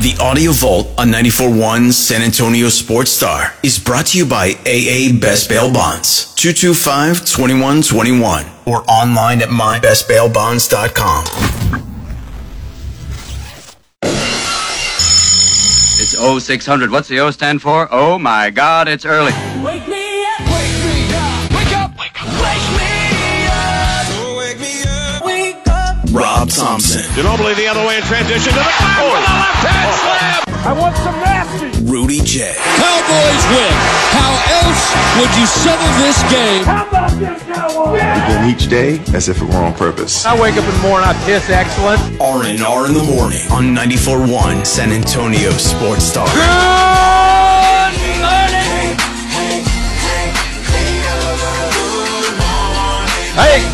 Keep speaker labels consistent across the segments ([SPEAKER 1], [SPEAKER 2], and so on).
[SPEAKER 1] The Audio Vault on 94.1 San Antonio Sports Star is brought to you by AA Best Bail Bonds, 225-2121, or online at mybestbailbonds.com.
[SPEAKER 2] It's 0600. What's the O stand for? Oh my God, it's early.
[SPEAKER 3] Wake up.
[SPEAKER 1] Rob Thompson,
[SPEAKER 4] Ginobili the other way in transition to the top with a left hand slam.
[SPEAKER 3] I want some nasty.
[SPEAKER 1] Rudy J,
[SPEAKER 5] Cowboys win. How else would you settle this game?
[SPEAKER 3] How about this Cowboys?
[SPEAKER 6] begin each day as if it were on purpose.
[SPEAKER 4] I wake up in the morning, I piss excellent.
[SPEAKER 1] R&R in the morning on 94.1 San Antonio Sports Star. Good morning!
[SPEAKER 5] Hey,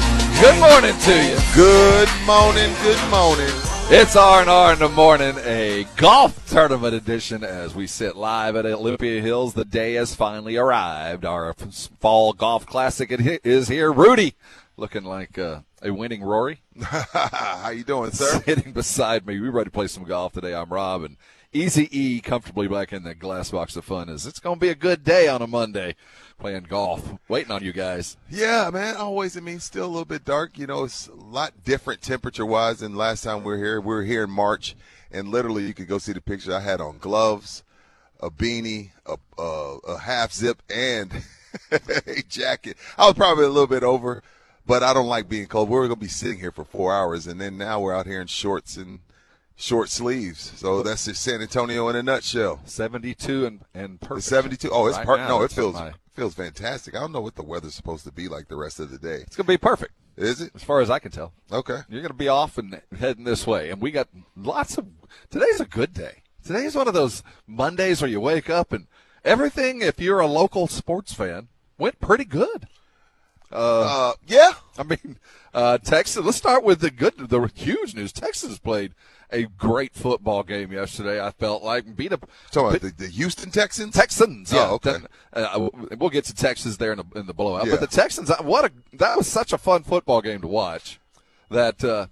[SPEAKER 5] good morning to you.
[SPEAKER 7] Good morning, good morning.
[SPEAKER 5] It's R&R in the morning, a golf tournament edition as we sit live at Olympia Hills. The day has finally arrived. Our fall golf classic is here. Rudy, looking like uh, a winning Rory.
[SPEAKER 7] How you doing, sir?
[SPEAKER 5] Sitting beside me. We ready to play some golf today. I'm Rob and Easy E comfortably back in the glass box of fun. Is it's going to be a good day on a Monday playing golf. Waiting on you guys.
[SPEAKER 7] Yeah, man. Always, I mean, still a little bit dark. You know, it's a lot different temperature wise than last time we were here. We were here in March, and literally, you could go see the picture. I had on gloves, a beanie, a, a, a half zip, and a jacket. I was probably a little bit over, but I don't like being cold. We're going to be sitting here for four hours, and then now we're out here in shorts and short sleeves. So that's just San Antonio in a nutshell.
[SPEAKER 5] 72 and, and perfect.
[SPEAKER 7] It's 72. Oh, it's
[SPEAKER 5] Right now,
[SPEAKER 7] No, it feels
[SPEAKER 5] my-
[SPEAKER 7] feels fantastic. I don't know what the weather's supposed to be like the rest of the day.
[SPEAKER 5] It's going to be perfect.
[SPEAKER 7] Is it?
[SPEAKER 5] as far as I can tell.
[SPEAKER 7] Okay.
[SPEAKER 5] You're going to be off and heading this way. And we got lots of. Today's a good day. Today's one of those Mondays where you wake up and everything, if you're a local sports fan, went pretty good.
[SPEAKER 7] Uh, yeah.
[SPEAKER 5] I mean, uh, Texas, let's start with the good, the huge news. Texas played a great football game yesterday, I felt like. Beat up.
[SPEAKER 7] Talking about the, the Houston Texans.
[SPEAKER 5] Texans, yeah.
[SPEAKER 7] Oh, okay.
[SPEAKER 5] Then, uh, we'll get to Texas there in the, in the blowout.
[SPEAKER 7] Yeah.
[SPEAKER 5] But the Texans, uh, what a that was such a fun football game to watch. That uh,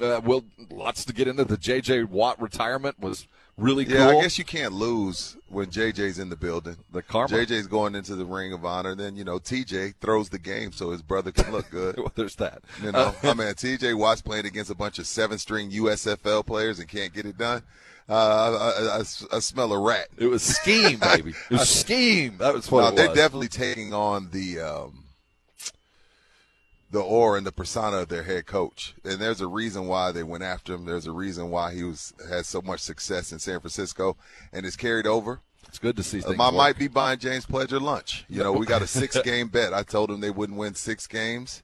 [SPEAKER 5] uh, will lots to get into. The J.J. Watt retirement was really cool.
[SPEAKER 7] Yeah, I guess you can't lose when JJ's in the building.
[SPEAKER 5] The karma.
[SPEAKER 7] JJ's going into the ring of honor. Then you know TJ throws the game so his brother can look good.
[SPEAKER 5] Well, there's that.
[SPEAKER 7] You know, I mean, TJ Watt's playing against a bunch of seven-string USFL players and can't get it done. Uh, I, I- I- smell a rat.
[SPEAKER 5] It was scheme, baby. It was scheme. That was what
[SPEAKER 7] No, they're
[SPEAKER 5] was.
[SPEAKER 7] definitely taking on the um, the aura and the persona of their head coach, and there's a reason why they went after him. There's a reason why he was has so much success in San Francisco, and it's carried over.
[SPEAKER 5] it's good to see things.
[SPEAKER 7] I
[SPEAKER 5] work.
[SPEAKER 7] might be buying James Pledger lunch. You know, we got a six game bet. I told him they wouldn't win six games,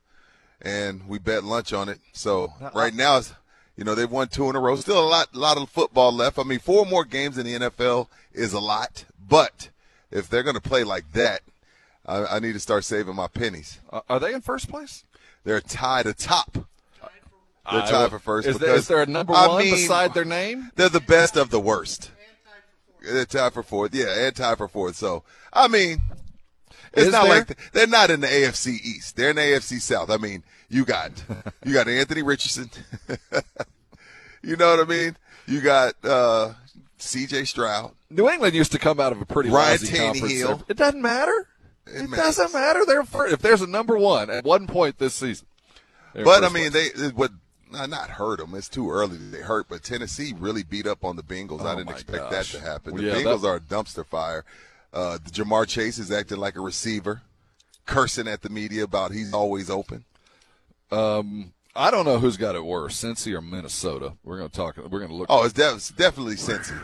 [SPEAKER 7] and we bet lunch on it. So right now, it's, you know, they've won two in a row. Still a lot, a lot of football left. I mean, four more games in the NFL is a lot, but if they're going to play like that, I, I need to start saving my pennies.
[SPEAKER 5] Uh, are they in first place?
[SPEAKER 7] They're tied atop. They're tied for first.
[SPEAKER 5] Is, there,
[SPEAKER 7] because,
[SPEAKER 5] is there a number
[SPEAKER 7] I
[SPEAKER 5] one
[SPEAKER 7] mean,
[SPEAKER 5] beside their name?
[SPEAKER 7] They're the best of the worst. They're tied for fourth. Yeah, and tied for fourth. So, I mean, it's
[SPEAKER 5] Is
[SPEAKER 7] not
[SPEAKER 5] there?
[SPEAKER 7] like th- they're not in the AFC East. They're in the AFC South. I mean, you got you got Anthony Richardson. you know what I mean? You got uh, C.J. Stroud.
[SPEAKER 5] New England used to come out of a pretty
[SPEAKER 7] Ryan
[SPEAKER 5] lousy conference.
[SPEAKER 7] Tannehill.
[SPEAKER 5] It doesn't matter. It,
[SPEAKER 7] matters.
[SPEAKER 5] doesn't matter. They're first. If there's a number one at one point this season,
[SPEAKER 7] But I mean,
[SPEAKER 5] place.
[SPEAKER 7] they what not hurt them. It's too early. They hurt, but Tennessee really beat up on the Bengals. I
[SPEAKER 5] Oh,
[SPEAKER 7] didn't expect
[SPEAKER 5] gosh.
[SPEAKER 7] that to happen. The
[SPEAKER 5] Yeah,
[SPEAKER 7] Bengals
[SPEAKER 5] that-
[SPEAKER 7] are a dumpster fire. Uh, Ja'Marr Chase is acting like a receiver, cursing at the media about he's always open.
[SPEAKER 5] Um, I don't know who's got it worse, Cincy or Minnesota. We're going to talk. We're going to look.
[SPEAKER 7] Oh, it's, def- it's definitely Cincy.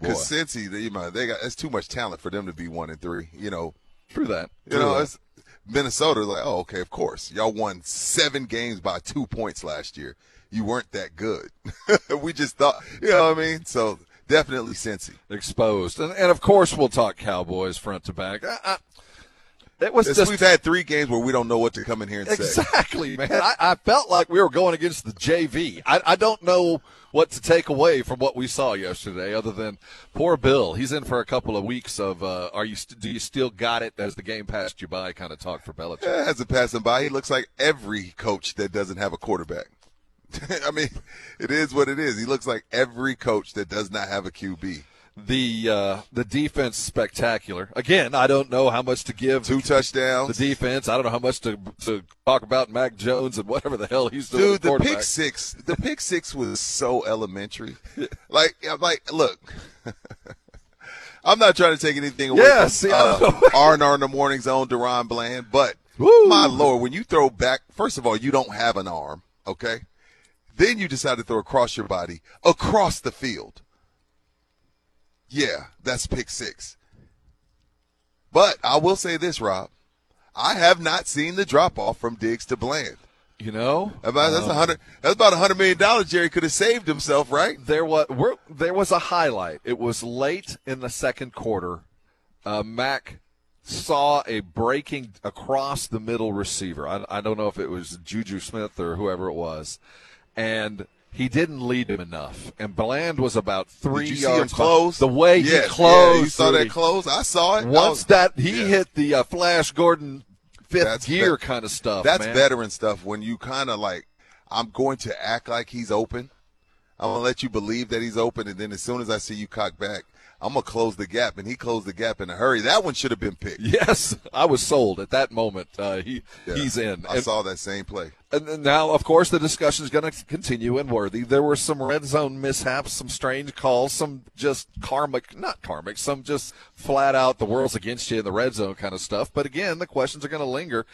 [SPEAKER 7] Because. Cincy, they, you know, they got it's too much talent for them to be one and three. You know,
[SPEAKER 5] through that.
[SPEAKER 7] you
[SPEAKER 5] True
[SPEAKER 7] know,
[SPEAKER 5] that.
[SPEAKER 7] it's Minnesota. Like, oh, okay, of course, y'all won seven games by two points last year. You weren't that good. we just thought, you know what I mean. So definitely Cincy.
[SPEAKER 5] exposed. And, and of course, we'll talk Cowboys front to back. I, I, it was just
[SPEAKER 7] We've had three games where we don't know what to come in here and say.
[SPEAKER 5] exactly, man. I, I felt like we were going against the JV. I, I don't know what to take away from what we saw yesterday, other than poor Bill. He's in for a couple of weeks of uh, "Are you? St- do you still got it?" As the game passed you by, kind of talk for Belichick.
[SPEAKER 7] Yeah, as it passing by, he looks like every coach that doesn't have a quarterback. I mean, it is what it is. He looks like every coach that does not have a QB.
[SPEAKER 5] The uh, the defense spectacular. Again, I don't know how much to give
[SPEAKER 7] Two
[SPEAKER 5] the
[SPEAKER 7] touchdowns.
[SPEAKER 5] The defense. I don't know how much to to talk about Mac Jones and whatever the hell he's doing.
[SPEAKER 7] Dude, the pick six, the pick six was so elementary. Like, I'm like, look, I'm not trying to take anything away
[SPEAKER 5] Yeah,
[SPEAKER 7] from
[SPEAKER 5] see, I don't
[SPEAKER 7] uh, R&R in the morning's own DaRon Bland, but
[SPEAKER 5] Woo.
[SPEAKER 7] my lord, when you throw back, first of all, you don't have an arm, okay? Then you decide to throw across your body, across the field. Yeah, that's pick six. But I will say this, Rob. I have not seen the drop off from Diggs to Bland.
[SPEAKER 5] You know,
[SPEAKER 7] About that's a hundred. That's about a hundred million dollars. Jerry could have saved himself, right?
[SPEAKER 5] there was there was a highlight. It was late in the second quarter. Uh, Mac saw a breaking across the middle receiver. I, I don't know if it was Juju Smith or whoever it was, and he didn't lead him enough. And Bland was about three
[SPEAKER 7] Did you see him
[SPEAKER 5] yards
[SPEAKER 7] close?
[SPEAKER 5] The way
[SPEAKER 7] Yes,
[SPEAKER 5] he closed,
[SPEAKER 7] Yeah, you saw
[SPEAKER 5] Rudy.
[SPEAKER 7] that close. I saw it.
[SPEAKER 5] Once
[SPEAKER 7] was-
[SPEAKER 5] that he
[SPEAKER 7] yeah.
[SPEAKER 5] hit the uh, Flash Gordon fifth
[SPEAKER 7] That's
[SPEAKER 5] gear
[SPEAKER 7] bet-
[SPEAKER 5] kind of stuff.
[SPEAKER 7] That's
[SPEAKER 5] man.
[SPEAKER 7] veteran stuff. When you kind of like, I'm going to act like he's open. I'm gonna let you believe that he's open, and then as soon as I see you cock back, I'm gonna close the gap. And he closed the gap in a hurry. That one should have been picked.
[SPEAKER 5] Yes, I was sold at that moment. Uh, he
[SPEAKER 7] Yeah.
[SPEAKER 5] he's in.
[SPEAKER 7] I
[SPEAKER 5] And-
[SPEAKER 7] saw that same play.
[SPEAKER 5] And now, of course, the discussion is going to continue in Worthy. There were some red zone mishaps, some strange calls, some just karmic, not karmic, some just flat out the world's against you in the red zone kind of stuff. But again, the questions are going to linger.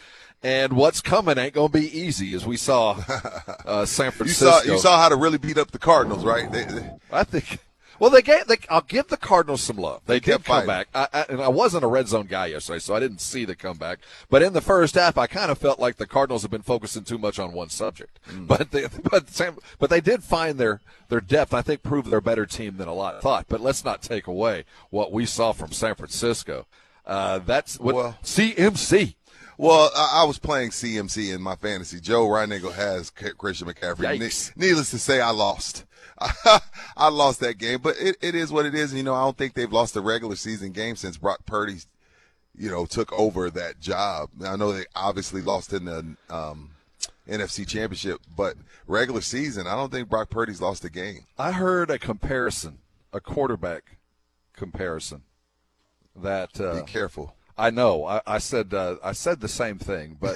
[SPEAKER 5] And what's coming ain't going to be easy, as we saw uh, San
[SPEAKER 7] You
[SPEAKER 5] Francisco.
[SPEAKER 7] saw you saw how to really beat up the Cardinals, right? They, they,
[SPEAKER 5] I think. Well, they gave. They, I'll give the Cardinals some love. They,
[SPEAKER 7] They
[SPEAKER 5] did come
[SPEAKER 7] fighting.
[SPEAKER 5] back, I, I, and I wasn't a red zone guy yesterday, so I didn't see the comeback. But in the first half, I kind of felt like the Cardinals have been focusing too much on one subject.
[SPEAKER 7] Mm.
[SPEAKER 5] But they, but Sam, but they did find their their depth. I think proved they're a better team than a lot thought. But let's not take away what we saw from San Francisco. Uh, that's what
[SPEAKER 7] Well-
[SPEAKER 5] CMC.
[SPEAKER 7] Well, I, I was playing CMC in my fantasy. Joe Reinagle has Christian McCaffrey. Ne- needless to say, I lost. I lost that game, but it, it is what it is. You know, I don't think they've lost a regular season game since Brock Purdy, you know, took over that job. I know they obviously lost in the um, NFC Championship, but regular season, I don't think Brock Purdy's lost a game.
[SPEAKER 5] I heard a comparison, a quarterback comparison that uh,
[SPEAKER 7] Be careful.
[SPEAKER 5] I know. I, I said uh, I said the same thing, but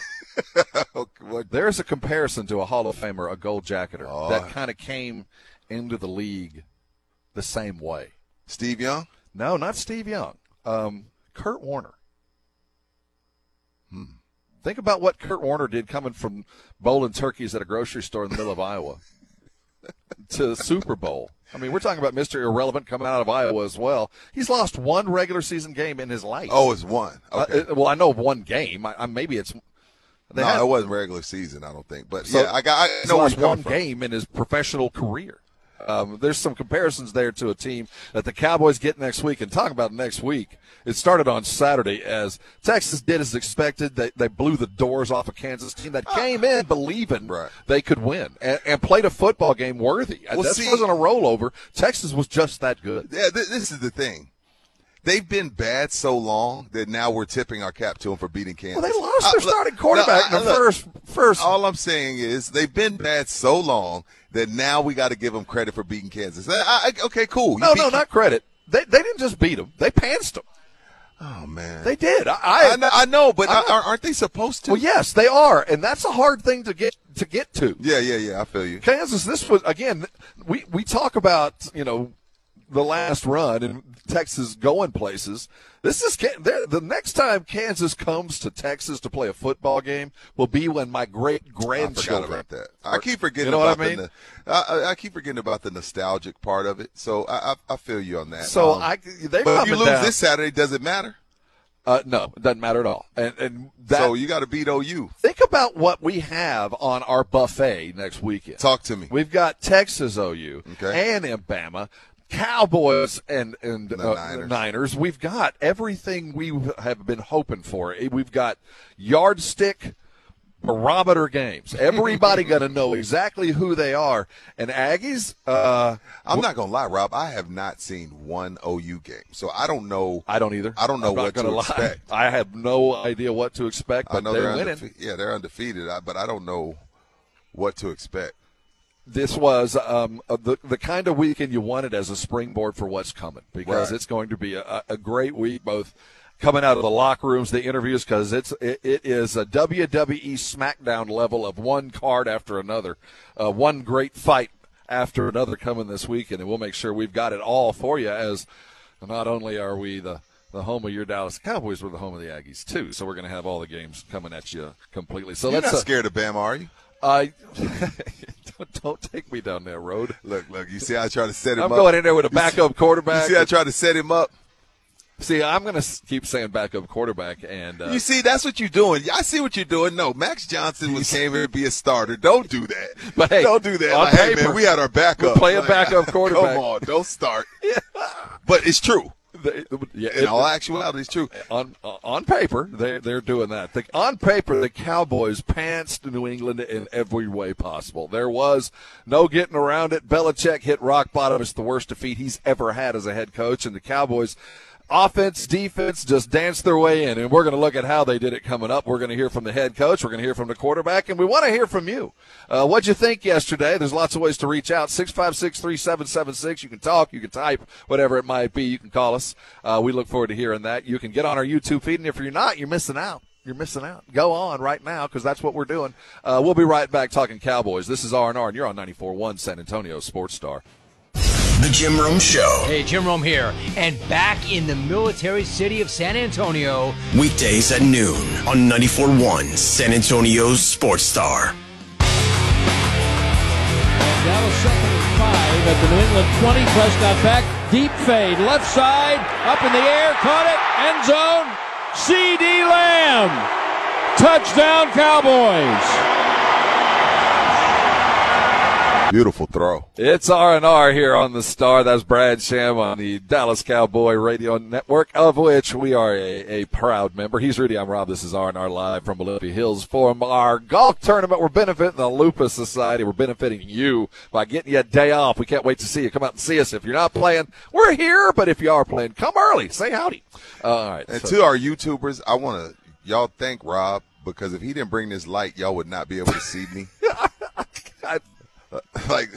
[SPEAKER 5] there's a comparison to a Hall of Famer, a gold jacketer,
[SPEAKER 7] Oh.
[SPEAKER 5] that kind of came into the league the same way.
[SPEAKER 7] Steve Young?
[SPEAKER 5] No, not Steve Young. Um, Kurt Warner.
[SPEAKER 7] Hmm.
[SPEAKER 5] Think about what Kurt Warner did coming from bowling turkeys at a grocery store in the middle of Iowa to the Super Bowl. I mean, we're talking about Mr. Irrelevant coming out of Iowa as well. He's lost one regular season game in his life.
[SPEAKER 7] Oh, it's one. Okay.
[SPEAKER 5] Uh, well, I know one game. I, I, maybe it's. They
[SPEAKER 7] no,
[SPEAKER 5] had-
[SPEAKER 7] it wasn't regular season, I don't think. But
[SPEAKER 5] So,
[SPEAKER 7] yeah, I got. I know where
[SPEAKER 5] lost one
[SPEAKER 7] from.
[SPEAKER 5] game in his professional career. Um, there's some comparisons there to a team that the Cowboys get next week. And talking about next week, it started on Saturday as Texas did as expected. They, they blew the doors off a Kansas team that came in believing.
[SPEAKER 7] Right.
[SPEAKER 5] they could win and, and played a football game worthy.
[SPEAKER 7] Well,
[SPEAKER 5] this wasn't a rollover. Texas was just that good.
[SPEAKER 7] Yeah, th- this is the thing. They've been bad so long that now we're tipping our cap to them for beating Kansas.
[SPEAKER 5] Well, they lost
[SPEAKER 7] Uh,
[SPEAKER 5] their
[SPEAKER 7] look-
[SPEAKER 5] starting quarterback
[SPEAKER 7] no,
[SPEAKER 5] in the
[SPEAKER 7] look,
[SPEAKER 5] first first.
[SPEAKER 7] All I'm saying is they've been bad so long that now we got to give them credit for beating Kansas. I, I, okay, cool. You
[SPEAKER 5] no, no, not credit. They they didn't just beat them. They pantsed them.
[SPEAKER 7] Oh man,
[SPEAKER 5] They did. I, I,
[SPEAKER 7] I, know, I but
[SPEAKER 5] I
[SPEAKER 7] are- aren't they supposed to?
[SPEAKER 5] Well, yes, they are, and that's a hard thing to get to get to.
[SPEAKER 7] Yeah, yeah, yeah. I feel you.
[SPEAKER 5] Kansas, this was again. We we talk about you know the last run and Texas going places. This is the next time Kansas comes to Texas to play a football game will be when my great grandchildren.
[SPEAKER 7] about that. I keep forgetting
[SPEAKER 5] You know what
[SPEAKER 7] about
[SPEAKER 5] I mean?
[SPEAKER 7] the. I, I- keep forgetting about the nostalgic part of it. So I, I, I feel you on that.
[SPEAKER 5] So
[SPEAKER 7] Um,
[SPEAKER 5] I they
[SPEAKER 7] But if you lose
[SPEAKER 5] down.
[SPEAKER 7] this Saturday, does it matter?
[SPEAKER 5] uh, no, it doesn't matter at all. And and that,
[SPEAKER 7] so you got to beat OU.
[SPEAKER 5] think about what we have on our buffet next weekend.
[SPEAKER 7] Talk to me.
[SPEAKER 5] We've got Texas OU
[SPEAKER 7] Okay.
[SPEAKER 5] and Bama. Cowboys and and
[SPEAKER 7] The
[SPEAKER 5] uh,
[SPEAKER 7] Niners.
[SPEAKER 5] Niners. We've got everything we have been hoping for. We've got yardstick barometer games. Everybody got to know exactly who they are. And Aggies, uh,
[SPEAKER 7] I'm not gonna lie, Rob. I have not seen one OU game, so I don't know.
[SPEAKER 5] I don't either.
[SPEAKER 7] I don't know
[SPEAKER 5] I'm
[SPEAKER 7] what to
[SPEAKER 5] lie.
[SPEAKER 7] expect.
[SPEAKER 5] I have no idea what to expect,
[SPEAKER 7] I
[SPEAKER 5] but
[SPEAKER 7] know
[SPEAKER 5] they're
[SPEAKER 7] they're,
[SPEAKER 5] winning.
[SPEAKER 7] undefe- yeah, they're undefeated, but I don't know what to expect.
[SPEAKER 5] This was um, uh, the the kind of weekend you wanted as a springboard for what's coming because
[SPEAKER 7] Right.
[SPEAKER 5] it's going to be a, a great week, both coming out of the locker rooms, the interviews, because it's it, it is a WWE SmackDown level of one card after another, uh, one great fight after another coming this weekend, and we'll make sure we've got it all for you. As not only are we the the home of your Dallas Cowboys, we're the home of the Aggies too. So we're going to have all the games coming at you completely. So
[SPEAKER 7] You're
[SPEAKER 5] let's
[SPEAKER 7] not
[SPEAKER 5] uh,
[SPEAKER 7] scared of Bam, are you?
[SPEAKER 5] I don't, take me down that road.
[SPEAKER 7] Look, look. You see, I try to set him
[SPEAKER 5] I'm
[SPEAKER 7] up.
[SPEAKER 5] going in there with a backup quarterback.
[SPEAKER 7] You see, I tried to set him up.
[SPEAKER 5] See, I'm going to keep saying backup quarterback, and uh,
[SPEAKER 7] You see, that's what you're doing. I see what you're doing. No, Max Johnson was came here to be a starter. Don't do that.
[SPEAKER 5] But hey,
[SPEAKER 7] don't do that. Like, hey, man, we had our backup.
[SPEAKER 5] we're playing
[SPEAKER 7] Like,
[SPEAKER 5] backup quarterback.
[SPEAKER 7] Come on, don't start. But it's true.
[SPEAKER 5] They- yeah,
[SPEAKER 7] In
[SPEAKER 5] it-
[SPEAKER 7] all actuality, it's true.
[SPEAKER 5] on on paper, they they're doing that. The, on paper, the Cowboys pantsed New England in every way possible. There was no getting around it. Belichick hit rock bottom. It's the worst defeat he's ever had as a head coach, and the Cowboys. Offense, defense, just dance their way in, and we're going to look at how they did it coming up. We're going to hear from the head coach, we're going to hear from the quarterback, and we want to hear from you. Uh, what'd you think yesterday? There's lots of ways to reach out. Six five six three seven seven six. You can talk, you can type, whatever it might be. You can call us. Uh, we look forward to hearing that. You can get on our YouTube feed, and if you're not, you're missing out. You're missing out. Go on right now because that's what we're doing. Uh, we'll be right back talking Cowboys. This is R and R, and you're on 94.1 San Antonio Sports Star.
[SPEAKER 1] The Jim Rome Show.
[SPEAKER 8] Hey, Jim Rome here, and back in the military city of San Antonio.
[SPEAKER 1] Weekdays at noon on 94.1 San Antonio's Sports Star.
[SPEAKER 3] Dallas second and five at the New England 20. Prescott back, deep fade, left side, up in the air, caught it, end zone. CeeDee Lamb, touchdown Cowboys.
[SPEAKER 7] Beautiful throw.
[SPEAKER 5] It's R and R here on the Star. That's Brad Sham on the Dallas Cowboy Radio Network, of which we are a, a proud member. He's Rudy. I'm Rob. This is R and R live from Olympia Hills for our golf tournament. We're benefiting the Lupus Society. We're benefiting you by getting you a day off. We can't wait to see you. Come out and see us. If you're not playing, we're here. But if you are playing, come early. Say howdy. all right.
[SPEAKER 7] And
[SPEAKER 5] so-
[SPEAKER 7] to our YouTubers, I want to y'all thank Rob because if he didn't bring this light, y'all would not be able to see me.
[SPEAKER 5] I-
[SPEAKER 7] like,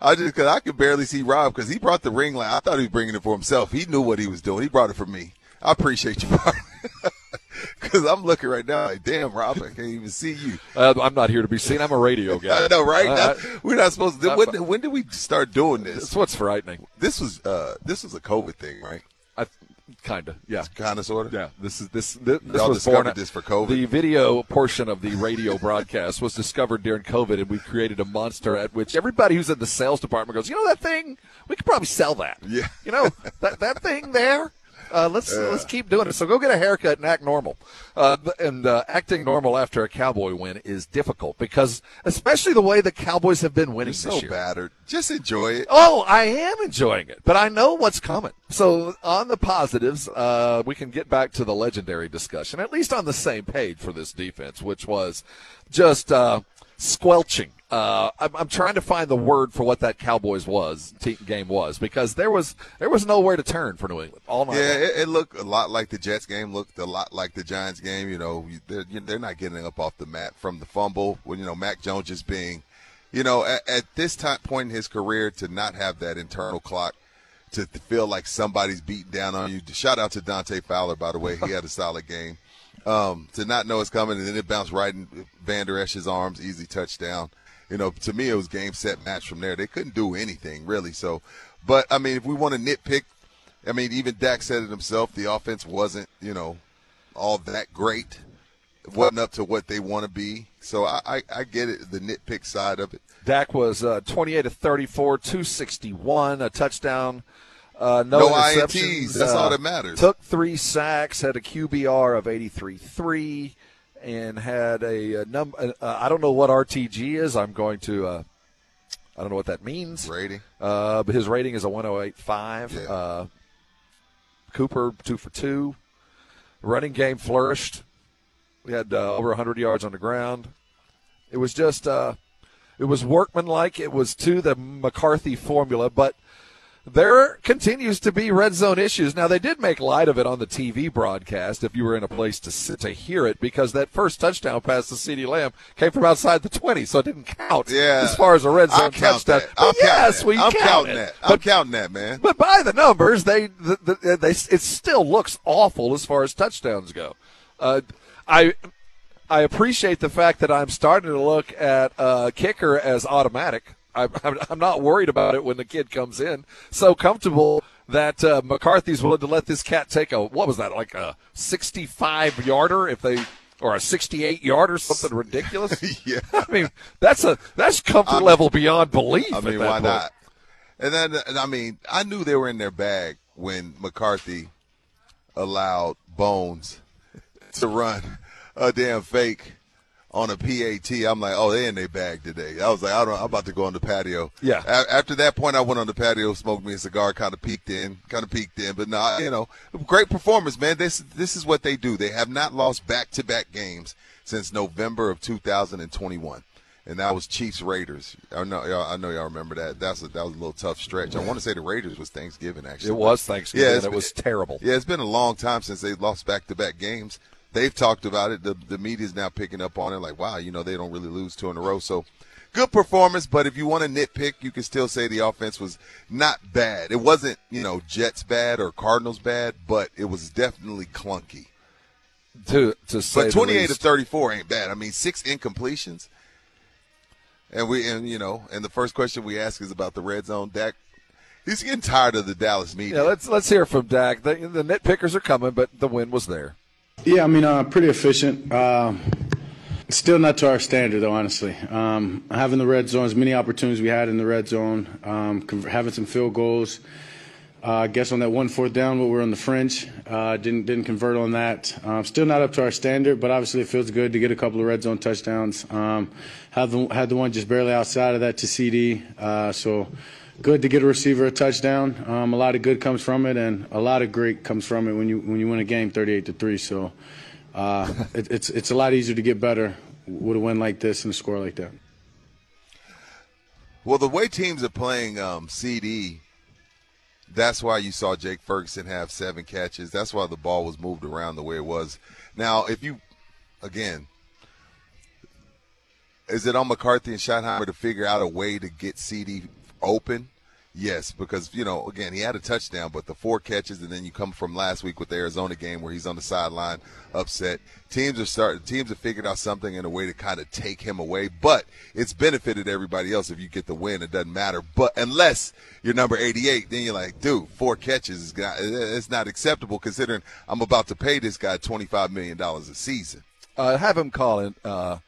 [SPEAKER 7] I just because I could barely see Rob because he brought the ring light. I thought he was bringing it for himself. He knew what he was doing. He brought it for me. I appreciate you, Rob. Because I'm looking right now like, damn, Rob, I can't even see you.
[SPEAKER 5] uh, I'm not here to be seen. I'm a radio guy.
[SPEAKER 7] I know, right?
[SPEAKER 5] Uh,
[SPEAKER 7] we're not supposed to.
[SPEAKER 5] I-
[SPEAKER 7] when, when did we start doing this?
[SPEAKER 5] That's what's frightening.
[SPEAKER 7] This was uh, this was a COVID thing, right?
[SPEAKER 5] Kind of. Yeah.
[SPEAKER 7] Kind of, sort of.
[SPEAKER 5] Yeah, this is this. This, this
[SPEAKER 7] Y'all
[SPEAKER 5] was
[SPEAKER 7] discovered
[SPEAKER 5] born.
[SPEAKER 7] this for COVID?
[SPEAKER 5] The video portion of the radio broadcast was discovered during COVID, and we created a monster at which everybody who's in the sales department goes, "You know that thing? We could probably sell that.
[SPEAKER 7] Yeah.
[SPEAKER 5] you know that that thing there." Uh, let's let's keep doing it. So go get a haircut and act normal. Uh, and uh, acting normal after a Cowboy win is difficult because, especially the way the Cowboys have been winning
[SPEAKER 7] You're
[SPEAKER 5] this
[SPEAKER 7] so
[SPEAKER 5] year.
[SPEAKER 7] battered. Just enjoy it.
[SPEAKER 5] Oh, I am enjoying it, but I know what's coming. So on the positives, uh, we can get back to the legendary discussion, at least on the same page for this defense, which was just uh, squelching. Uh, I'm, I'm trying to find the word for what that Cowboys was team game was because there was there was nowhere to turn for New England all night.
[SPEAKER 7] Yeah, it, it looked a lot like the Jets game. Looked a lot like the Giants game. You know, they're they're not getting up off the mat from the fumble. When you know Mac Jones just being, you know, at, at this time point in his career to not have that internal clock, to, to feel like somebody's beating down on you. Shout out to Dante Fowler, by the way. He had a solid game. Um, to not know it's coming and then it bounced right in Van Der Esch's arms, easy touchdown. You know, to me it was game set match from there. They couldn't do anything really. So, but I mean, if we want to nitpick, I mean, even Dak said it himself. The offense wasn't, you know, all that great. It wasn't up to what they want to be. So I, I, I get it, the nitpick side of it.
[SPEAKER 5] Dak was uh, 28 to 34, 261, a touchdown. Uh, no,
[SPEAKER 7] No. INTs. That's
[SPEAKER 5] Uh,
[SPEAKER 7] all that matters.
[SPEAKER 5] Took three sacks, had a QBR of 83.3, and had a, a number. Uh, I don't know what RTG is. I'm going to uh, I don't know what that means.
[SPEAKER 7] Rating.
[SPEAKER 5] Uh, but his rating is a 108.5.
[SPEAKER 7] Yeah.
[SPEAKER 5] Uh, Cooper, two for two. Running game flourished. We had uh, over 100 yards on the ground. It was just, uh, it was workmanlike. It was to the McCarthy formula, but there continues to be red zone issues. Now they did make light of it on the TV broadcast if you were in a place to sit to hear it because that first touchdown pass to CeeDee Lamb came from outside the 20, so it didn't count
[SPEAKER 7] Yeah.
[SPEAKER 5] as far as a red zone
[SPEAKER 7] I'll count
[SPEAKER 5] touchdown.
[SPEAKER 7] I'm
[SPEAKER 5] yes,
[SPEAKER 7] counting
[SPEAKER 5] we
[SPEAKER 7] that. I'm
[SPEAKER 5] count
[SPEAKER 7] counting
[SPEAKER 5] it.
[SPEAKER 7] that. I'm
[SPEAKER 5] But
[SPEAKER 7] counting that, man.
[SPEAKER 5] but by the numbers, they, the, the, they it still looks awful as far as touchdowns go. Uh, I I appreciate the fact that I'm starting to look at uh, kicker as automatic. I, I'm, I'm not worried about it when the kid comes in. So comfortable that uh, McCarthy's willing to let this cat take a what was that like a 65 yarder if they or a 68 yarder something ridiculous.
[SPEAKER 7] yeah.
[SPEAKER 5] I mean that's a that's comfort
[SPEAKER 7] I'm-
[SPEAKER 5] level beyond belief.
[SPEAKER 7] I mean, why
[SPEAKER 5] point.
[SPEAKER 7] not? And then, and I mean, I knew they were in their bag when McCarthy allowed Bones to run a damn fake on a PAT. I'm like, oh, they in their bag today. I was like, I don't, I'm about to go on the patio.
[SPEAKER 5] Yeah.
[SPEAKER 7] A- after that point, I went on the patio, smoked me a cigar, kind of peeked in, kind of peeked in. But nah, you know, great performance, man. This this is what they do. They have not lost back to back games since November of 2021 and that was Chiefs Raiders. I know, y'all, I know y'all remember that. That's a, that was a little tough stretch. I want to say the Raiders was Thanksgiving actually.
[SPEAKER 5] It was Thanksgiving,
[SPEAKER 7] Yeah,
[SPEAKER 5] and it was terrible.
[SPEAKER 7] Yeah, it's been a long time since they lost back to back games. They've talked about it. The the media's now picking up on it. Like, wow, you know, they don't really lose two in a row. So, good performance. But if you want to nitpick, you can still say the offense was not bad. It wasn't, you know, Jets bad or Cardinals bad, but it was definitely clunky.
[SPEAKER 5] To to say
[SPEAKER 7] But 28
[SPEAKER 5] least.
[SPEAKER 7] of 34 ain't bad. I mean, six incompletions. And we, and you know, and the first question we ask is about the red zone. Dak, he's getting tired of the Dallas media.
[SPEAKER 5] Yeah, let's let's hear from Dak. The, the nitpickers are coming, but the win was there.
[SPEAKER 9] Yeah, I mean, uh, pretty efficient. Uh, still not to our standard, though, honestly. Um, having the red zone, as many opportunities we had in the red zone, um, having some field goals. Uh, I guess on that one fourth down, we were on the fringe. Uh, didn't didn't convert on that. Um, still not up to our standard, but obviously it feels good to get a couple of red zone touchdowns. Um, had the had the one just barely outside of that to CD. Uh, so good to get a receiver a touchdown. Um, a lot of good comes from it, and a lot of great comes from it when you when you win a game 38 to three. So uh, it, it's it's a lot easier to get better with a win like this and a score like that.
[SPEAKER 7] Well, the way teams are playing um, CD, that's why you saw Jake Ferguson have seven catches. That's why the ball was moved around the way it was. Now, if you, again, is it on McCarthy and Schottenheimer to figure out a way to get CD open? Yes, because you know, again, he had a touchdown, but the four catches, and then you come from last week with the Arizona game where he's on the sideline, upset. Teams are starting. Teams have figured out something in a way to kind of take him away, but it's benefited everybody else if you get the win. It doesn't matter, but unless you're number 88, then you're like, dude, four catches is not, it's not acceptable considering I'm about to pay this guy 25 million dollars a season.
[SPEAKER 5] Uh, have him call in uh,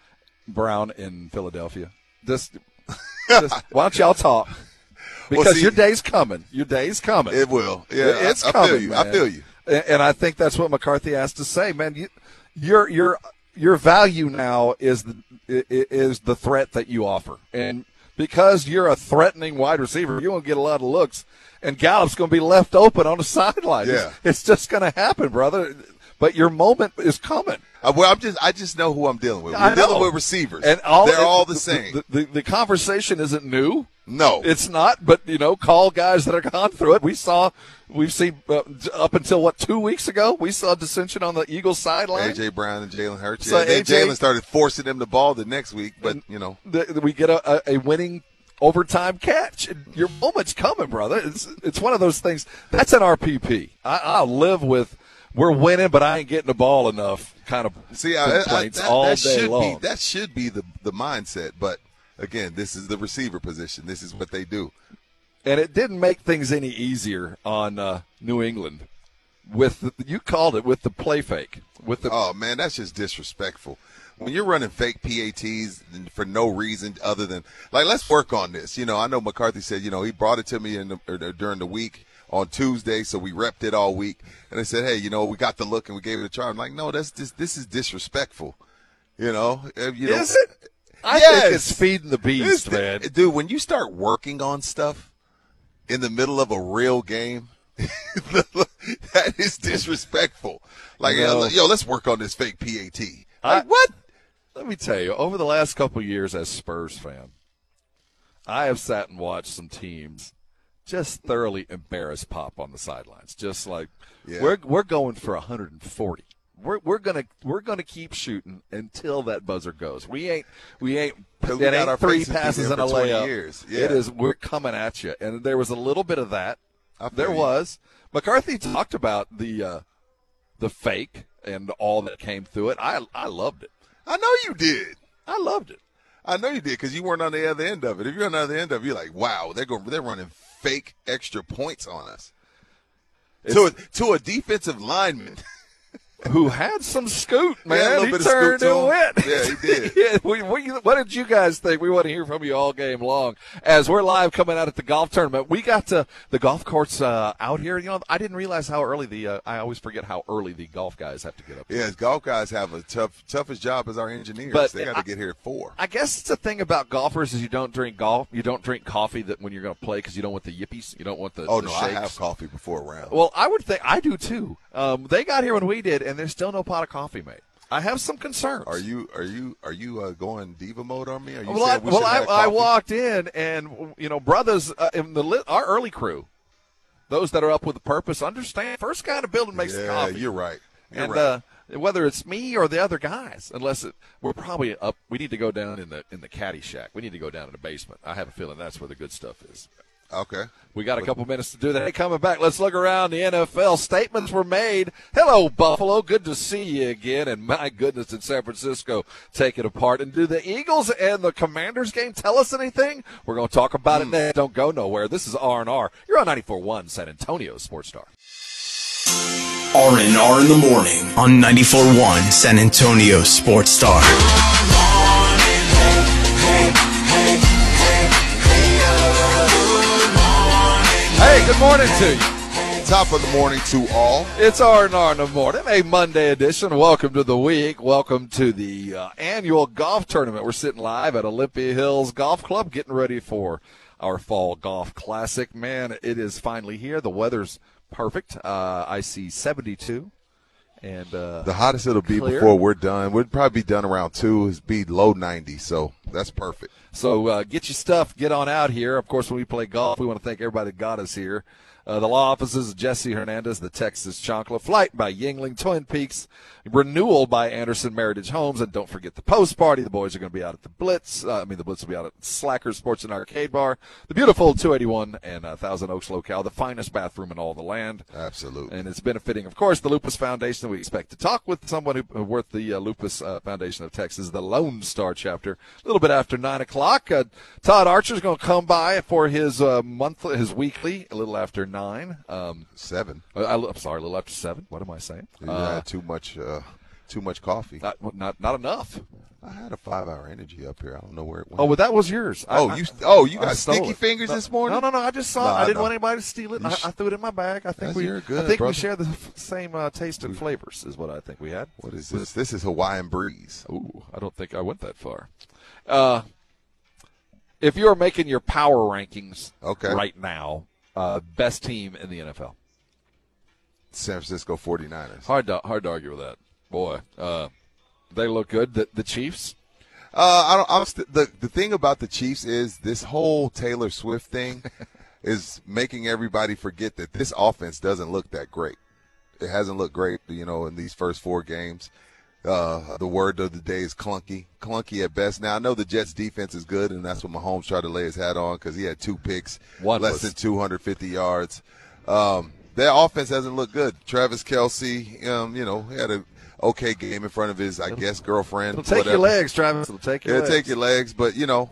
[SPEAKER 5] Brown in Philadelphia. Just, just why don't y'all talk?
[SPEAKER 7] Well,
[SPEAKER 5] Because
[SPEAKER 7] see-
[SPEAKER 5] your day's coming. Your day's coming.
[SPEAKER 7] It will. Yeah,
[SPEAKER 5] it's
[SPEAKER 7] I- I feel
[SPEAKER 5] coming.
[SPEAKER 7] you. I feel you.
[SPEAKER 5] And, and I think that's what McCarthy has to say, man. You, your your your value now is the is the threat that you offer, and because you're a threatening wide receiver, you won't get a lot of looks, and Gallup's going to be left open on the sideline.
[SPEAKER 7] Yeah.
[SPEAKER 5] It's, it's just going to happen, brother. But your moment is coming.
[SPEAKER 7] Uh, well, I'm just I just know who I'm dealing with. We're dealing with receivers,
[SPEAKER 5] and all
[SPEAKER 7] they're all the same.
[SPEAKER 5] The, the, the conversation isn't new.
[SPEAKER 7] No,
[SPEAKER 5] it's not. But you know, call guys that are gone through it. We saw, we've seen uh, up until what two weeks ago, we saw dissension on the Eagles sideline.
[SPEAKER 7] AJ Brown and Jalen Hurts.
[SPEAKER 5] So
[SPEAKER 7] Yeah, Jalen started forcing them the ball the next week, but you know,
[SPEAKER 5] the- we get a, a, a winning overtime catch. Your moment's coming, brother. It's it's one of those things. That's an RPP. I, I'll live with. We're winning, but I ain't getting the ball enough. Kind of
[SPEAKER 7] see, I, I,
[SPEAKER 5] complaints
[SPEAKER 7] that,
[SPEAKER 5] all
[SPEAKER 7] that
[SPEAKER 5] day
[SPEAKER 7] should
[SPEAKER 5] long.
[SPEAKER 7] be that should be the the mindset. But again, this is the receiver position. This is what they do.
[SPEAKER 5] and it didn't make things any easier on uh, New England. With the, you called it with the play fake. With the
[SPEAKER 7] Oh man, that's just disrespectful. When you're running fake PATs for no reason other than like, let's work on this. You know, I know McCarthy said, you know, he brought it to me in the, or during the week on Tuesday, so we repped it all week. And they said, hey, you know, we got the look and we gave it a try. I'm like, no, that's this this is disrespectful. You know, Uh, you know,
[SPEAKER 5] Is it? I
[SPEAKER 7] yes.
[SPEAKER 5] think it's feeding the beast,
[SPEAKER 7] It's-
[SPEAKER 5] man.
[SPEAKER 7] Dude, when you start working on stuff in the middle of a real game, that is disrespectful. Like,
[SPEAKER 5] You know-
[SPEAKER 7] yo, let's work on this fake PAT.
[SPEAKER 5] I-
[SPEAKER 7] what?
[SPEAKER 5] Let me tell you, over the last couple of years as Spurs fan, I have sat and watched some teams just thoroughly embarrass Pop on the sidelines. Just like
[SPEAKER 7] Yeah.
[SPEAKER 5] we're we're going for 140. We're we're gonna we're gonna keep shooting until that buzzer goes. We ain't we ain't
[SPEAKER 7] 'Cause we
[SPEAKER 5] that
[SPEAKER 7] got
[SPEAKER 5] ain't
[SPEAKER 7] our
[SPEAKER 5] three passes
[SPEAKER 7] in
[SPEAKER 5] and a layup.
[SPEAKER 7] years. Yeah.
[SPEAKER 5] is we're coming at you, and there was a little bit of that. There
[SPEAKER 7] you.
[SPEAKER 5] was McCarthy talked about the uh, the fake and all that came through it. I I loved it.
[SPEAKER 7] I know you did.
[SPEAKER 5] I loved it.
[SPEAKER 7] I know you did because you weren't on the other end of it. If you're on the other end of it, you're like, wow, they're going, they're running fake extra points on us to a, to a defensive lineman.
[SPEAKER 5] who had some scoot,
[SPEAKER 7] He had a
[SPEAKER 5] man.
[SPEAKER 7] little
[SPEAKER 5] he turned and went.
[SPEAKER 7] Yeah, he did.
[SPEAKER 5] yeah, we, we, what did you guys think? We want to hear from you all game long. As we're live coming out at the golf tournament, we got to the golf courts uh, out here. You know, I didn't realize how early the. Uh, I always forget how early the golf guys have to get up.
[SPEAKER 7] Yeah, golf guys have a tough, toughest job as our engineers.
[SPEAKER 5] But
[SPEAKER 7] they got to get here at four.
[SPEAKER 5] I guess the thing about golfers is you don't drink golf. You don't drink coffee that when you're going to play because you don't want the yippies. You don't want the.
[SPEAKER 7] Oh
[SPEAKER 5] the
[SPEAKER 7] no, I have coffee before a round.
[SPEAKER 5] Well, I would think I do too. Um, they got here when we did, and there's still no pot of coffee made. I have some concerns.
[SPEAKER 7] Are you are you are you uh, going diva mode on me? Are you
[SPEAKER 5] well, I,
[SPEAKER 7] we
[SPEAKER 5] well I, I walked in, and you know, brothers uh, in the our early crew, those that are up with a purpose, understand. First guy in the building makes the coffee.
[SPEAKER 7] Yeah,
[SPEAKER 5] coffee.
[SPEAKER 7] you're right. You're
[SPEAKER 5] and
[SPEAKER 7] right.
[SPEAKER 5] uh, whether it's me or the other guys, unless it, we're probably up, we need to go down in the in the caddy shack. We need to go down in the basement. I have a feeling that's where the good stuff is.
[SPEAKER 7] Okay.
[SPEAKER 5] We got a couple minutes to do that. Hey, coming back, let's look around the NFL. Statements were made. Hello, Buffalo. Good to see you again. And my goodness, in San Francisco, take it apart. And do the Eagles and the Commanders game tell us anything? We're going to talk about it hmm. next. Don't go nowhere. This is R&R. You're on 94.1 San Antonio Sports Star.
[SPEAKER 1] R&R in the morning on 94.1 San Antonio Sports Star.
[SPEAKER 5] Hey, good morning to you.
[SPEAKER 7] Top of the morning to all.
[SPEAKER 5] It's R&R in the morning, a Monday edition. Welcome to the week. Welcome to the uh, annual golf tournament. We're sitting live at Olympia Hills Golf Club, getting ready for our fall golf classic. Man, it is finally here. The weather's perfect. Uh, I see 72, and uh,
[SPEAKER 7] The hottest it'll be
[SPEAKER 5] Clear.
[SPEAKER 7] before we're done. We'd probably be done around two. Is be low 90, so that's perfect.
[SPEAKER 5] So uh, get your stuff, get on out here. Of course, when we play golf, we want to thank everybody that got us here. Uh, the law offices of Jesse Hernandez, the Texas Chonkla, flight by Yingling, Twin Peaks, renewal by Andersen Meritage Homes, and don't forget the post party. The boys are going to be out at the Blitz. Uh, I mean, the Blitz will be out at Slackers Sports and Arcade Bar, the beautiful 281 and uh, Thousand Oaks locale, the finest bathroom in all the land.
[SPEAKER 7] Absolutely.
[SPEAKER 5] And it's benefiting, of course, the Lupus Foundation. We expect to talk with someone who who worth the uh, Lupus uh, Foundation of Texas, the Lone Star chapter, a little bit after nine o'clock. Uh, Todd Archer's going to come by for his uh, monthly, his weekly, a little after nine. Um,
[SPEAKER 7] Seven.
[SPEAKER 5] I, am sorry, a little after seven. What am I saying?
[SPEAKER 7] You
[SPEAKER 5] Uh,
[SPEAKER 7] had too much, uh, too much coffee.
[SPEAKER 5] not, not not enough.
[SPEAKER 7] I had a five-hour energy up here. I don't know where it went.
[SPEAKER 5] Oh, well, that was yours. I-
[SPEAKER 7] Oh,
[SPEAKER 5] I-
[SPEAKER 7] you- oh, you got sticky
[SPEAKER 5] it.
[SPEAKER 7] fingers
[SPEAKER 5] No-
[SPEAKER 7] this morning?
[SPEAKER 5] No, no, no. I just saw.
[SPEAKER 7] Nah,
[SPEAKER 5] it. I didn't
[SPEAKER 7] no.
[SPEAKER 5] want anybody to steal it.
[SPEAKER 7] You
[SPEAKER 5] I, I threw it in my bag. I think we.
[SPEAKER 7] good,
[SPEAKER 5] I think
[SPEAKER 7] brother.
[SPEAKER 5] we share the f- same uh, taste and flavors. Is what I think we had.
[SPEAKER 7] What is this? This is Hawaiian breeze.
[SPEAKER 5] Ooh, I don't think I went that far. Uh, if you are making your power rankings
[SPEAKER 7] Okay.
[SPEAKER 5] right now, uh, best team in the NFL.
[SPEAKER 7] San Francisco 49ers.
[SPEAKER 5] Hard to hard to argue with that. Boy, uh, they look good. The, the Chiefs.
[SPEAKER 7] Uh, I don't. I'm st- the the thing about the Chiefs is this whole Taylor Swift thing is making everybody forget that this offense doesn't look that great. It hasn't looked great, you know, in these first four games. Uh, the word of the day is clunky, clunky at best. Now I know the Jets' defense is good, and that's what Mahomes tried to lay his hat on because he had two picks,
[SPEAKER 5] One
[SPEAKER 7] less
[SPEAKER 5] was-
[SPEAKER 7] than 250 yards. Um, their offense hasn't looked good. Travis Kelce, um, you know, he had a okay game in front of his, I guess, girlfriend.
[SPEAKER 5] It'll take
[SPEAKER 7] whatever.
[SPEAKER 5] your legs, Travis. It'll take your
[SPEAKER 7] It'll
[SPEAKER 5] legs.
[SPEAKER 7] take your legs, but you know,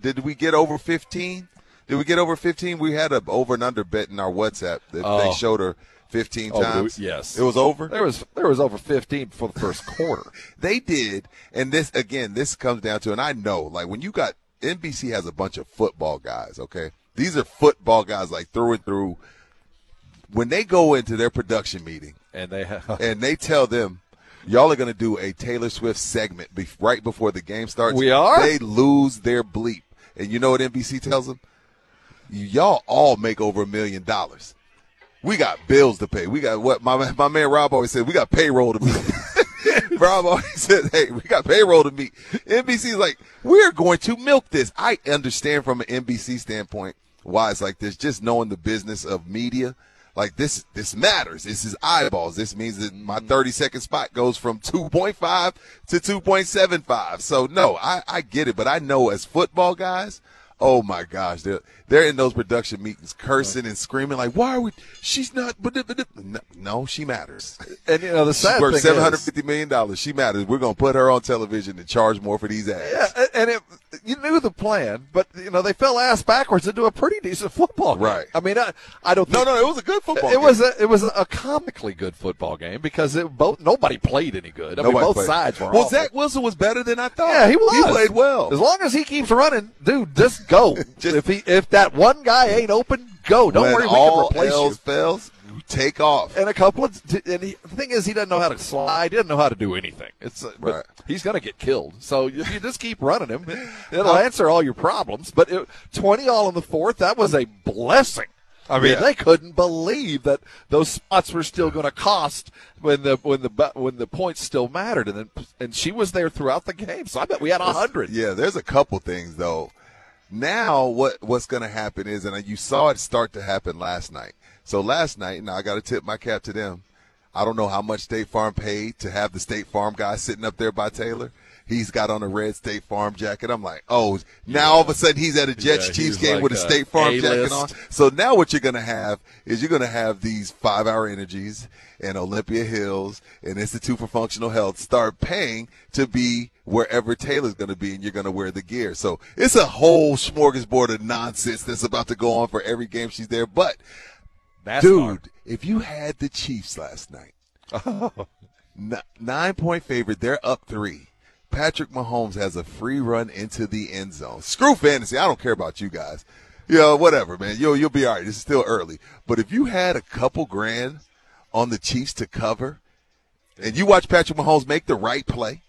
[SPEAKER 7] did we get over 15? Did we get over 15? We had a over and under bet in our WhatsApp that
[SPEAKER 5] Oh.
[SPEAKER 7] they showed her 15
[SPEAKER 5] Oh,
[SPEAKER 7] times.
[SPEAKER 5] yes,
[SPEAKER 7] it was over.
[SPEAKER 5] There was there was over fifteen for the first quarter.
[SPEAKER 7] They did, and this again, this comes down to, and I know, like when you got NBC has a bunch of football guys. Okay, these are football guys, like through and through. When they go into their production meeting
[SPEAKER 5] and they have
[SPEAKER 7] and they tell them, Y'all are going to do a Taylor Swift segment be- right before the game starts.
[SPEAKER 5] We are?
[SPEAKER 7] They lose their bleep. And you know what NBC tells them? Y'all all make over a million dollars. We got bills to pay. We got what my my man Rob always said. We got payroll to meet. Rob always said, "Hey, we got payroll to meet." NBC's like, "We're going to milk this." I understand from an NBC standpoint why it's like this. Just knowing the business of media, like this, this matters. This is eyeballs. This means that my mm-hmm. thirty second spot goes from two point five to two point seven five. So no, I I get it, but I know as football guys. Oh my gosh, they're in those production meetings cursing and screaming like, "Why are we? She's not." No, no she matters.
[SPEAKER 5] And you know the sad
[SPEAKER 7] She's worth
[SPEAKER 5] thing
[SPEAKER 7] seven hundred fifty million dollars. She matters. We're gonna put her on television and charge more for these ads.
[SPEAKER 5] Yeah, and it, you knew the plan, but you know they fell ass backwards into a pretty decent football game.
[SPEAKER 7] Right.
[SPEAKER 5] I mean, I, I don't.
[SPEAKER 7] No,
[SPEAKER 5] Think,
[SPEAKER 7] no, it was a good football.
[SPEAKER 5] It
[SPEAKER 7] game.
[SPEAKER 5] was a it was a comically good football game because it both nobody played any good. I mean, both
[SPEAKER 7] played.
[SPEAKER 5] sides were.
[SPEAKER 7] Well,
[SPEAKER 5] awful.
[SPEAKER 7] Zach Wilson was better than I thought.
[SPEAKER 5] Yeah, he was.
[SPEAKER 7] He played well.
[SPEAKER 5] As long as he keeps running, dude, just go.
[SPEAKER 7] Just-
[SPEAKER 5] if he if that one guy ain't open, go. Don't
[SPEAKER 7] when
[SPEAKER 5] worry, we can replace
[SPEAKER 7] else
[SPEAKER 5] you.
[SPEAKER 7] fails, take off.
[SPEAKER 5] And a couple of, and he, the thing is, he doesn't know how to slide. He doesn't know how to do anything. It's uh,
[SPEAKER 7] Right.
[SPEAKER 5] he's going to get killed. So if you just keep running him, it, it'll answer all your problems. But it, twenty all in the fourth, that was a blessing. I mean,
[SPEAKER 7] Yeah.
[SPEAKER 5] they couldn't believe that those spots were still going to cost when the when the when the points still mattered, and then and she was there throughout the game. So I bet we had a hundred.
[SPEAKER 7] Yeah, there's a couple things though. Now what what's going to happen is, and you saw it start to happen last night. So last night, now I got to tip my cap to them. I don't know how much State Farm paid to have the State Farm guy sitting up there by Taylor. He's got on a red State Farm jacket. I'm like, oh, now all of a sudden he's at a Jets
[SPEAKER 5] Yeah,
[SPEAKER 7] Chiefs game
[SPEAKER 5] like
[SPEAKER 7] with a State Farm jacket on. So now what you're going to have is you're going to have these five hour energies and Olympia Hills and Institute for Functional Health start paying to be wherever Taylor's going to be and you're going to wear the gear. So it's a whole smorgasbord of nonsense that's about to go on for every game she's there. But
[SPEAKER 5] That's
[SPEAKER 7] dude, if you had the Chiefs last night, n- nine point favorite, they're up three. Patrick Mahomes has a free run into the end zone. Screw fantasy. I don't care about you guys. Know, whatever, man. You'll you'll be all right. Is still early. But if you had a couple grand on the Chiefs to cover, and you watch Patrick Mahomes make the right play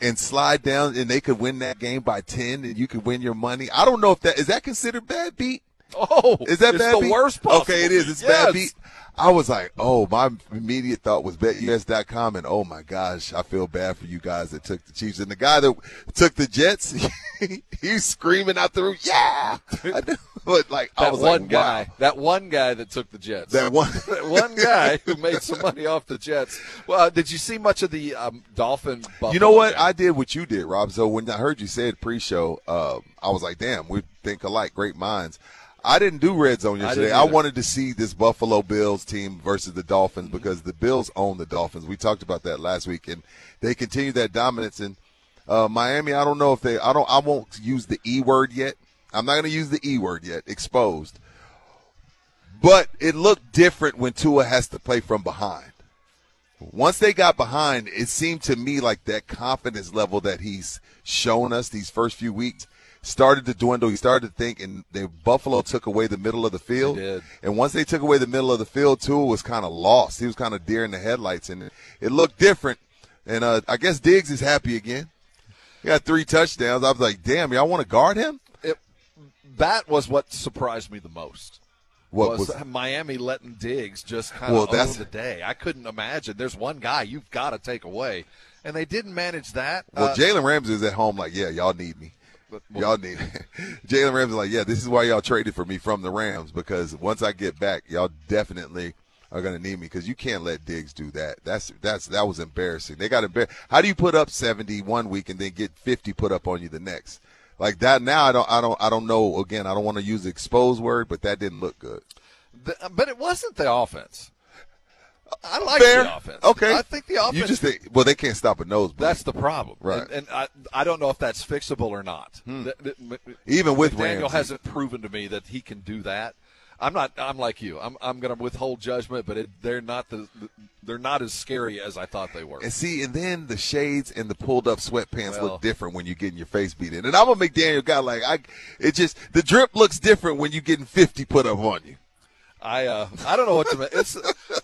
[SPEAKER 7] and slide down, and they could win that game by ten, and you could win your money. I don't know if that is that considered bad beat.
[SPEAKER 5] Oh,
[SPEAKER 7] Is that
[SPEAKER 5] it's
[SPEAKER 7] bad
[SPEAKER 5] the
[SPEAKER 7] beat?
[SPEAKER 5] worst possible
[SPEAKER 7] Okay, it is. It's
[SPEAKER 5] beat.
[SPEAKER 7] bad beat. I was like, oh, my immediate thought was betus.com, and oh my gosh, I feel bad for you guys that took the Chiefs. And the guy that took the Jets, he's screaming out the roof, yeah. I know, but like, I was
[SPEAKER 5] one
[SPEAKER 7] like,
[SPEAKER 5] guy,
[SPEAKER 7] wow.
[SPEAKER 5] that one guy that took the Jets,
[SPEAKER 7] That one-
[SPEAKER 5] that one guy who made some money off the Jets. Well, uh, did you see much of the um, Dolphin? Buffalo
[SPEAKER 7] You know what?
[SPEAKER 5] game?
[SPEAKER 7] I did what you did, Rob. So when I heard you say it pre-show, um, I was like, "Damn, we think alike, great minds." I didn't do red zone yesterday.
[SPEAKER 5] didn't
[SPEAKER 7] I, wanted to see this Buffalo Bills team versus the Dolphins because the Bills own the Dolphins. We talked about that last week, and they continue that dominance. And uh, Miami, I don't know if they. I don't. I won't use the e word yet. I'm not going to use the e word yet. Exposed. But it looked different when Tua has to play from behind once they got behind, it seemed to me like that confidence level that he's shown us these first few weeks started to dwindle. He started to think, and the Buffalo took away the middle of the field. And once they took away the middle of the field, Tua was kind of lost. He was kind of deer in the headlights, and it, looked different. And uh, I guess Diggs is happy again. He got three touchdowns. I was like, damn, y'all want to guard him?
[SPEAKER 5] It, that was what surprised me the most.
[SPEAKER 7] What
[SPEAKER 5] was,
[SPEAKER 7] was-
[SPEAKER 5] Miami letting Diggs just kind
[SPEAKER 7] Well,
[SPEAKER 5] of own the day? I couldn't imagine. There's one guy you've got to take away, and they didn't manage that.
[SPEAKER 7] Well,
[SPEAKER 5] Uh,
[SPEAKER 7] Jalen Ramsey is at home like, yeah, y'all need me. Y'all need. Jalen Ramsey like, yeah, this is why y'all traded for me from the Rams because once I get back, y'all definitely are going to need me because you can't let Diggs do that. That's that's that was embarrassing. They got embarrassed. How do you put up 70 one week and then get 50 put up on you the next? Like that now I don't I don't I don't know again, I don't want to use the exposed word, but that didn't look good.
[SPEAKER 5] the- but it wasn't the offense. I like
[SPEAKER 7] Fair.
[SPEAKER 5] the offense.
[SPEAKER 7] Okay.
[SPEAKER 5] I think the offense.
[SPEAKER 7] You just think well they can't stop a nosebleed.
[SPEAKER 5] That's the problem,
[SPEAKER 7] Right.
[SPEAKER 5] And, and I, I don't know if that's fixable or not. Hmm. Th- th-
[SPEAKER 7] Even with
[SPEAKER 5] Daniel hasn't proven to me that he can do that. I'm not. I'm like you. I'm. I'm going to withhold judgment, but it, they're not the. They're not as scary as I thought they were.
[SPEAKER 7] And see, and then the shades and the pulled up sweatpants
[SPEAKER 5] Well-
[SPEAKER 7] look different when you're getting your face beat in. And I'm a McDaniel guy. Like I, it just the drip looks different when you're getting 50 put up on you.
[SPEAKER 5] I uh, I don't know what to. It's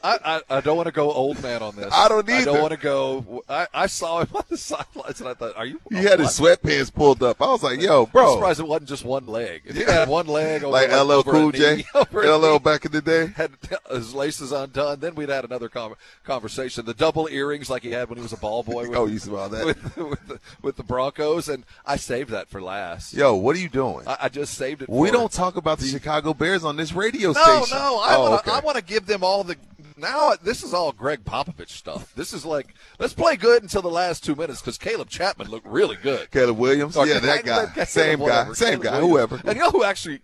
[SPEAKER 5] I, I, I don't want to go old man on this.
[SPEAKER 7] I don't
[SPEAKER 5] need
[SPEAKER 7] I
[SPEAKER 5] don't want to go. I, I saw him on the sidelines and I thought, are you?
[SPEAKER 7] He had his sweatpants pulled up. I was like, "Yo,
[SPEAKER 5] I'm
[SPEAKER 7] bro!"
[SPEAKER 5] surprised it wasn't just one leg. If he
[SPEAKER 7] Yeah.
[SPEAKER 5] had one leg, over,
[SPEAKER 7] like LL
[SPEAKER 5] over
[SPEAKER 7] Cool J, LL
[SPEAKER 5] knee,
[SPEAKER 7] back in the day.
[SPEAKER 5] had his laces undone. Then we'd had another con- conversation. The double earrings like he had when he was a ball boy. With,
[SPEAKER 7] Oh, you saw that?
[SPEAKER 5] with, with, the, with the Broncos, and I saved that for last.
[SPEAKER 7] Yo, what are you doing?
[SPEAKER 5] I, I just saved it.
[SPEAKER 7] we don't talk about the Chicago Bears on this radio
[SPEAKER 5] No,
[SPEAKER 7] station.
[SPEAKER 5] no. I
[SPEAKER 7] oh,
[SPEAKER 5] want
[SPEAKER 7] okay.
[SPEAKER 5] to. I want to give them all the. Now this is all Gregg Popovich stuff. This is like let's play good until the last two minutes because Caleb Chapman looked really good.
[SPEAKER 7] Caleb Williams,
[SPEAKER 5] Or
[SPEAKER 7] yeah, that guy, same guy, same
[SPEAKER 5] Caleb
[SPEAKER 7] guy,
[SPEAKER 5] Williams.
[SPEAKER 7] whoever.
[SPEAKER 5] And you know who actually?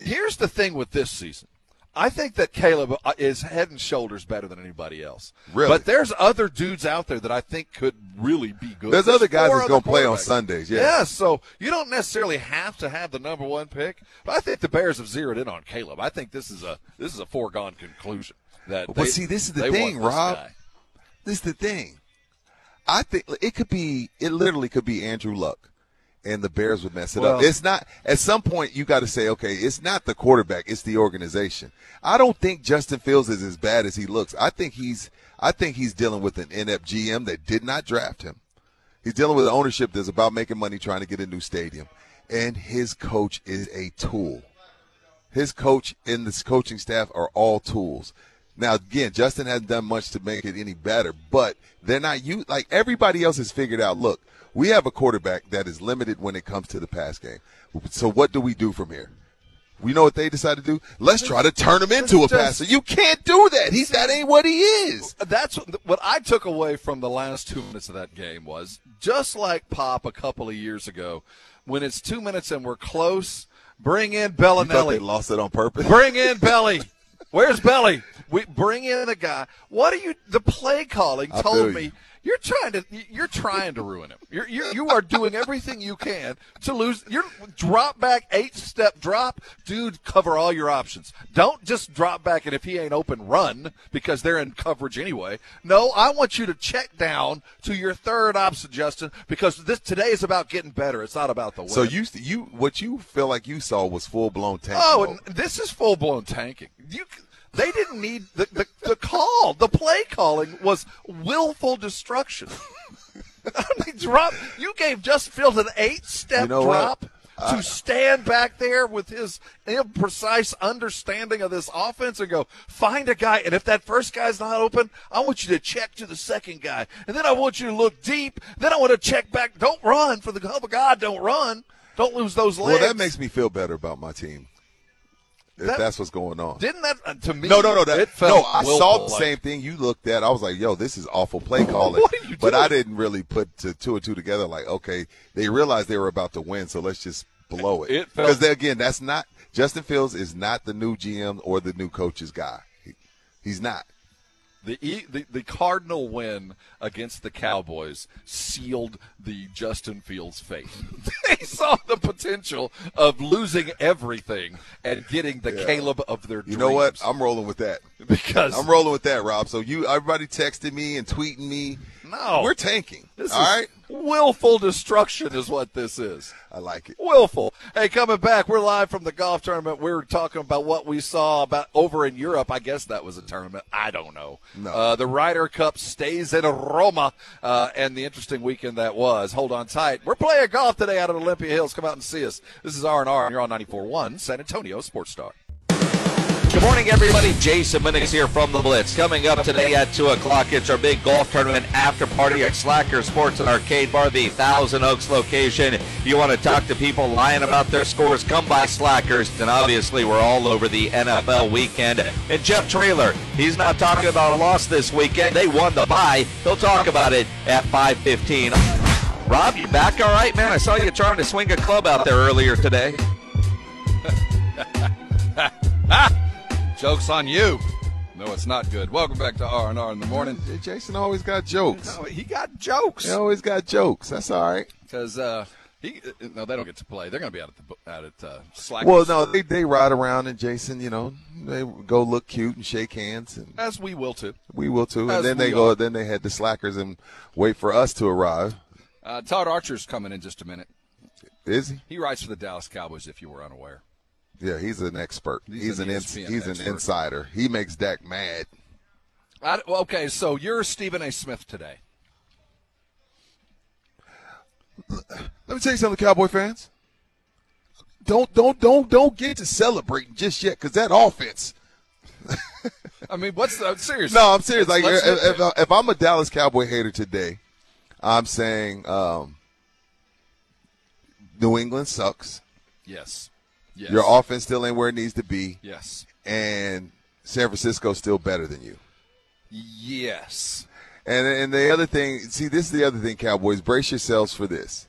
[SPEAKER 5] Here's the thing with this season. I think that Caleb uh, is head and shoulders better than anybody else.
[SPEAKER 7] Really?
[SPEAKER 5] But there's other dudes out there that I think could really be good.
[SPEAKER 7] There's other guys that's gonna play on. Sundays, yeah.
[SPEAKER 5] Yeah, so you don't necessarily have to have the number one pick. But I think the Bears have zeroed in on Caleb. I think this is a this is a foregone conclusion. That
[SPEAKER 7] But
[SPEAKER 5] they-
[SPEAKER 7] see, this is the thing, Rob.
[SPEAKER 5] guy.
[SPEAKER 7] This is the thing. I think it could be. It literally could be Andrew Luck, and the Bears would mess it up. It's not. At some point, you got to say, okay, it's not the quarterback; it's the organization. I don't think Justin Fields is as bad as he looks. I think he's. I think he's dealing with an inept GM that did not draft him. He's dealing with ownership that's about making money, trying to get a new stadium, and his coach is a tool. His coach and this coaching staff are all tools. Now, again, Justin hasn't done much to make it any better, but they're not you like everybody else has figured out. Look, we have a quarterback that is limited when it comes to the pass game. So what do we do from here? We know what they decide to do. Let's try to turn him into a passer. You can't do that. He's that ain't what he is.
[SPEAKER 5] That's what, what I took away from the last two minutes of that game was just like Pop a couple of years ago, when it's two minutes and we're close, bring in
[SPEAKER 7] thought they lost it on purpose.
[SPEAKER 5] Bring in Belly. Where's Belly? We bring in a guy. What are you? The play calling
[SPEAKER 7] I
[SPEAKER 5] told
[SPEAKER 7] you.
[SPEAKER 5] You're trying to you're trying to ruin him. You're, you're you are doing everything you can to lose. You're drop back eight step drop, dude. Cover all your options. Don't just drop back and if he ain't open, run because they're in coverage anyway. No, I want you to check down to your third option, Justin, because this today is about getting better. It's not about the win.
[SPEAKER 7] So you you what you feel like you saw was full blown tanking.
[SPEAKER 5] Oh, this is full blown tanking. You, they didn't need the, the, the call. The play calling was willful destruction. I mean, drop. You gave Justin Fields an eight step
[SPEAKER 7] You know what?
[SPEAKER 5] drop to stand back there with his imprecise understanding of this offense and go find a guy. And if that first guy's not open, I want you to check to the second guy, and then I want you to look deep. Then I want to check back. Don't run for the love of God. Don't run. Don't lose those legs.
[SPEAKER 7] well, that makes me feel better about my team. If
[SPEAKER 5] That-
[SPEAKER 7] that's what's going on.
[SPEAKER 5] Didn't that uh, to me?
[SPEAKER 7] No, no, no. That, no, I saw the
[SPEAKER 5] like-
[SPEAKER 7] same thing you looked at. I was like, yo, this is awful play calling.
[SPEAKER 5] What are you
[SPEAKER 7] but I didn't really put to two and two together. Like, okay, they realized they were about to win, so let's just blow it. Because again, that's not Justin Fields is not the new GM or the new coach's guy. He, he's not.
[SPEAKER 5] The, E- the the Cardinal win against the Cowboys sealed the Justin Fields fate. they saw the potential of losing everything and getting the
[SPEAKER 7] Yeah.
[SPEAKER 5] Caleb of their dreams.
[SPEAKER 7] You know what? I'm rolling with that.
[SPEAKER 5] because
[SPEAKER 7] I'm rolling with that, Rob. So you, everybody texting me and tweeting me.
[SPEAKER 5] No.
[SPEAKER 7] we're tanking.
[SPEAKER 5] this
[SPEAKER 7] all
[SPEAKER 5] is
[SPEAKER 7] right,
[SPEAKER 5] willful destruction is what this is.
[SPEAKER 7] I like it.
[SPEAKER 5] Willful. Hey, coming back, we're live from the golf tournament. We were talking about what we saw about over in Europe. I guess that was a tournament. I don't know.
[SPEAKER 7] No.
[SPEAKER 5] Uh, the Ryder Cup stays in Roma, uh, and the interesting weekend that was. Hold on tight. We're playing golf today out of Olympia Hills. Come out and see us. This is R and R. You're on 94.1 San Antonio Sports Star.
[SPEAKER 10] Good morning, everybody. Jason Minix here from the Blitz. Coming up today at 2 o'clock, it's our big golf tournament after party at Slacker Sports and Arcade Bar, the Thousand Oaks location. If you want to talk to people lying about their scores, come by Slackers. And obviously, we're all over the NFL weekend. And Jeff Traylor, he's not talking about a loss this weekend. They won the bye. He'll talk about it at 515. Rob, you back all right, man? I saw you trying to swing a club out there earlier today.
[SPEAKER 11] Joke's on you. No, it's not good. Welcome back to R and R in the morning.
[SPEAKER 7] Jason always got jokes.
[SPEAKER 11] No, he got jokes.
[SPEAKER 7] He always got jokes. That's all right.
[SPEAKER 11] Because uh, he no, they don't get to play. They're going to be out at the out at uh, Slack.
[SPEAKER 7] Well, no, they, they ride around and Jason, you know, they go look cute and shake hands, and
[SPEAKER 11] as we will too.
[SPEAKER 7] we will too.
[SPEAKER 11] As
[SPEAKER 7] And then they go,
[SPEAKER 11] are.
[SPEAKER 7] then they head to Slackers and wait for us to arrive.
[SPEAKER 11] Uh, Todd Archer's coming in just a minute.
[SPEAKER 7] Is he?
[SPEAKER 11] He writes for the Dallas Cowboys. If you were unaware,
[SPEAKER 7] Yeah, he's an expert.
[SPEAKER 5] He's
[SPEAKER 7] He's,
[SPEAKER 5] an
[SPEAKER 7] an ins- he's an insider. He makes Dak mad.
[SPEAKER 5] I, well, okay, so you're Stephen A. Smith today.
[SPEAKER 7] Let me tell you something, Cowboy fans. Don't don't don't don't get to celebrating just yet, because that offense.
[SPEAKER 5] I mean, what's the serious?
[SPEAKER 7] No, I'm serious. Like
[SPEAKER 5] Let's
[SPEAKER 7] if, if, if I'm a Dallas Cowboy hater today, I'm saying um, New England sucks.
[SPEAKER 5] Yes. Yes.
[SPEAKER 7] Your offense still ain't where it needs to be,
[SPEAKER 5] Yes.
[SPEAKER 7] and San Francisco's still better than you.
[SPEAKER 5] Yes.
[SPEAKER 7] And and the other thing, see, this is the other thing, Cowboys. Brace yourselves for this.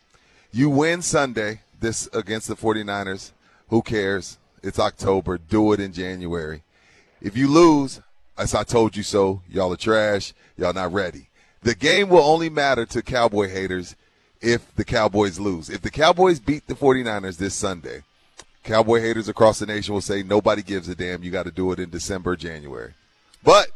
[SPEAKER 7] You win Sunday this against the 49ers. Who cares? It's October. Do it in January. If you lose, as I told you so, y'all are trash. Y'all not ready. The game will only matter to Cowboy haters if the Cowboys lose. If the Cowboys beat the 49ers this Sunday, Cowboy haters across the nation will say nobody gives a damn. You got to do it in December, January. But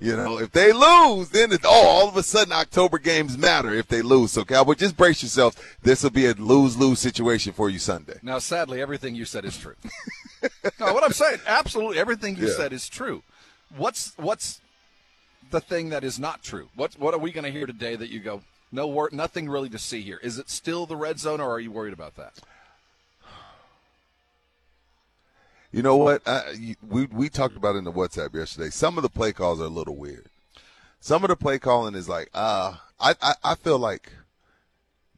[SPEAKER 7] you know, if they lose, then it, oh, all of a sudden October games matter if they lose. So Cowboy, just brace yourselves. This will be a lose-lose situation for you Sunday.
[SPEAKER 5] Now, sadly, everything you said is true. no, what I'm saying, absolutely everything you
[SPEAKER 7] Yeah.
[SPEAKER 5] said is true. What's what's the thing that is not true? What what are we going to hear today that you go, no, wor- nothing really to see here? Is it still the red zone, or are you worried about that?
[SPEAKER 7] You know what? I, we we talked about in the WhatsApp yesterday. Some of the play calls are a little weird. Some of the play calling is like, uh, I, I I feel like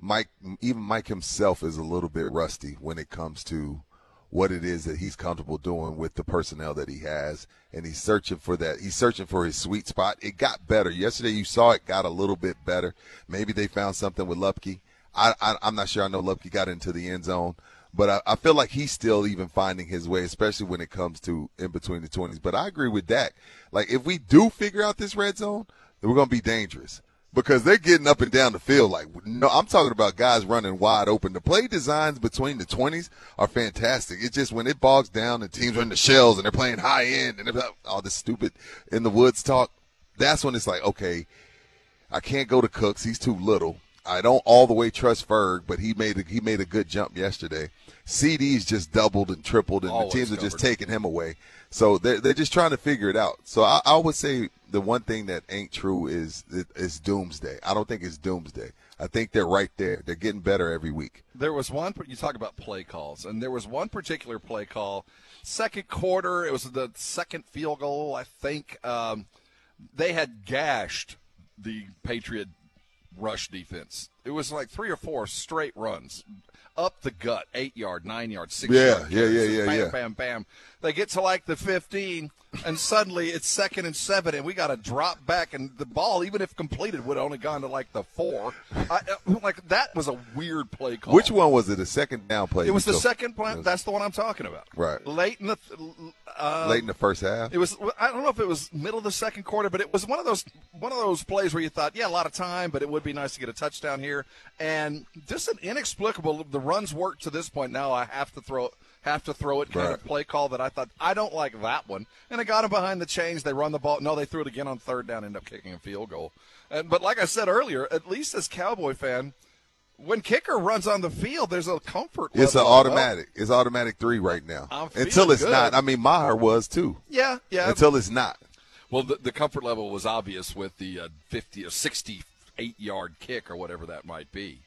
[SPEAKER 7] Mike, even Mike himself, is a little bit rusty when it comes to what it is that he's comfortable doing with the personnel that he has, and he's searching for that. He's searching for his sweet spot. It got better yesterday. You saw it got a little bit better. Maybe they found something with Luepke. I, I I'm not sure. I know Luepke got into the end zone, but I, I feel like he's still even finding his way, especially when it comes to in between the twenties. But I agree with Dak. Like if we do figure out this red zone, then we're gonna be dangerous because they're getting up and down the field. Like no, I'm talking about guys running wide open. The play designs between the 20s are fantastic. It's just when it bogs down and teams are in the shells and they're playing high end and all this stupid in the woods talk. That's when it's like, okay, I can't go to Cooks. He's too little. I don't all the way trust Ferg, but he made a, he made a good jump yesterday. CeeDee's just doubled and tripled, and
[SPEAKER 5] Always
[SPEAKER 7] the teams are just taking him away. So they're they're just trying to figure it out. So I, I would say the one thing that ain't true is it's doomsday. I don't think it's doomsday. I think they're right there. They're getting better every week.
[SPEAKER 5] There was one. You talk about play calls, and there was one particular play call, second quarter. It was the second field goal, I think. Um, they had gashed the Patriot rush defense. It was like three or four straight runs up the gut, eight yard, nine yard, six
[SPEAKER 7] Yeah,
[SPEAKER 5] yard.
[SPEAKER 7] yeah, yeah,
[SPEAKER 5] carries.
[SPEAKER 7] yeah,
[SPEAKER 5] bam,
[SPEAKER 7] yeah.
[SPEAKER 5] Bam, bam, They get to like the 15, and suddenly it's second and seven, and we got to drop back, and the ball, even if completed, would have only gone to like the four. I, uh, like that was a weird play call.
[SPEAKER 7] Which one was it? A second down play?
[SPEAKER 5] It was the second play. That's the one I'm talking about.
[SPEAKER 7] Right.
[SPEAKER 5] Late in the uh,
[SPEAKER 7] late in the first half.
[SPEAKER 5] it was. I don't know if it was middle of the second quarter, but it was one of those one of those plays where you thought, yeah, a lot of time, but it would be nice to get a touchdown here. And just an inexplicable. The runs worked to this point. Now I have to throw have to throw it kind of play call that I thought I don't like that one. And it got him behind the chains. They run the ball. No, they threw it again on third down. End up kicking a field goal. And but like I said earlier, at least as Cowboy fan. When kicker runs on the field, there's a comfort.
[SPEAKER 7] It's an
[SPEAKER 5] level.
[SPEAKER 7] automatic. It's automatic three right now.
[SPEAKER 5] I'm
[SPEAKER 7] Until it's
[SPEAKER 5] good.
[SPEAKER 7] not. I mean, Maher was too.
[SPEAKER 5] Yeah, yeah.
[SPEAKER 7] Until it's not.
[SPEAKER 5] Well, the, the comfort level was obvious with the uh, 50 or 68 yard kick or whatever that might be.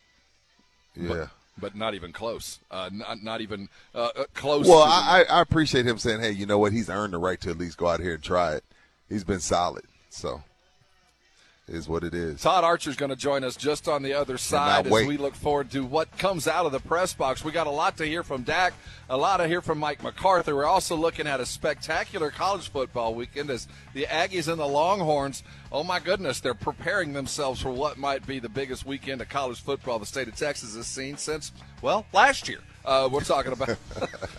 [SPEAKER 7] Yeah.
[SPEAKER 5] But, but not even close. Uh, not, not even uh, uh, close.
[SPEAKER 7] Well, I, I appreciate him saying, "Hey, you know what? He's earned the right to at least go out here and try it. He's been solid, so is what it is."
[SPEAKER 5] Todd Archer's going to join us just on the other side as we look forward to what comes out of the press box. We got a lot to hear from Dak, a lot to hear from Mike McCarthy. We're also looking at a spectacular college football weekend as the Aggies and the Longhorns, oh my goodness, they're preparing themselves for what might be the biggest weekend of college football the state of Texas has seen since, well, last year. Uh, we're talking about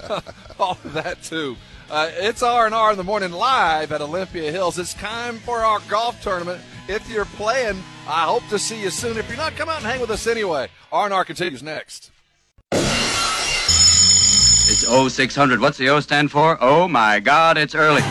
[SPEAKER 5] all of that too. Uh, it's R and R in the morning live at Olympia Hills. It's time for our golf tournament. If you're playing, I hope to see you soon. If you're not, come out and hang with us anyway. R and R continues next.
[SPEAKER 2] It's 0600. What's the O stand for? Oh my God, it's early.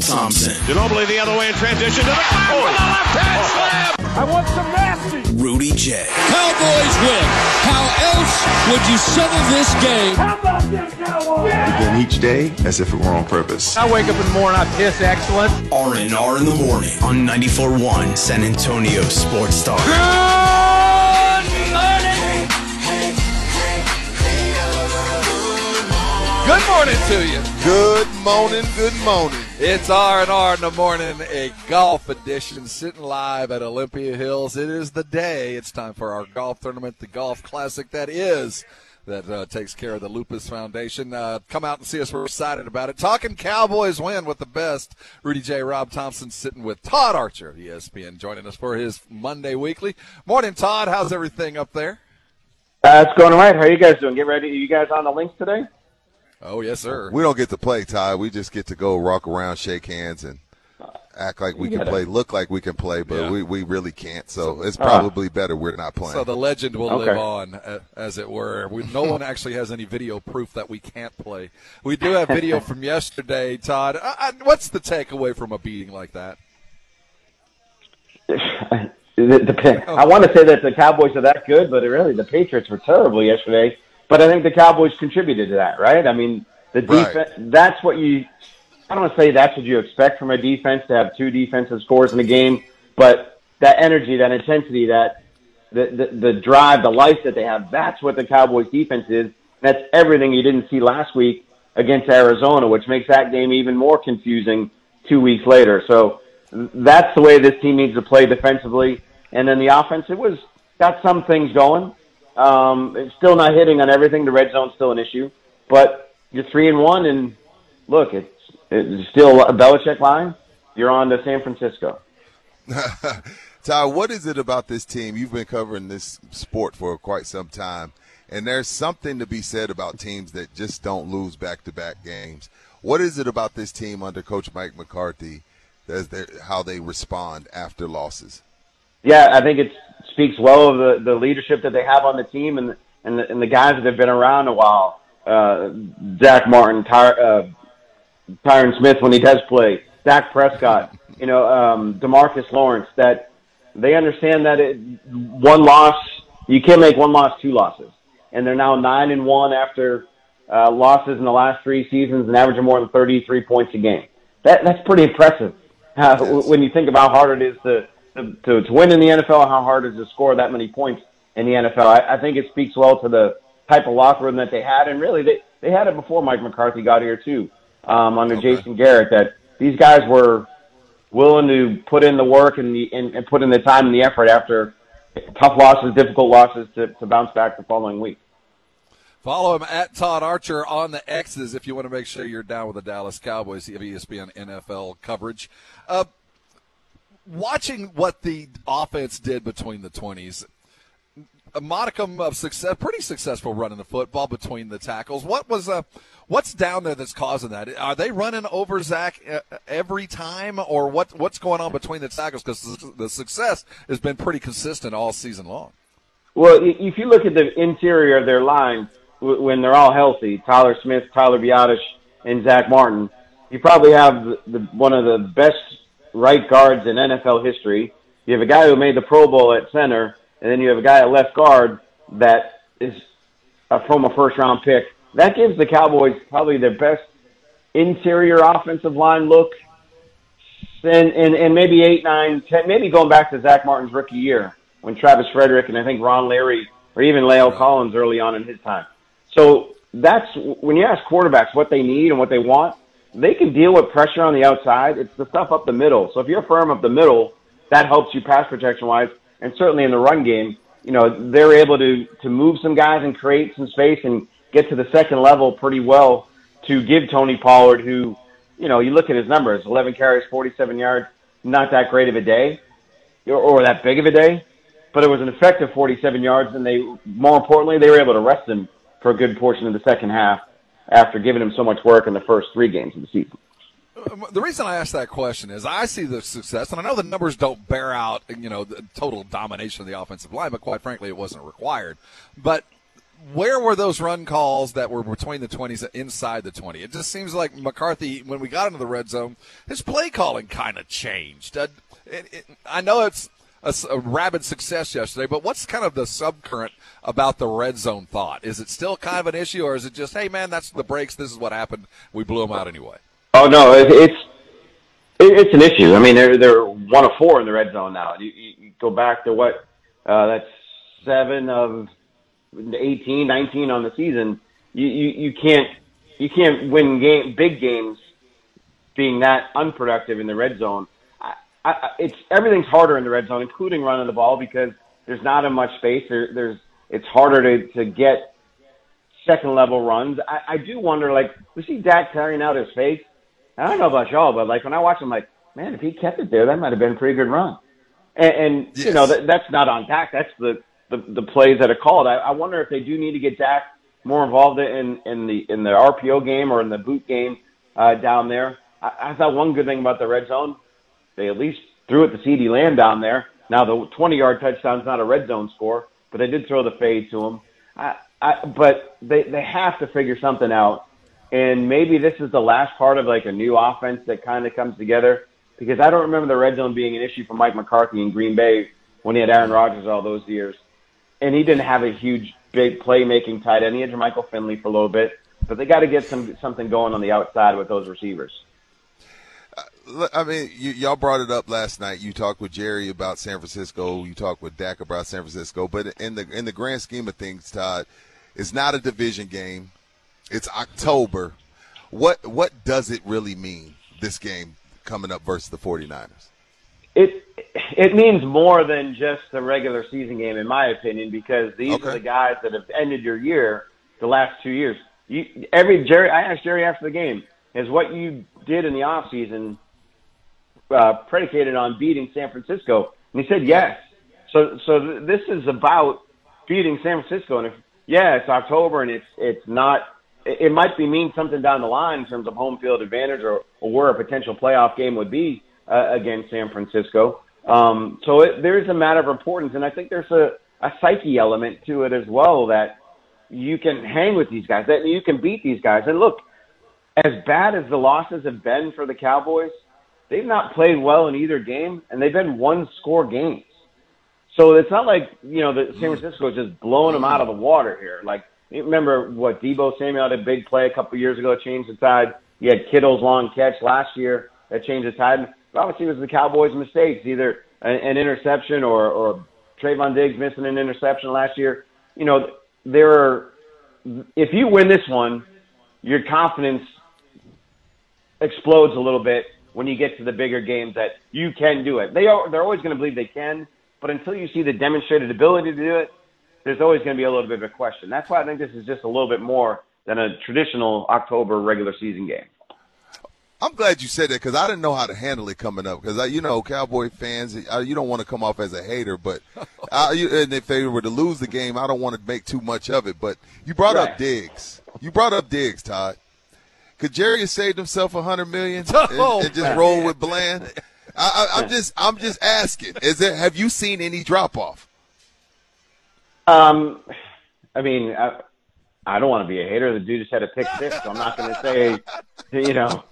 [SPEAKER 1] Thompson.
[SPEAKER 4] Ginobili the other way in transition to the ground for the left hand oh. slam.
[SPEAKER 3] I want some nasty.
[SPEAKER 1] Rudy J.
[SPEAKER 3] Cowboys win. How else would you settle this game?
[SPEAKER 12] How about them Cowboys?
[SPEAKER 6] Begin each day as if it were on purpose.
[SPEAKER 8] I wake up in the morning, I piss excellent.
[SPEAKER 1] R&R in the morning on 94.1 San Antonio Sports Star.
[SPEAKER 5] Good morning to you.
[SPEAKER 7] Good morning, good morning.
[SPEAKER 5] It's R and R in the morning, a golf edition, sitting live at Olympia Hills. It is the day. It's time for our golf tournament, the golf classic that is that uh, takes care of the Lupus Foundation. Uh, come out and see us. We're excited about it. Talking Cowboys win with the best. Rudy J. Rob Thompson sitting with Todd Archer ESPN, joining us for his Monday Weekly. Morning, Todd. How's everything up there?
[SPEAKER 13] Uh, it's going all right. How are you guys doing? Get ready. Are You guys on the links today?
[SPEAKER 5] Oh yes, sir.
[SPEAKER 7] We don't get to play, Ty. We just get to go walk around, shake hands, and act like we can play, look like we can play, but
[SPEAKER 5] Yeah.
[SPEAKER 7] we, we really can't. So it's
[SPEAKER 13] Ah.
[SPEAKER 7] probably better we're not playing.
[SPEAKER 5] So the legend will
[SPEAKER 13] Okay.
[SPEAKER 5] live on, uh, as it were. We, no one actually has any video proof that we can't play. We do have video from yesterday, Todd. Uh, uh, what's the takeaway from a beating like that?
[SPEAKER 13] It depends. I want to say that the Cowboys are that good, but really the Patriots were terrible yesterday. But I think the Cowboys contributed to that, right? I mean, the
[SPEAKER 7] Right.
[SPEAKER 13] defense. That's what you. I don't want to say that's what you expect from a defense to have two defensive scores in a game, but that energy, that intensity, that the, the the drive, the life that they have. That's what the Cowboys defense is. That's everything you didn't see last week against Arizona, which makes that game even more confusing two weeks later. So that's the way this team needs to play defensively. And then the offense, it was got some things going. Um, it's still not hitting on everything. The red zone's still an issue, but you're three and one, and look, it's it's still a Belichick line. You're on to San Francisco.
[SPEAKER 7] Ty, what is it about this team? You've been covering this sport for quite some time, and there's something to be said about teams that just don't lose back-to-back games. What is it about this team under Coach Mike McCarthy that's how they respond after losses?
[SPEAKER 13] Yeah, I think it speaks well of the, the leadership that they have on the team and and the, and the guys that have been around a while. Uh, Zack Martin, Ty, uh, Tyron Smith when he does play, Dak Prescott, you know, um, DeMarcus Lawrence. That they understand that it, one loss, you can't make one loss two losses, and they're now nine and one after uh, losses in the last three seasons and averaging more than thirty three points a game. That that's pretty impressive. Uh. When you think about how hard it is to, to to win in the NFL, how hard it is to score that many points in the NFL. I, I think it speaks well to the type of locker room that they had, and really they they had it before Mike McCarthy got here too, um, under
[SPEAKER 7] Okay.
[SPEAKER 13] Jason Garrett. That these guys were willing to put in the work and the and, and put in the time and the effort after tough losses, difficult losses to, to bounce back the following week.
[SPEAKER 5] Follow him at Todd Archer on the X's if you want to make sure you're down with the Dallas Cowboys. You have E ESPN NFL coverage. Uh, watching what the offense did between the 20s, a modicum of success, pretty successful running the football between the tackles. What was uh, what's down there that's causing that? Are they running over Zack uh, every time, or what? What's going on between the tackles? Because the success has been pretty consistent all season long.
[SPEAKER 13] Well, if you look at the interior of their line when they're all healthy, Tyler Smith, Tyler Biadasz, and Zack Martin, you probably have the, the, one of the best right guards in NFL history. You have a guy who made the Pro Bowl at center, and then you have a guy at left guard that is uh, from a first round pick. That gives the Cowboys probably their best interior offensive line look. And, and, and maybe eight, nine, ten, maybe going back to Zack Martin's rookie year when Travis Frederick and I think Ron Leary or even La'el Collins early on in his time. So that's when you ask quarterbacks what they need and what they want, they can deal with pressure on the outside. It's the stuff up the middle. So if you're firm up the middle, that helps you pass protection wise. And certainly in the run game, you know, they're able to, to move some guys and create some space and get to the second level pretty well to give Tony Pollard, who, you know, you look at his numbers, 11 carries, 47 yards, not that great of a day or, or that big of a day, but it was an effective 47 yards. And they, more importantly, they were able to rest him for a good portion of the second half after giving him so much work in the first three games of the season.
[SPEAKER 5] The reason I ask that question is I see the success, and I know the numbers don't bear out, you know, the total domination of the offensive line, but quite frankly, it wasn't required. But where were those run calls that were between the 20s and inside the 20? It just seems like McCarthy, when we got into the red zone, his play calling kind of changed. Uh, it, it, I know it's a, a rabid success yesterday. But what's kind of the subcurrent about the red zone thought? Is it still kind of an issue, or is it just, hey man, that's the breaks. This is what happened. We blew them out anyway.
[SPEAKER 13] Oh no, it, it's it, it's an issue. I mean, they're they're one of four in the red zone now. You, you, go back to what uh, that's seven of 18, 19 on the season. You you, you can't you can't win game big games being that unproductive in the red zone. I, it's everything's harder in the red zone, including running the ball, because there's not as much space. There, there's it's harder to to get second level runs. I, I do wonder, like we see Dak carrying out his face. I don't know about y'all, but like when I watch him, like man, if he kept it there, that might have been a pretty good run. And, and yes. you know that, that's not on Dak. That's the the, the plays that are called. I, I wonder if they do need to get Dak more involved in in the in the RPO game or in the boot game uh, down there. I, I thought one good thing about the red zone, they at least threw it to CeeDee Lamb down there. Now the 20 yard touchdown's not a red zone score, but they did throw the fade to him. I, I, but they they have to figure something out, and maybe this is the last part of like a new offense that kind of comes together. Because I don't remember the red zone being an issue for Mike McCarthy in Green Bay when he had Aaron Rodgers all those years, and he didn't have a huge big playmaking tight end. He had Michael Finley for a little bit, but they got to get some something going on the outside with those receivers.
[SPEAKER 7] I mean, you, y'all brought it up last night. You talked with Jerry about San Francisco. You talked with Dak about San Francisco. But in the in the grand scheme of things, Todd, it's not a division game. It's October. What what does it really mean this game coming up versus the 49ers?
[SPEAKER 13] It it means more than just a regular season game, in my opinion, because these okay. are the guys that have ended your year the last two years. You, every Jerry, I asked Jerry after the game, is what you did in the off season uh, predicated on beating San Francisco, and he said yes. So so th- this is about beating San Francisco, and if yeah, it's October, and it's it's not. It, it might be mean something down the line in terms of home field advantage or, or where a potential playoff game would be uh, against San Francisco. Um, so it, there's a matter of importance, and I think there's a, a psyche element to it as well that you can hang with these guys, that you can beat these guys. And look, as bad as the losses have been for the Cowboys, they've not played well in either game, and they've been one score games. So it's not like you know the San mm. Francisco is just blowing them out of the water here. Like you remember what Deebo Samuel had a big play a couple years ago, changed the tide. You had Kittle's long catch last year that changed the tide obviously it was the Cowboys' mistakes, either an, an interception or, or Trevon Diggs missing an interception last year. You know, there are, if you win this one, your confidence explodes a little bit when you get to the bigger games that you can do it. They are, they're always going to believe they can, but until you see the demonstrated ability to do it, there's always going to be a little bit of a question. That's why I think this is just a little bit more than a traditional October regular season game.
[SPEAKER 7] I'm glad you said that because I didn't know how to handle it coming up. Because you know, Cowboy fans, you don't want to come off as a hater, but I, and if they were to lose the game, I don't want to make too much of it. But you brought right. up Diggs. You brought up Diggs, Todd. Could Jerry have saved himself a hundred million and, oh, and just roll with Bland? I, am just, I'm just asking. Is there? Have you seen any drop off?
[SPEAKER 13] Um, I mean, I, I don't want to be a hater. The dude just had a pick six, so I'm not going to say, you know.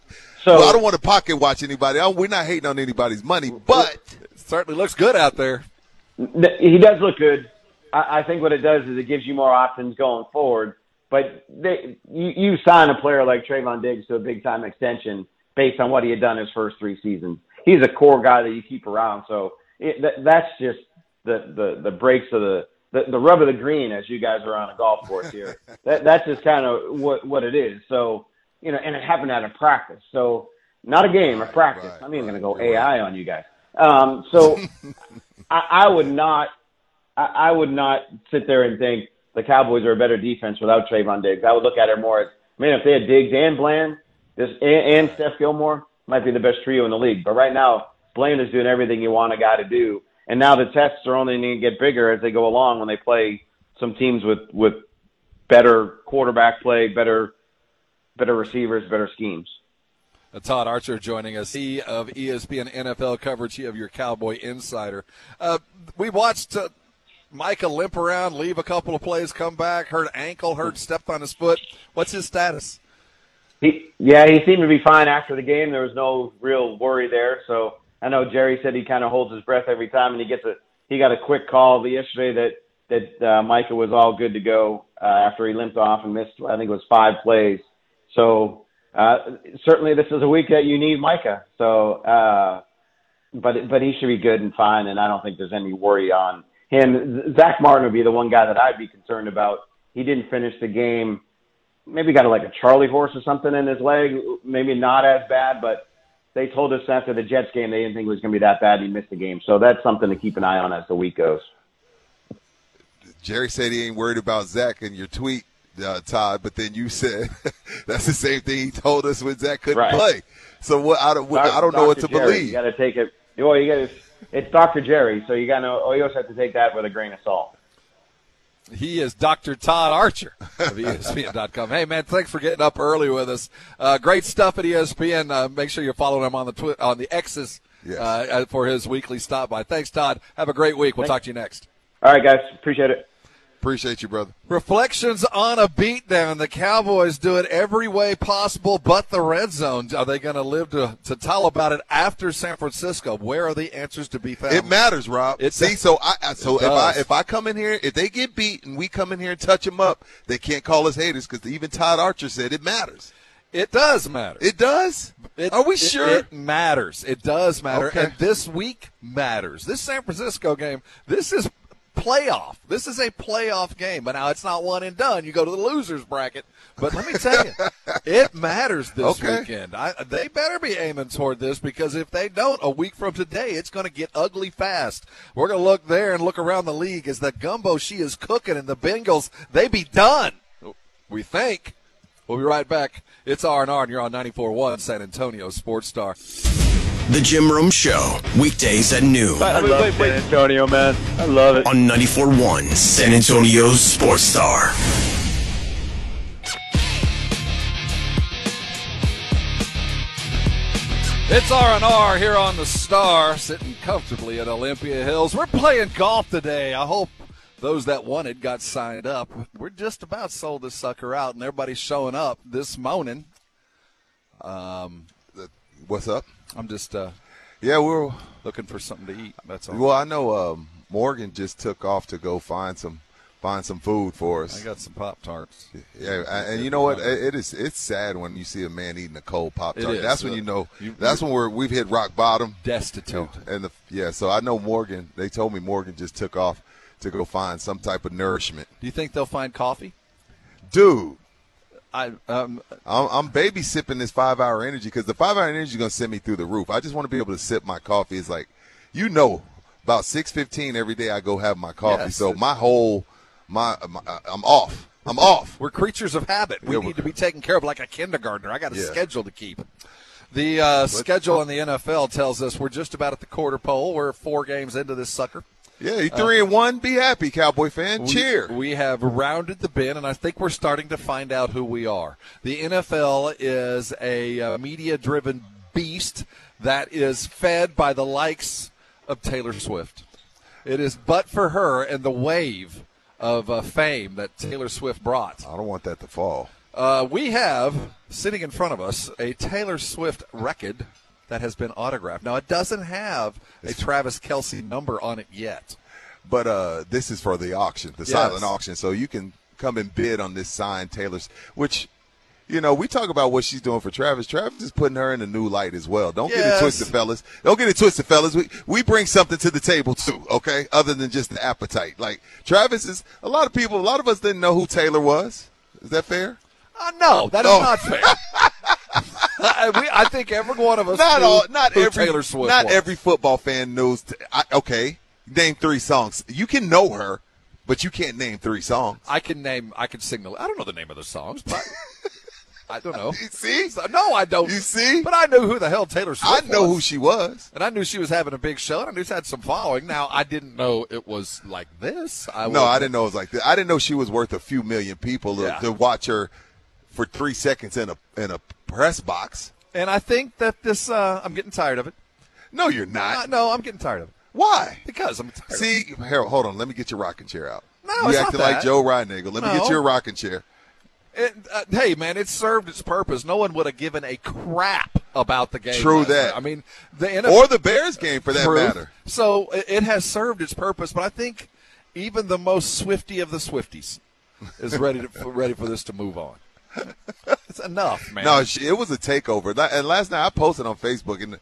[SPEAKER 13] So
[SPEAKER 7] well, I don't want to pocket watch anybody. I, we're not hating on anybody's money, but
[SPEAKER 5] it certainly looks good out there.
[SPEAKER 13] He does look good. I, I think what it does is it gives you more options going forward. But they, you, you sign a player like Trevon Diggs to a big time extension based on what he had done his first three seasons. He's a core guy that you keep around. So it, that, that's just the, the, the breaks of the, the, the rub of the green as you guys are on a golf course here. that, that's just kind of what, what it is. So you know, and it happened out of practice. So not a game, a practice. Right, I'm even right, going to go AI right. on you guys. Um, so I, I would not, I, I would not sit there and think the Cowboys are a better defense without Trevon Diggs. I would look at it more as, man, if they had Diggs and Bland, this and, and Steph Gilmore, might be the best trio in the league. But right now, Bland is doing everything you want a guy to do. And now the tests are only going to get bigger as they go along when they play some teams with with better quarterback play, better better receivers, better schemes.
[SPEAKER 5] Uh, Todd Archer joining us, he of ESPN NFL coverage, he of your Cowboy Insider. Uh, we watched uh, Micah limp around, leave a couple of plays, come back, hurt ankle, hurt, stepped on his foot. What's his status?
[SPEAKER 13] He, yeah, he seemed to be fine after the game. There was no real worry there. So I know Jerry said he kind of holds his breath every time, and he gets a he got a quick call yesterday that that uh, Micah was all good to go uh, after he limped off and missed I think it was five plays. So uh, certainly this is a week that you need Micah. So, uh, but but he should be good and fine, and I don't think there's any worry on him. Zack Martin would be the one guy that I'd be concerned about. He didn't finish the game. Maybe got like a Charlie horse or something in his leg. Maybe not as bad, but they told us after the Jets game they didn't think it was going to be that bad. He missed the game, so that's something to keep an eye on as the week goes.
[SPEAKER 7] Jerry said he ain't worried about Zack in your tweet, uh, Todd, but then you said that's the same thing he told us when Zack couldn't
[SPEAKER 13] Right.
[SPEAKER 7] play. So what? I don't. I don't know what to
[SPEAKER 13] Jerry,
[SPEAKER 7] believe.
[SPEAKER 13] You got to take it. Well, you got to. It's Dr. Jerry, so you got to. Oh, you also have to take that with a grain of salt.
[SPEAKER 5] He is Dr. Todd Archer of ESPN.com. Hey, man, thanks for getting up early with us. Uh, great stuff at ESPN. Uh, make sure you're following him on the twi- on the X's
[SPEAKER 7] Yes.
[SPEAKER 5] uh, for his weekly stop by. Thanks, Todd. Have a great week. We'll talk to you next.
[SPEAKER 13] All right, guys. Appreciate it.
[SPEAKER 7] Appreciate you, brother.
[SPEAKER 5] Reflections on a beatdown. The Cowboys do it every way possible but the red zone. Are they going to live to, tell about it after San Francisco? Where are the answers to be found?
[SPEAKER 7] It matters, Rob.
[SPEAKER 5] It
[SPEAKER 7] See,
[SPEAKER 5] does.
[SPEAKER 7] so I I- so if I if I come in here, if they get beat and we come in here and touch them up, they can't call us haters because even Todd Archer said it matters.
[SPEAKER 5] It does matter.
[SPEAKER 7] It does.
[SPEAKER 5] It-
[SPEAKER 7] Are we
[SPEAKER 5] it-
[SPEAKER 7] sure?
[SPEAKER 5] It matters. It does matter.
[SPEAKER 7] Okay.
[SPEAKER 5] And this week matters. This San Francisco game, this is playoff. This is a playoff game. But now it's not one and done. You go to the losers bracket. But let me tell you, it matters this
[SPEAKER 7] Okay.
[SPEAKER 5] weekend. I, they better be aiming toward this because if they don't, a week from today, it's going to get ugly fast. We're going to look there and look around the league as the gumbo she is cooking and the Bengals, they be done. We think. We'll be right back. It's R&R and you're on 94.1 San Antonio Sports Star.
[SPEAKER 1] The Jim Rome Show, weekdays at noon.
[SPEAKER 14] I love San Antonio, man. I love it.
[SPEAKER 1] On 94.1 San Antonio's Sports Star.
[SPEAKER 5] It's R&R here on the Star, sitting comfortably at Olympia Hills. We're playing golf today. I hope those that wanted got signed up. We're just about sold this sucker out, and everybody's showing up this morning. Um,
[SPEAKER 7] What's up?
[SPEAKER 5] I'm just uh,
[SPEAKER 7] Yeah, we're
[SPEAKER 5] looking for something to eat. That's all.
[SPEAKER 7] well. I know um, Morgan just took off to go find some find some food for us.
[SPEAKER 5] I got some Pop Tarts.
[SPEAKER 7] Yeah, and you know what? It is. It's sad when you see a man eating a cold pop tart. That's when
[SPEAKER 5] Uh,
[SPEAKER 7] you know.
[SPEAKER 5] you-
[SPEAKER 7] that's when we're we've hit rock bottom.
[SPEAKER 5] Destitute.
[SPEAKER 7] And the yeah, so I know Morgan. They told me Morgan just took off to go find some type of nourishment.
[SPEAKER 5] Do you think they'll find coffee?
[SPEAKER 7] Dude,
[SPEAKER 5] I um,
[SPEAKER 7] I'm, I'm baby sipping this five hour energy because the five hour energy is gonna send me through the roof. I just want to be able to sip my coffee. It's like, you know, about six fifteen every day I go have my coffee.
[SPEAKER 5] Yes.
[SPEAKER 7] so my whole my, my I'm off. I'm off.
[SPEAKER 5] We're creatures of habit. We
[SPEAKER 7] Yeah,
[SPEAKER 5] need to be taken care of like a kindergartner. I got a
[SPEAKER 7] Yeah.
[SPEAKER 5] schedule to keep. The uh, schedule in the NFL tells us we're just about at the quarter pole. We're four games into this sucker.
[SPEAKER 7] Yeah, you three and one. Be happy, Cowboy fan.
[SPEAKER 5] We-
[SPEAKER 7] Cheer.
[SPEAKER 5] We have rounded the bin, and I think we're starting to find out who we are. The NFL is a uh, media driven beast that is fed by the likes of Taylor Swift. It is but for her and the wave of uh, fame that Taylor Swift brought.
[SPEAKER 7] I don't want that to fall.
[SPEAKER 5] Uh, we have sitting in front of us a Taylor Swift record that has been autographed. Now, it doesn't have a Travis Kelce number on it yet.
[SPEAKER 7] But uh, this is for the auction, the
[SPEAKER 5] Yes.
[SPEAKER 7] silent auction. So you can come and bid on this signed Taylor's, which, you know, we talk about what she's doing for Travis. Travis is putting her in a new light as well. Don't get it twisted, fellas. Don't get it twisted, fellas. We we bring something to the table too, okay? Other than just the appetite. Like Travis is a lot of people. A lot of us didn't know who Taylor was. Is that fair?
[SPEAKER 5] Uh, no, that is
[SPEAKER 7] Oh.
[SPEAKER 5] not fair. I, we, I think every one of us
[SPEAKER 7] Not
[SPEAKER 5] knew
[SPEAKER 7] all. Not
[SPEAKER 5] who
[SPEAKER 7] every.
[SPEAKER 5] Taylor Swift
[SPEAKER 7] not
[SPEAKER 5] was.
[SPEAKER 7] every football fan knows. T- I, okay, name three songs. You can know her, but you can't name three songs.
[SPEAKER 5] I can name. I can sing the. I don't know the name of the songs, but I don't know.
[SPEAKER 7] You see?
[SPEAKER 5] No, I don't.
[SPEAKER 7] You see?
[SPEAKER 5] But I knew who the hell Taylor Swift I
[SPEAKER 7] know
[SPEAKER 5] was.
[SPEAKER 7] who she was.
[SPEAKER 5] And I knew she was having a big show, and I knew she had some following. Now, I didn't know it was like this. I
[SPEAKER 7] No, I didn't know it was like this. I didn't know she was worth a few million people to,
[SPEAKER 5] Yeah.
[SPEAKER 7] to watch her for three seconds in a in a press box.
[SPEAKER 5] And I think that this. Uh, I'm getting tired of it.
[SPEAKER 7] No, you're
[SPEAKER 5] Uh,
[SPEAKER 7] not.
[SPEAKER 5] no, I'm getting tired of it
[SPEAKER 7] Why?
[SPEAKER 5] because I'm tired. of it.
[SPEAKER 7] See, Harold, hold on. Let me get your rocking chair out.
[SPEAKER 5] No,
[SPEAKER 7] you acting like. Joe Reinagle. Let me get your rocking chair.
[SPEAKER 5] It, uh, hey, man, it served its purpose. No one would have given a crap about the game.
[SPEAKER 7] True that.
[SPEAKER 5] night. I mean, the NFL
[SPEAKER 7] or the Bears game for that matter.
[SPEAKER 5] So it, it has served its purpose, but I think even the most swifty of the Swifties is ready to ready for this to move on. It's enough, man.
[SPEAKER 7] No, it was a takeover. And last night I posted on Facebook and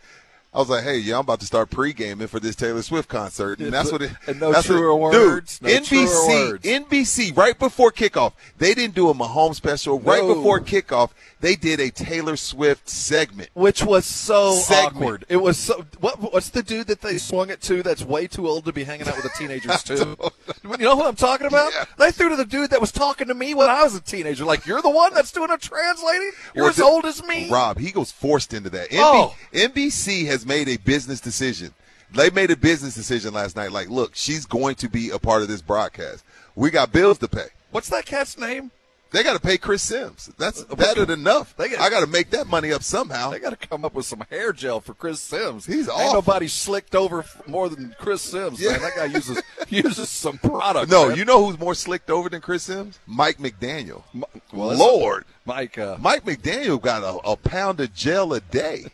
[SPEAKER 7] I was like, "Hey, yeah, I'm about to start pre-gaming for this Taylor Swift concert," and that's what it.
[SPEAKER 5] And no
[SPEAKER 7] that's what-
[SPEAKER 5] truer words,
[SPEAKER 7] Dude,
[SPEAKER 5] no truer
[SPEAKER 7] NBC,
[SPEAKER 5] words.
[SPEAKER 7] NBC, right before kickoff, they didn't do a Mahomes special. Right
[SPEAKER 5] No.
[SPEAKER 7] before kickoff, they did a Taylor Swift segment.
[SPEAKER 5] which was so
[SPEAKER 7] Segment.
[SPEAKER 5] awkward. It was so. What, what's the dude that they swung it to? That's way too old to be hanging out with the teenagers too. you know what I'm talking about? They threw to the dude that was talking to me when I was a teenager. Like you're the one that's doing a translating. You're as
[SPEAKER 7] the-
[SPEAKER 5] old as me.
[SPEAKER 7] Rob, he goes forced into that. NB-
[SPEAKER 5] Oh.
[SPEAKER 7] NBC has made a business decision. They made a business decision last night. Like, look, she's going to be a part of this broadcast. We got bills to pay.
[SPEAKER 5] What's that cat's name?
[SPEAKER 7] They got to pay Chris Simms. That's better than enough.
[SPEAKER 5] They gotta-
[SPEAKER 7] I got to make that money up somehow.
[SPEAKER 5] They got to come up with some hair gel for Chris Simms.
[SPEAKER 7] He's
[SPEAKER 5] Ain't nobody slicked over more than Chris Simms. Man, that guy uses uses some product.
[SPEAKER 7] No,
[SPEAKER 5] man.
[SPEAKER 7] you know who's more slicked over than Chris Simms? Mike McDaniel.
[SPEAKER 5] well,
[SPEAKER 7] Lord,
[SPEAKER 5] Mike. Uh,
[SPEAKER 7] Mike McDaniel got a, a pound of gel a day.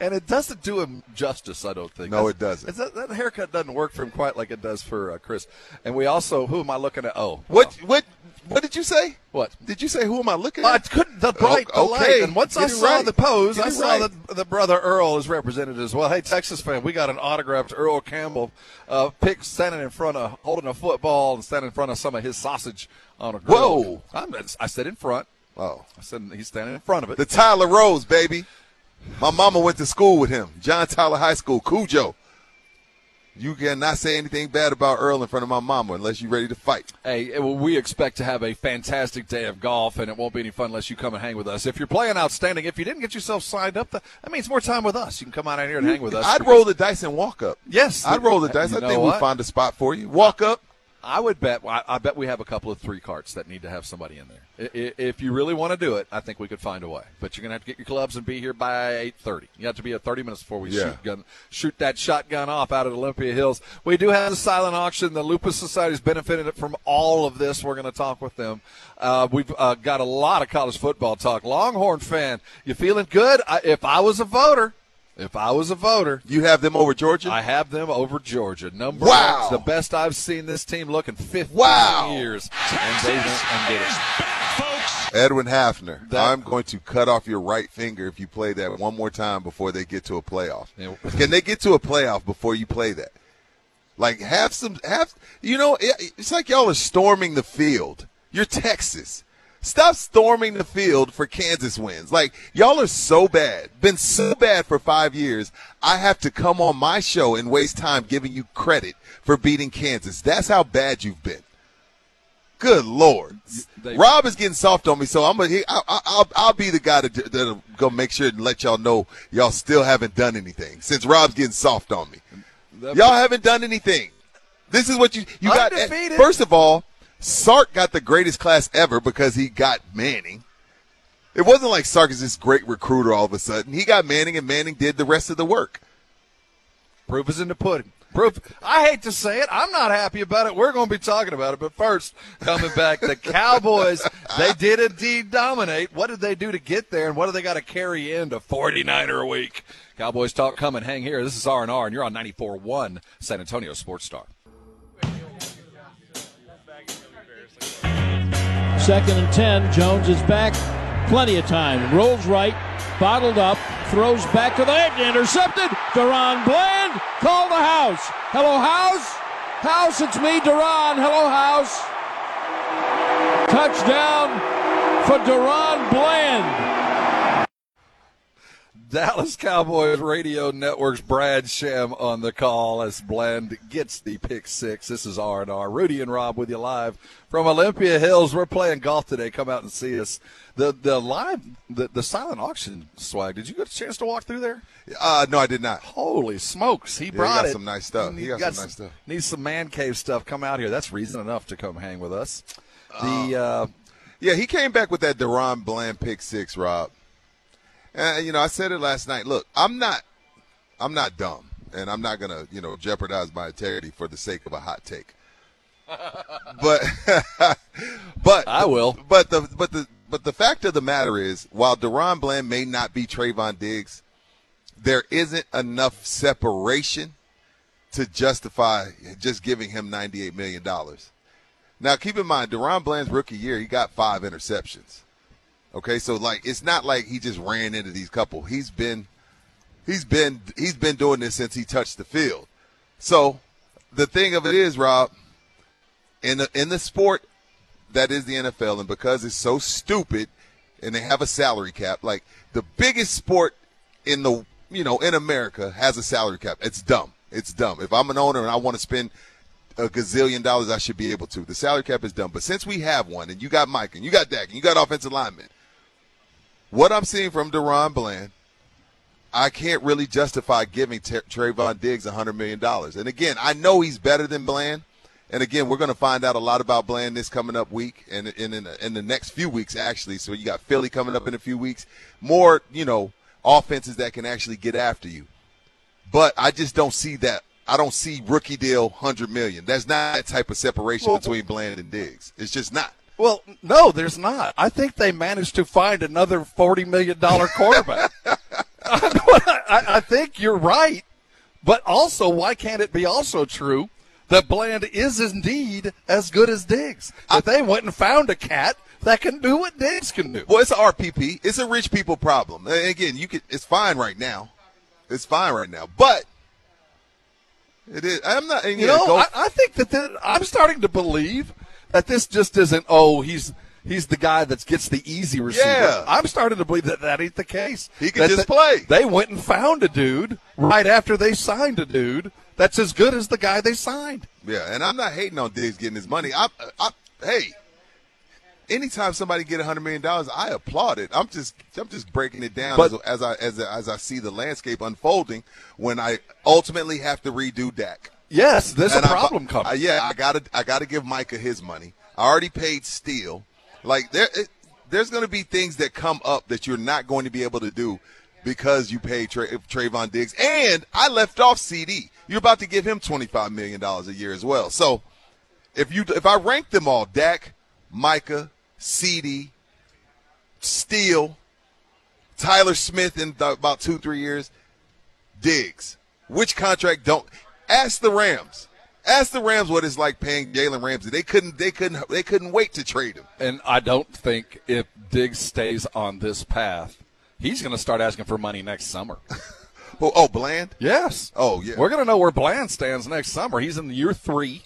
[SPEAKER 5] And it doesn't do him justice. I don't think.
[SPEAKER 7] No,
[SPEAKER 5] That's-
[SPEAKER 7] it doesn't.
[SPEAKER 5] it's That, that haircut doesn't work for him quite like it does for uh, Chris. And we also, who am I looking at? Oh,
[SPEAKER 7] What what what did you say?
[SPEAKER 5] What
[SPEAKER 7] did you say? Who am I looking at?
[SPEAKER 5] I couldn't the bright the
[SPEAKER 7] O-
[SPEAKER 5] light.
[SPEAKER 7] okay,
[SPEAKER 5] And once I
[SPEAKER 7] get it
[SPEAKER 5] saw
[SPEAKER 7] right.
[SPEAKER 5] the pose,
[SPEAKER 7] Get
[SPEAKER 5] I saw
[SPEAKER 7] right.
[SPEAKER 5] that the brother Earl is represented as well. Hey, Texas fan, we got an autographed Earl Campbell uh, pic standing in front of holding a football and standing in front of some of his sausage on a grill.
[SPEAKER 7] Whoa.
[SPEAKER 5] I'm, I said in front.
[SPEAKER 7] Oh,
[SPEAKER 5] I said he's standing in front of it.
[SPEAKER 7] the Tyler Rose baby. My mama went to school with him. John Tyler High School, Cujo. You cannot say anything bad about Earl in front of my mama unless you're ready to fight.
[SPEAKER 5] Hey, eh, well, we expect to have a fantastic day of golf, and it won't be any fun unless you come and hang with us. If you're playing outstanding, if you didn't get yourself signed up, that means more time with us. You can come out here and hang with us.
[SPEAKER 7] I'd roll the dice and walk up.
[SPEAKER 5] Yes,
[SPEAKER 7] I'd roll the dice.
[SPEAKER 5] You
[SPEAKER 7] I think we'll find a spot for you. Walk up.
[SPEAKER 5] I would bet. I bet we have a couple of three carts that need to have somebody in there. If you really want to do it, I think we could find a way. But you're gonna have to get your clubs and be here by eight thirty. You have to be at thirty minutes before we
[SPEAKER 7] Yeah.
[SPEAKER 5] shoot gun shoot that shotgun off out at Olympia Hills. We do have the silent auction. The Lupus Society's benefited from all of this. We're going to talk with them. Uh, we've uh, got a lot of college football talk. Longhorn fan, you feeling good? I, if I was a voter. If I was a voter,
[SPEAKER 7] You have them over Georgia.
[SPEAKER 5] I have them over Georgia. Number
[SPEAKER 7] Wow.
[SPEAKER 5] one, the best I've seen this team look in 15
[SPEAKER 7] Wow.
[SPEAKER 5] years, and they went and did it. Folks.
[SPEAKER 7] Edwin Hafner,
[SPEAKER 5] That-
[SPEAKER 7] I'm going to cut off your right finger if you play that one more time before they get to a playoff.
[SPEAKER 5] Yeah.
[SPEAKER 7] Can they get to a playoff before you play that? Like have some have you know it- it's like y'all are storming the field. You're Texas. Stop storming the field for Kansas wins. Like y'all are so bad, been so bad for five years. I have to come on my show and waste time giving you credit for beating Kansas. That's how bad you've been. Good lord,
[SPEAKER 5] They-
[SPEAKER 7] Rob is getting soft on me, so I'm gonna. I, I, I'll, I'll be the guy that, that'll go make sure and let y'all know y'all still haven't done anything since Rob's getting soft on me. Y'all haven't done anything. This is what you you got.
[SPEAKER 5] Eh, Undefeated.
[SPEAKER 7] First of all, Sark got the greatest class ever because he got Manning. It wasn't like Sark is this great recruiter all of a sudden. He got Manning, and Manning did the rest of the work.
[SPEAKER 5] Proof is in the pudding. Proof. I hate to say it. I'm not happy about it. We're going to be talking about it. But first, coming back, the Cowboys, they did indeed dominate. What did they do to get there, and what do they got to carry into 49er a week? Cowboys talk coming. Hang here. This is R&R, and you're on 94.1 San Antonio Sports Star.
[SPEAKER 3] Second and 10. Jones is back. Plenty of time. Rolls right. Bottled up. Throws back to the edge. Intercepted. DaRon Bland. Call the house. Hello, house. House, it's me, DaRon. Hello, house. Touchdown for DaRon Bland.
[SPEAKER 5] Dallas Cowboys Radio Network's Brad Sham on the call as Bland gets the pick six. This is R and R. Rudy and Rob with you live from Olympia Hills. We're playing golf today. Come out and see us. The the live the, the silent auction swag. Did you get a chance to walk through there?
[SPEAKER 7] Uh, no, I did not.
[SPEAKER 5] Holy smokes! He
[SPEAKER 7] he
[SPEAKER 5] brought
[SPEAKER 7] got
[SPEAKER 5] it.
[SPEAKER 7] some nice stuff.
[SPEAKER 5] And
[SPEAKER 7] He got some nice stuff.
[SPEAKER 5] Needs some man cave stuff. Come out here. That's reason enough to come hang with us. The uh,
[SPEAKER 7] Yeah, he came back with that DaRon Bland pick six, Rob. And you know, I said it last night. Look, I'm not, I'm not dumb, and I'm not gonna, you know, jeopardize my integrity for the sake of a hot take. but, but
[SPEAKER 5] I will.
[SPEAKER 7] But the but the but the fact of the matter is, while DaRon Bland may not be Trevon Diggs, there isn't enough separation to justify just giving him $98 million. Now, keep in mind, DaRon Bland's rookie year, he got five interceptions. Okay, so like it's not like he just ran into these couple. He's been he's been he's been doing this since he touched the field. So the thing of it is, Rob, in the in the sport that is the NFL, and because it's so stupid and they have a salary cap, like the biggest sport in the you know in America has a salary cap. It's dumb. It's dumb. If I'm an owner and I want to spend a gazillion dollars, I should be able to. The salary cap is dumb. But since we have one, and you got Mike, and you got Dak, and you got offensive linemen, what I'm seeing from DaRon Bland, I can't really justify giving T- Trevon Diggs $100 million. And again, I know he's better than Bland. And again, we're going to find out a lot about Bland this coming up week and, and in, the, in the next few weeks, actually. So you got Philly coming up in a few weeks. More, you know, offenses that can actually get after you. But I just don't see that. I don't see rookie deal 100 million. That's not that type of separation
[SPEAKER 5] Well-
[SPEAKER 7] between Bland and Diggs. It's just not.
[SPEAKER 5] Well, no, there's not. I think they managed to find another forty million dollar quarterback. I, I think you're right, but also, why can't it be also true that Bland is indeed as good as Diggs? That they went and found a cat that can do what Diggs can do.
[SPEAKER 7] Well, it's a RPP. It's a rich people problem. And again, you can. It's fine right now. It's fine right now. But it is. I'm not. and
[SPEAKER 5] You know, I, I think that the, I'm starting to believe that this just isn't. Oh, he's he's the guy that gets the easy receiver.
[SPEAKER 7] Yeah.
[SPEAKER 5] I'm starting to believe that that ain't the case.
[SPEAKER 7] He can
[SPEAKER 5] That
[SPEAKER 7] just
[SPEAKER 5] the-
[SPEAKER 7] play.
[SPEAKER 5] They went and found a dude right after they signed a dude that's as good as the guy they signed.
[SPEAKER 7] yeah, and I'm not hating on Diggs getting his money. I, I, hey, anytime somebody get a hundred million dollars, I applaud it. I'm just, I'm just breaking it down
[SPEAKER 5] But-
[SPEAKER 7] as, as I, as, as I see the landscape unfolding when I ultimately have to redo Dak.
[SPEAKER 5] Yes, there's
[SPEAKER 7] And
[SPEAKER 5] a
[SPEAKER 7] I-
[SPEAKER 5] problem coming.
[SPEAKER 7] uh, yeah, I gotta I gotta give Micah his money. I already paid Steele. Like there, it, there's going to be things that come up that you're not going to be able to do because you paid Tra- Trevon Diggs, and I left off CeeDee. You're about to give him 25 million dollars a year as well. So if you if I rank them all, Dak, Micah, CeeDee, Steele, Tyler Smith in th- about two three years, Diggs. Which contract don't ask the Rams. Ask the Rams what it's like paying Jalen Ramsey. They couldn't they couldn't they couldn't wait to trade him.
[SPEAKER 5] And I don't think if Diggs stays on this path, he's going to start asking for money next summer.
[SPEAKER 7] Oh, oh Bland?
[SPEAKER 5] Yes.
[SPEAKER 7] Oh yeah.
[SPEAKER 5] We're going to know where Bland stands next summer. He's in year three.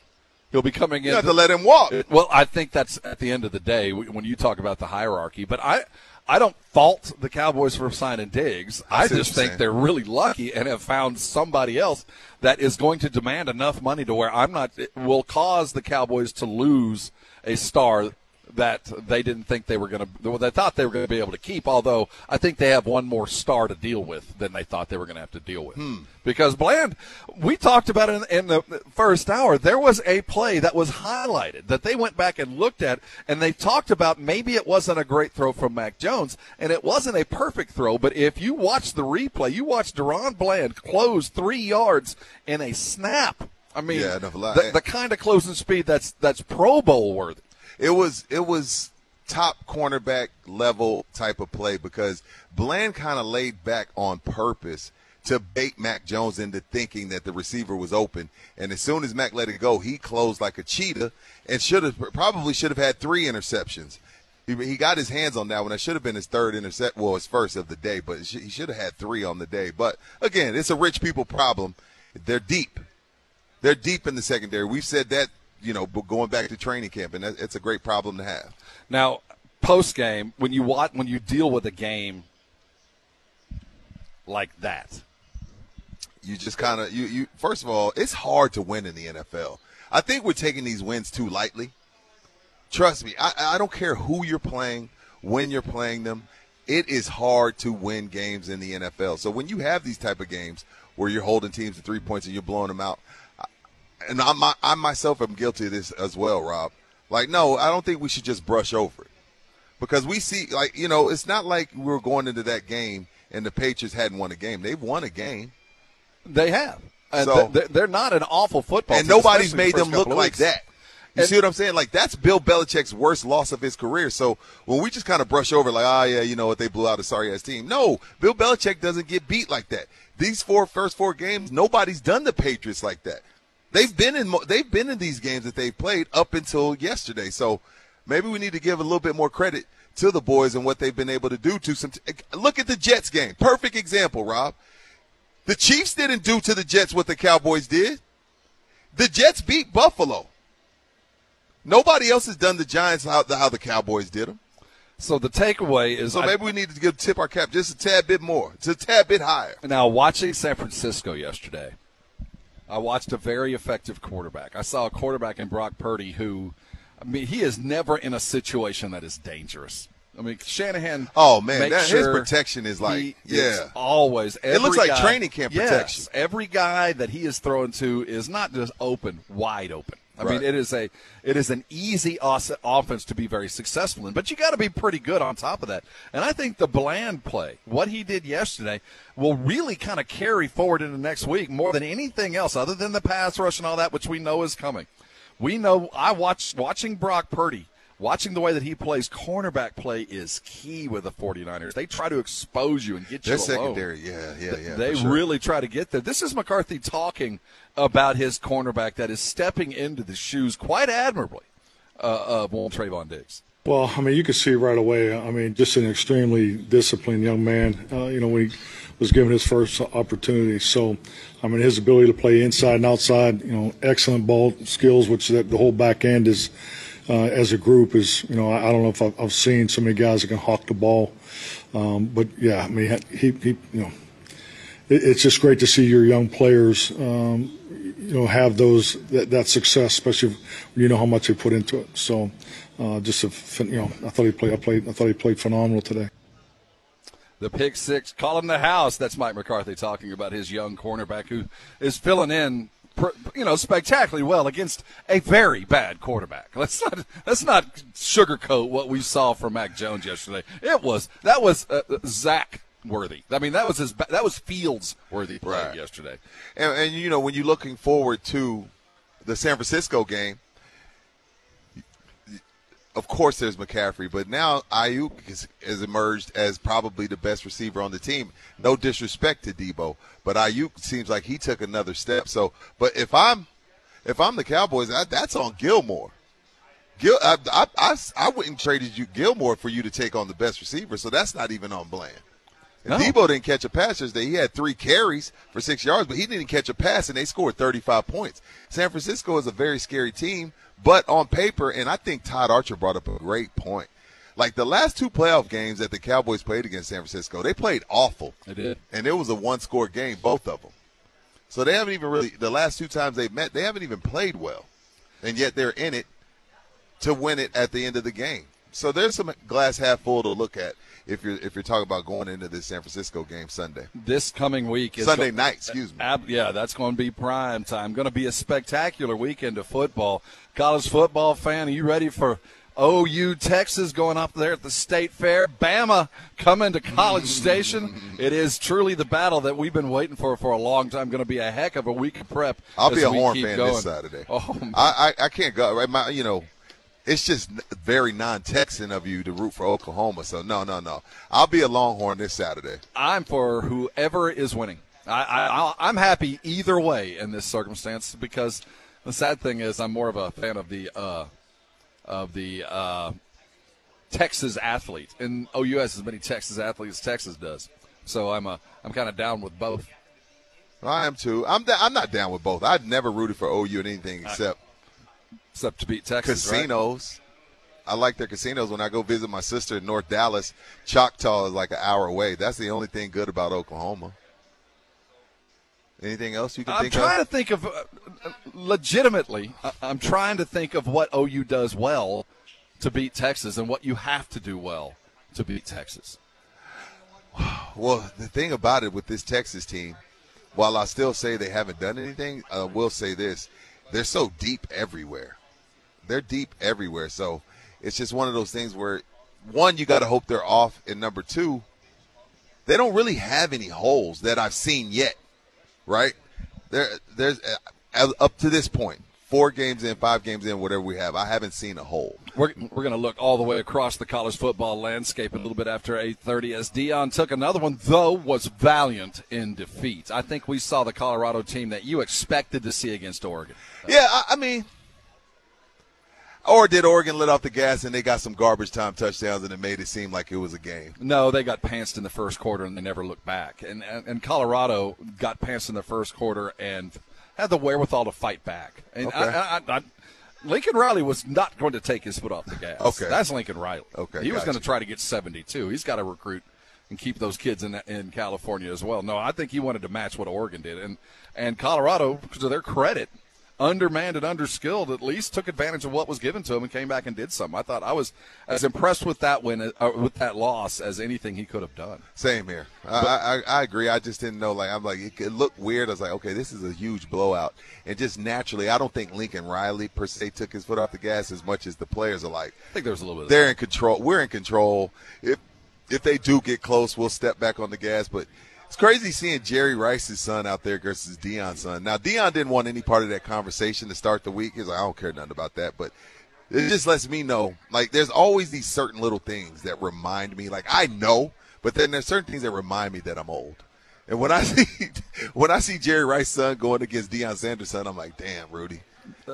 [SPEAKER 5] He'll be coming in.
[SPEAKER 7] You have to let him walk.
[SPEAKER 5] Well, I think that's at the end of the day when you talk about the hierarchy. But I, I don't fault the Cowboys for signing Diggs.
[SPEAKER 7] I
[SPEAKER 5] I, just think they're really lucky and have found somebody else that is going to demand enough money to where I'm not it will cause the Cowboys to lose a star that they didn't think they were going to. well, They thought they were going to be able to keep. Although I think they have one more star to deal with than they thought they were going to have to deal with. Because Bland, we talked about it in, in the first hour. There was a play that was highlighted that they went back and looked at, and they talked about maybe it wasn't a great throw from Mac Jones, and it wasn't a perfect throw. But if you watch the replay, you watch DaRon Bland close three yards in a snap. I mean,
[SPEAKER 7] Yeah,
[SPEAKER 5] the, the kind of closing speed that's that's Pro Bowl worthy.
[SPEAKER 7] It was it was top cornerback level type of play because Bland kind of laid back on purpose to bait Mac Jones into thinking that the receiver was open. And as soon as Mac let it go, he closed like a cheetah and should have probably should have had three interceptions. He, got his hands on that one. That should have been his third intercept. Well, his first of the day, but he should have had three on the day. But again, it's a rich people problem. They're deep. They're deep in the secondary. We've said that, you know, going back to training camp, and it's a great problem to have.
[SPEAKER 5] Now, post game, when you watch, when you deal with a game like that,
[SPEAKER 7] You just kind of you you. First of all, it's hard to win in the NFL. I think we're taking these wins too lightly. Trust me, I, I don't care who you're playing, when you're playing them. It is hard to win games in the NFL. So when you have these type of games where you're holding teams to three points and you're blowing them out, and I'm, I myself am guilty of this as well, Rob. Like, no, I don't think we should just brush over it because we see, like, you know, it's not like we were going into that game and the Patriots hadn't won a game. They've won a game.
[SPEAKER 5] they have. And
[SPEAKER 7] So-
[SPEAKER 5] they're, not an awful football
[SPEAKER 7] And
[SPEAKER 5] team,
[SPEAKER 7] nobody's made
[SPEAKER 5] the
[SPEAKER 7] them look like that. You see what I'm saying? Like that's Bill Belichick's worst loss of his career. So when we just kind of brush over, like, oh yeah, you know what, they blew out a sorry ass team. No, Bill Belichick doesn't get beat like that. These four first four games, nobody's done the Patriots like that. They've been in they've been in these games that they've played up until yesterday. So maybe we need to give a little bit more credit to the boys and what they've been able to do to some. T- look at the Jets game. Perfect example, Rob. The Chiefs didn't do to the Jets what the Cowboys did. The Jets beat Buffalo. Nobody else has done the Giants how the, how the Cowboys did them.
[SPEAKER 5] So the takeaway is
[SPEAKER 7] So
[SPEAKER 5] I-
[SPEAKER 7] maybe we need to give tip our cap just a tad bit more, just a tad bit higher.
[SPEAKER 5] Now, watching San Francisco yesterday, I watched a very effective quarterback. I saw a quarterback in Brock Purdy who, I mean, he is never in a situation that is dangerous. I mean, Shanahan.
[SPEAKER 7] Oh man, that, his protection is like yeah.
[SPEAKER 5] always.
[SPEAKER 7] It looks like
[SPEAKER 5] guy-
[SPEAKER 7] training camp
[SPEAKER 5] Yes,
[SPEAKER 7] protection.
[SPEAKER 5] every guy that he is throwing to is not just open, wide open. I mean, it is a it is an easy os- offense to be very successful in, but you got to be pretty good on top of that. And I think the Bland play, what he did yesterday, will really kind of carry forward into next week more than anything else, other than the pass rush and all that, which we know is coming. We know. I watched watching Brock Purdy. Watching the way that he plays cornerback play is key with the 49ers. They try to expose you and get
[SPEAKER 7] Their
[SPEAKER 5] you alone.
[SPEAKER 7] secondary, yeah, yeah, yeah.
[SPEAKER 5] They
[SPEAKER 7] sure.
[SPEAKER 5] really try to get there. This is McCarthy talking about his cornerback that is stepping into the shoes quite admirably uh, of one Trevon Diggs.
[SPEAKER 15] Well, I mean, you can see right away. I mean, just an extremely disciplined young man. Uh, you know, when he was given his first opportunity. So, I mean, his ability to play inside and outside. You know, excellent ball skills, which the, the whole back end is. Uh, as a group is, you know, I, I don't know if I've, I've seen so many guys that can hawk the ball, um, but yeah, I mean, he, he you know, it, it's just great to see your young players, um, you know, have those that, that success, especially when you know how much they put into it. So, uh, just a, you know, I thought he played. I played. I thought he played phenomenal today.
[SPEAKER 5] The pick six, call him the house. That's Mike McCarthy talking about his young cornerback who is filling in, you know, spectacularly well against a very bad quarterback. Let's not let's not sugarcoat what we saw from Mac Jones yesterday. It was that was uh, Zach worthy. I mean, that was his that was Fields worthy play
[SPEAKER 7] Right.
[SPEAKER 5] yesterday.
[SPEAKER 7] And, and you know, when you're looking forward to the San Francisco game, of course there's McCaffrey, but now Aiyuk has, has emerged as probably the best receiver on the team. No disrespect to Debo, but Aiyuk seems like he took another step. So, but if I'm if I'm the Cowboys, I, that's on Gilmore. Gil, I, I, I, I wouldn't trade you Gilmore for you to take on the best receiver, so that's not even on Bland.
[SPEAKER 5] No.
[SPEAKER 7] Debo didn't catch a pass yesterday. He had three carries for six yards, but he didn't catch a pass, and they scored 35 points. San Francisco is a very scary team, but on paper, and I think Todd Archer brought up a great point. Like the last two playoff games that the Cowboys played against San Francisco, they played awful.
[SPEAKER 5] They did.
[SPEAKER 7] And it was a one score game, both of them. So they haven't even really, the last two times they've met, they haven't even played well. And yet they're in it to win it at the end of the game. So there's some glass half full to look at if you're if you're talking about going into this San Francisco game Sunday.
[SPEAKER 5] This coming week is
[SPEAKER 7] Sunday
[SPEAKER 5] go-
[SPEAKER 7] night, excuse me.
[SPEAKER 5] Ab- yeah, that's going to be prime time. Going to be a spectacular weekend of football. College football fan, are you ready for OU Texas going up there at the State Fair? Bama coming to College Station. It is truly the battle that we've been waiting for for a long time. Going to be a heck of a week of prep.
[SPEAKER 7] I'll be a Horn fan
[SPEAKER 5] going.
[SPEAKER 7] this Saturday.
[SPEAKER 5] Oh,
[SPEAKER 7] I, I I can't go. Right, my you know, it's just very non-Texan of you to root for Oklahoma. So no, no, no. I'll be a Longhorn this Saturday.
[SPEAKER 5] I'm for whoever is winning. I, I, I'm happy either way in this circumstance because the sad thing is I'm more of a fan of the uh, of the uh, Texas athlete, and OU has as many Texas athletes as Texas does. So I'm a I'm kind of down with both.
[SPEAKER 7] I am too. I'm da- I'm not down with both. I've never rooted for OU in anything except
[SPEAKER 5] except to beat Texas. right?
[SPEAKER 7] casinos. I like their casinos. When I go visit my sister in North Dallas, Choctaw is like an hour away. That's the only thing good about Oklahoma. Anything else you can think of?
[SPEAKER 5] I'm
[SPEAKER 7] think
[SPEAKER 5] trying
[SPEAKER 7] of?
[SPEAKER 5] to think of uh, uh, legitimately. I'm trying to think of what OU does well to beat Texas and what you have to do well to beat Texas.
[SPEAKER 7] Well, the thing about it with this Texas team, while I still say they haven't done anything, I will say this: they're so deep everywhere. They're deep everywhere. So it's just one of those things where, one, you got to hope they're off, and number two, they don't really have any holes that I've seen yet. Right? There, there's uh, up to this point, four games in, five games in, whatever we have. I haven't seen a hole.
[SPEAKER 5] We're, we're going to look all the way across the college football landscape a little bit after 8:30 as Deion took another one, though was valiant in defeat. I think we saw the Colorado team that you expected to see against Oregon.
[SPEAKER 7] Yeah, I, I mean, or did Oregon let off the gas and they got some garbage time touchdowns and it made it seem like it was a game?
[SPEAKER 5] No, they got pantsed in the first quarter and they never looked back. And and, and Colorado got pantsed in the first quarter and had the wherewithal to fight back. And
[SPEAKER 7] Okay.
[SPEAKER 5] I, I, I, Lincoln Riley was not going to take his foot off the gas.
[SPEAKER 7] Okay.
[SPEAKER 5] that's Lincoln Riley.
[SPEAKER 7] Okay,
[SPEAKER 5] he was
[SPEAKER 7] gotcha.
[SPEAKER 5] going to try to get 72. He's got to recruit and keep those kids in in California as well. No, I think he wanted to match what Oregon did, and and Colorado, to their credit, undermanned and underskilled, at least took advantage of what was given to him and came back and did something. I thought I was as impressed with that win, uh, with that loss, as anything he could have done.
[SPEAKER 7] Same here. I, I I agree. I just didn't know. Like I'm like it, it looked weird. I was like, okay, this is a huge blowout, and just naturally, I don't think Lincoln Riley per se took his foot off the gas as much as the players are like.
[SPEAKER 5] I think there's a little bit.
[SPEAKER 7] They're in control. We're in control. If if they do get close, we'll step back on the gas. But it's crazy seeing Jerry Rice's son out there versus Deion's son. Now Dion didn't want any part of that conversation to start the week. He's like, I don't care nothing about that. But it just lets me know, like, there's always these certain little things that remind me. Like I know, but then there's certain things that remind me that I'm old. And when I see when I see Jerry Rice's son going against Deion Sanders' son, I'm like, damn, Rudy,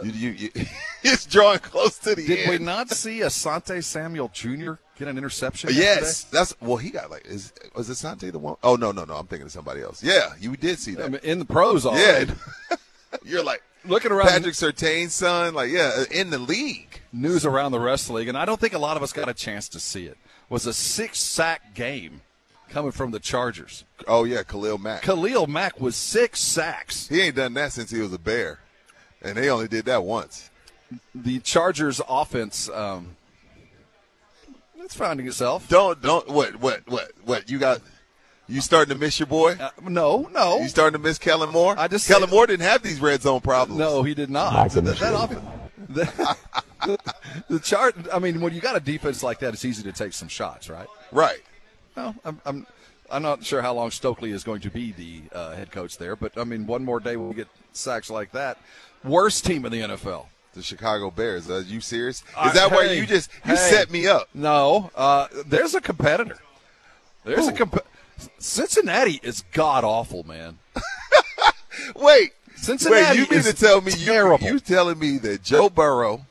[SPEAKER 7] you, you, you it's drawing close to the end.
[SPEAKER 5] Did
[SPEAKER 7] end.
[SPEAKER 5] we not see Asante Samuel Jr. get an interception?
[SPEAKER 7] Yes, that's well. He got like is was it Sante the one? Oh no, no, no. I'm thinking of somebody else. Yeah, you did see that
[SPEAKER 5] I mean, in the pros, all
[SPEAKER 7] yeah,
[SPEAKER 5] right.
[SPEAKER 7] you're like
[SPEAKER 5] looking around.
[SPEAKER 7] Patrick Surtain's son. Like yeah, uh, in the league.
[SPEAKER 5] news around the rest of the league, and I don't think a lot of us got a chance to see it. Was a six sack game coming from the Chargers.
[SPEAKER 7] Oh yeah, Khalil Mack.
[SPEAKER 5] Khalil Mack was six sacks.
[SPEAKER 7] He ain't done that since he was a Bear, and they only did that once.
[SPEAKER 5] The Chargers offense, um, it's finding itself.
[SPEAKER 7] Don't don't what what what what you got? You starting to miss your boy?
[SPEAKER 5] Uh, no, no.
[SPEAKER 7] You starting to miss Kellen Moore?
[SPEAKER 5] I just
[SPEAKER 7] Kellen
[SPEAKER 5] said-
[SPEAKER 7] Moore didn't have these red zone problems.
[SPEAKER 5] No, he did not. that, that often. The, the chart. I mean, when you got a defense like that, it's easy to take some shots, right?
[SPEAKER 7] Right.
[SPEAKER 5] Well, I'm, I'm, I'm not sure how long Stokely is going to be the uh, head coach there, but I mean, one more day we'll get sacks like that. Worst team in the NFL.
[SPEAKER 7] The Chicago Bears. Are you serious? Is
[SPEAKER 5] Uh,
[SPEAKER 7] that why
[SPEAKER 5] hey,
[SPEAKER 7] you just you
[SPEAKER 5] hey.
[SPEAKER 7] set me up?
[SPEAKER 5] No, uh, there's a competitor. There's a comp- Cincinnati is god awful, man.
[SPEAKER 7] Wait,
[SPEAKER 5] Cincinnati
[SPEAKER 7] Wait, you mean
[SPEAKER 5] is
[SPEAKER 7] to tell me you,
[SPEAKER 5] terrible.
[SPEAKER 7] you telling me that Joe Burrow,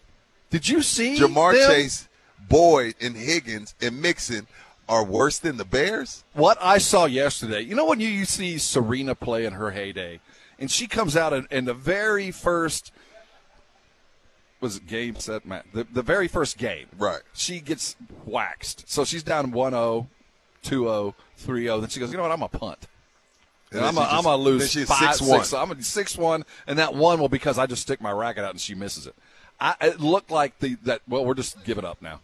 [SPEAKER 5] Did you see
[SPEAKER 7] Ja'Marr
[SPEAKER 5] them?
[SPEAKER 7] Chase, Boyd, and Higgins and Mixon are worse than the Bears?
[SPEAKER 5] What I saw yesterday, you know, when you, you see Serena play in her heyday, and she comes out in, in the very first was it game set match the, the very first game
[SPEAKER 7] Right.
[SPEAKER 5] she gets waxed so she's down 1-0 2-0 3-0 then she goes you know what i'm a punt
[SPEAKER 7] And
[SPEAKER 5] and I'm a,
[SPEAKER 7] just-
[SPEAKER 5] gonna lose
[SPEAKER 7] she's
[SPEAKER 5] five,
[SPEAKER 7] 6-1.
[SPEAKER 5] six. I'm gonna six one, and that one will because I just stick my racket out and she misses it. I, it looked like the that. Well, we're just giving up now.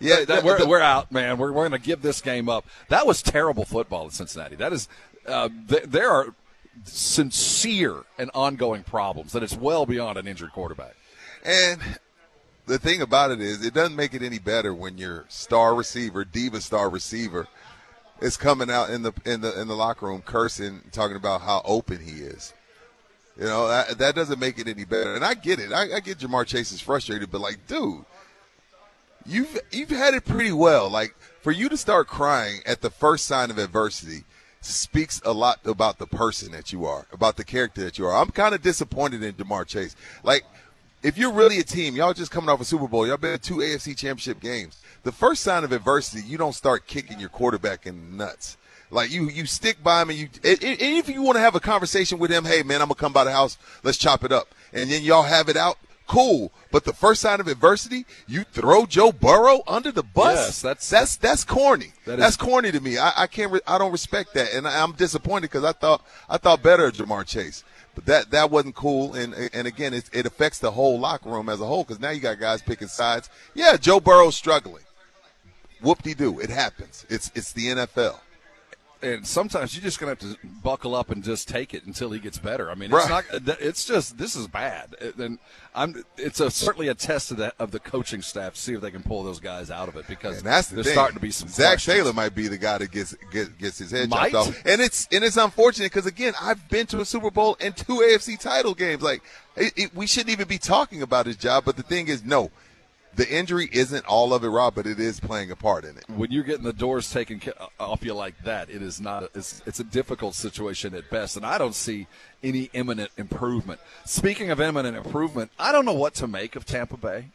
[SPEAKER 7] Yeah,
[SPEAKER 5] That-
[SPEAKER 7] the-
[SPEAKER 5] we're,
[SPEAKER 7] the-
[SPEAKER 5] we're out, man. We're, we're going to give this game up. That was terrible football in Cincinnati. That is, uh, th- there are sincere and ongoing problems that it's well beyond an injured quarterback.
[SPEAKER 7] And the thing about it is, it doesn't make it any better when your star receiver, diva star receiver, is coming out in the in the in the locker room cursing, talking about how open he is. You know that, that doesn't make it any better. And I get it. I, I get Ja'Marr Chase is frustrated, but like, dude, you've you've had it pretty well. Like for you to start crying at the first sign of adversity speaks a lot about the person that you are, about the character that you are. I'm kind of disappointed in Ja'Marr Chase. Like if you're really a team, y'all just coming off a Super Bowl, y'all been in two AFC championship games. The first sign of adversity, you don't start kicking your quarterback in the nuts. Like you, you stick by him, and you. And if you want to have a conversation with him, hey man, I'm gonna come by the house. Let's chop it up, and then y'all have it out. Cool, but the first sign of adversity, you throw Joe Burrow under the bus.
[SPEAKER 5] Yes, that's-
[SPEAKER 7] that's that's corny.
[SPEAKER 5] That
[SPEAKER 7] that's corny to me. I, I can't. Re- I don't respect that, and I, I'm disappointed because I thought I thought better of Ja'Marr Chase. But that that wasn't cool, and and again, it, it affects the whole locker room as a whole because now you got guys picking sides. Yeah, Joe Burrow's struggling. Whoop de doo, it happens. It's it's the NFL.
[SPEAKER 5] And sometimes you're just going to have to buckle up and just take it until he gets better. I mean,
[SPEAKER 7] Right.
[SPEAKER 5] it's not. It's just this is bad, and I'm. It's a certainly a test of that of the coaching staff to see if they can pull those guys out of it because
[SPEAKER 7] And that's the
[SPEAKER 5] there's
[SPEAKER 7] thing.
[SPEAKER 5] starting to be some.
[SPEAKER 7] Zac
[SPEAKER 5] questions.
[SPEAKER 7] Taylor might be the guy that gets get, gets his head
[SPEAKER 5] Might.
[SPEAKER 7] chopped off, and it's and it's unfortunate because again, I've been to a Super Bowl and two AFC title games. Like it, it, we shouldn't even be talking about his job, but the thing is, no, the injury isn't all of it, Rob, but it is playing a part in it.
[SPEAKER 5] when you're getting the doors taken uh, off you like that, it is not. It's, it's a difficult situation at best, and I don't see any imminent improvement. Speaking of imminent improvement, I don't know what to make of Tampa Bay,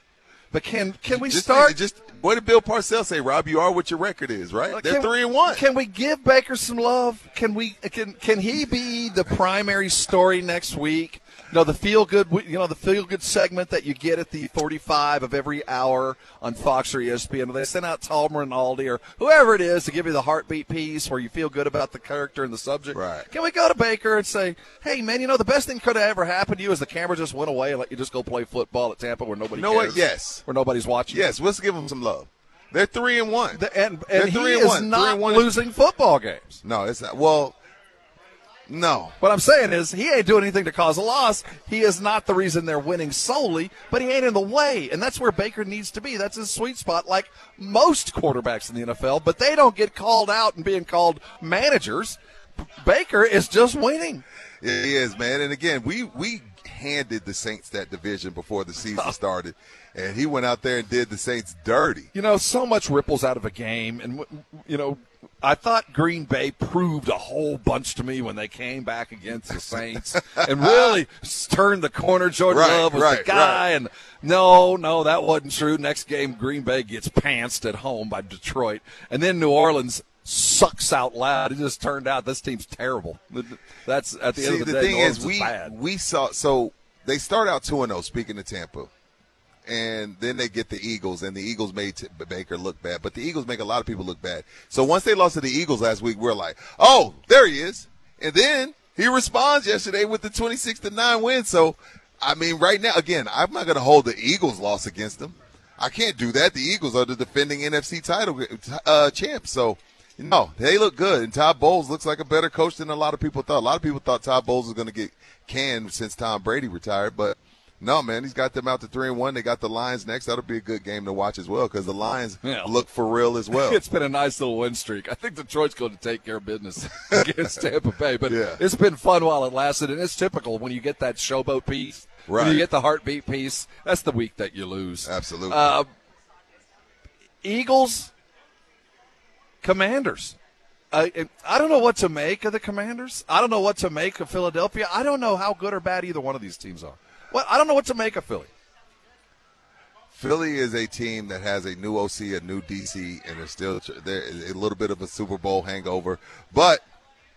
[SPEAKER 5] but can can we
[SPEAKER 7] just,
[SPEAKER 5] start?
[SPEAKER 7] Just what did Bill Parcells say, Rob? You are what your record is, right? They're three and one.
[SPEAKER 5] Can we give Baker some love? Can we? Can can he be the primary story next week? You know the feel good. You know the feel good segment that you get at the forty-five of every hour on Fox or ESPN. They send out Tom Rinaldi or whoever it is to give you the heartbeat piece where you feel good about the character and the subject.
[SPEAKER 7] Right.
[SPEAKER 5] Can we go to Baker and say, "Hey, man, you know the best thing could have ever happened to you is the camera just went away and let you just go play football at Tampa where nobody
[SPEAKER 7] what?
[SPEAKER 5] cares,
[SPEAKER 7] Yes.
[SPEAKER 5] where nobody's watching."
[SPEAKER 7] Yes, let's give them some love. They're three and one.
[SPEAKER 5] The- and
[SPEAKER 7] They're
[SPEAKER 5] and he
[SPEAKER 7] three and
[SPEAKER 5] is
[SPEAKER 7] one.
[SPEAKER 5] Not losing football games.
[SPEAKER 7] No, it's not. Well, no.
[SPEAKER 5] What I'm saying is he ain't doing anything to cause a loss. He is not the reason they're winning solely, but he ain't in the way, and that's where Baker needs to be. That's his sweet spot, like most quarterbacks in the NFL. But they don't get called out and being called managers. Baker is just winning.
[SPEAKER 7] He is, man. And again, we we handed the Saints that division before the season started, and he went out there and did the Saints dirty.
[SPEAKER 5] You know, so much ripples out of a game, and you know, I thought Green Bay proved a whole bunch to me when they came back against the Saints and really turned the corner. Jordan
[SPEAKER 7] Right,
[SPEAKER 5] Love was
[SPEAKER 7] right,
[SPEAKER 5] the guy,
[SPEAKER 7] right.
[SPEAKER 5] and no, no, that wasn't true. Next game, Green Bay gets pantsed at home by Detroit, and then New Orleans sucks out loud. It just turned out this team's terrible. That's at the
[SPEAKER 7] See,
[SPEAKER 5] end of the,
[SPEAKER 7] the
[SPEAKER 5] day. The thing
[SPEAKER 7] is, we we saw so they start out two and zero. Speaking of Tampa, and then they get the Eagles, and the Eagles made Baker look bad, but the Eagles make a lot of people look bad. So once they lost to the Eagles last week, we're like, oh, there he is, and then he responds yesterday with the twenty six to nine win. So I mean, right now, again, I'm not going to hold the Eagles loss against them. I can't do that. The Eagles are the defending NFC title uh, champs, so. No, they look good, and Todd Bowles looks like a better coach than a lot of people thought. A lot of people thought Todd Bowles was going to get canned since Tom Brady retired, but no, man, he's got them out to three and one. They got the Lions next. That'll be a good game to watch as well because the Lions
[SPEAKER 5] Yeah.
[SPEAKER 7] look for real as well.
[SPEAKER 5] It's been a nice little win streak. I think Detroit's going to take care of business against Tampa Bay, but
[SPEAKER 7] Yeah.
[SPEAKER 5] it's been fun while it lasted, and it's typical when you get that showboat piece, when
[SPEAKER 7] Right.
[SPEAKER 5] you get the heartbeat piece. That's the week that you lose.
[SPEAKER 7] Absolutely.
[SPEAKER 5] Uh, Eagles, Commanders. I, I don't know what to make of the Commanders. I don't know what to make of Philadelphia. I don't know how good or bad either one of these teams are. Well, I don't know what to make of Philly.
[SPEAKER 7] Philly is a team that has a new OC, a new DC, and they're still they're a little bit of a Super Bowl hangover. But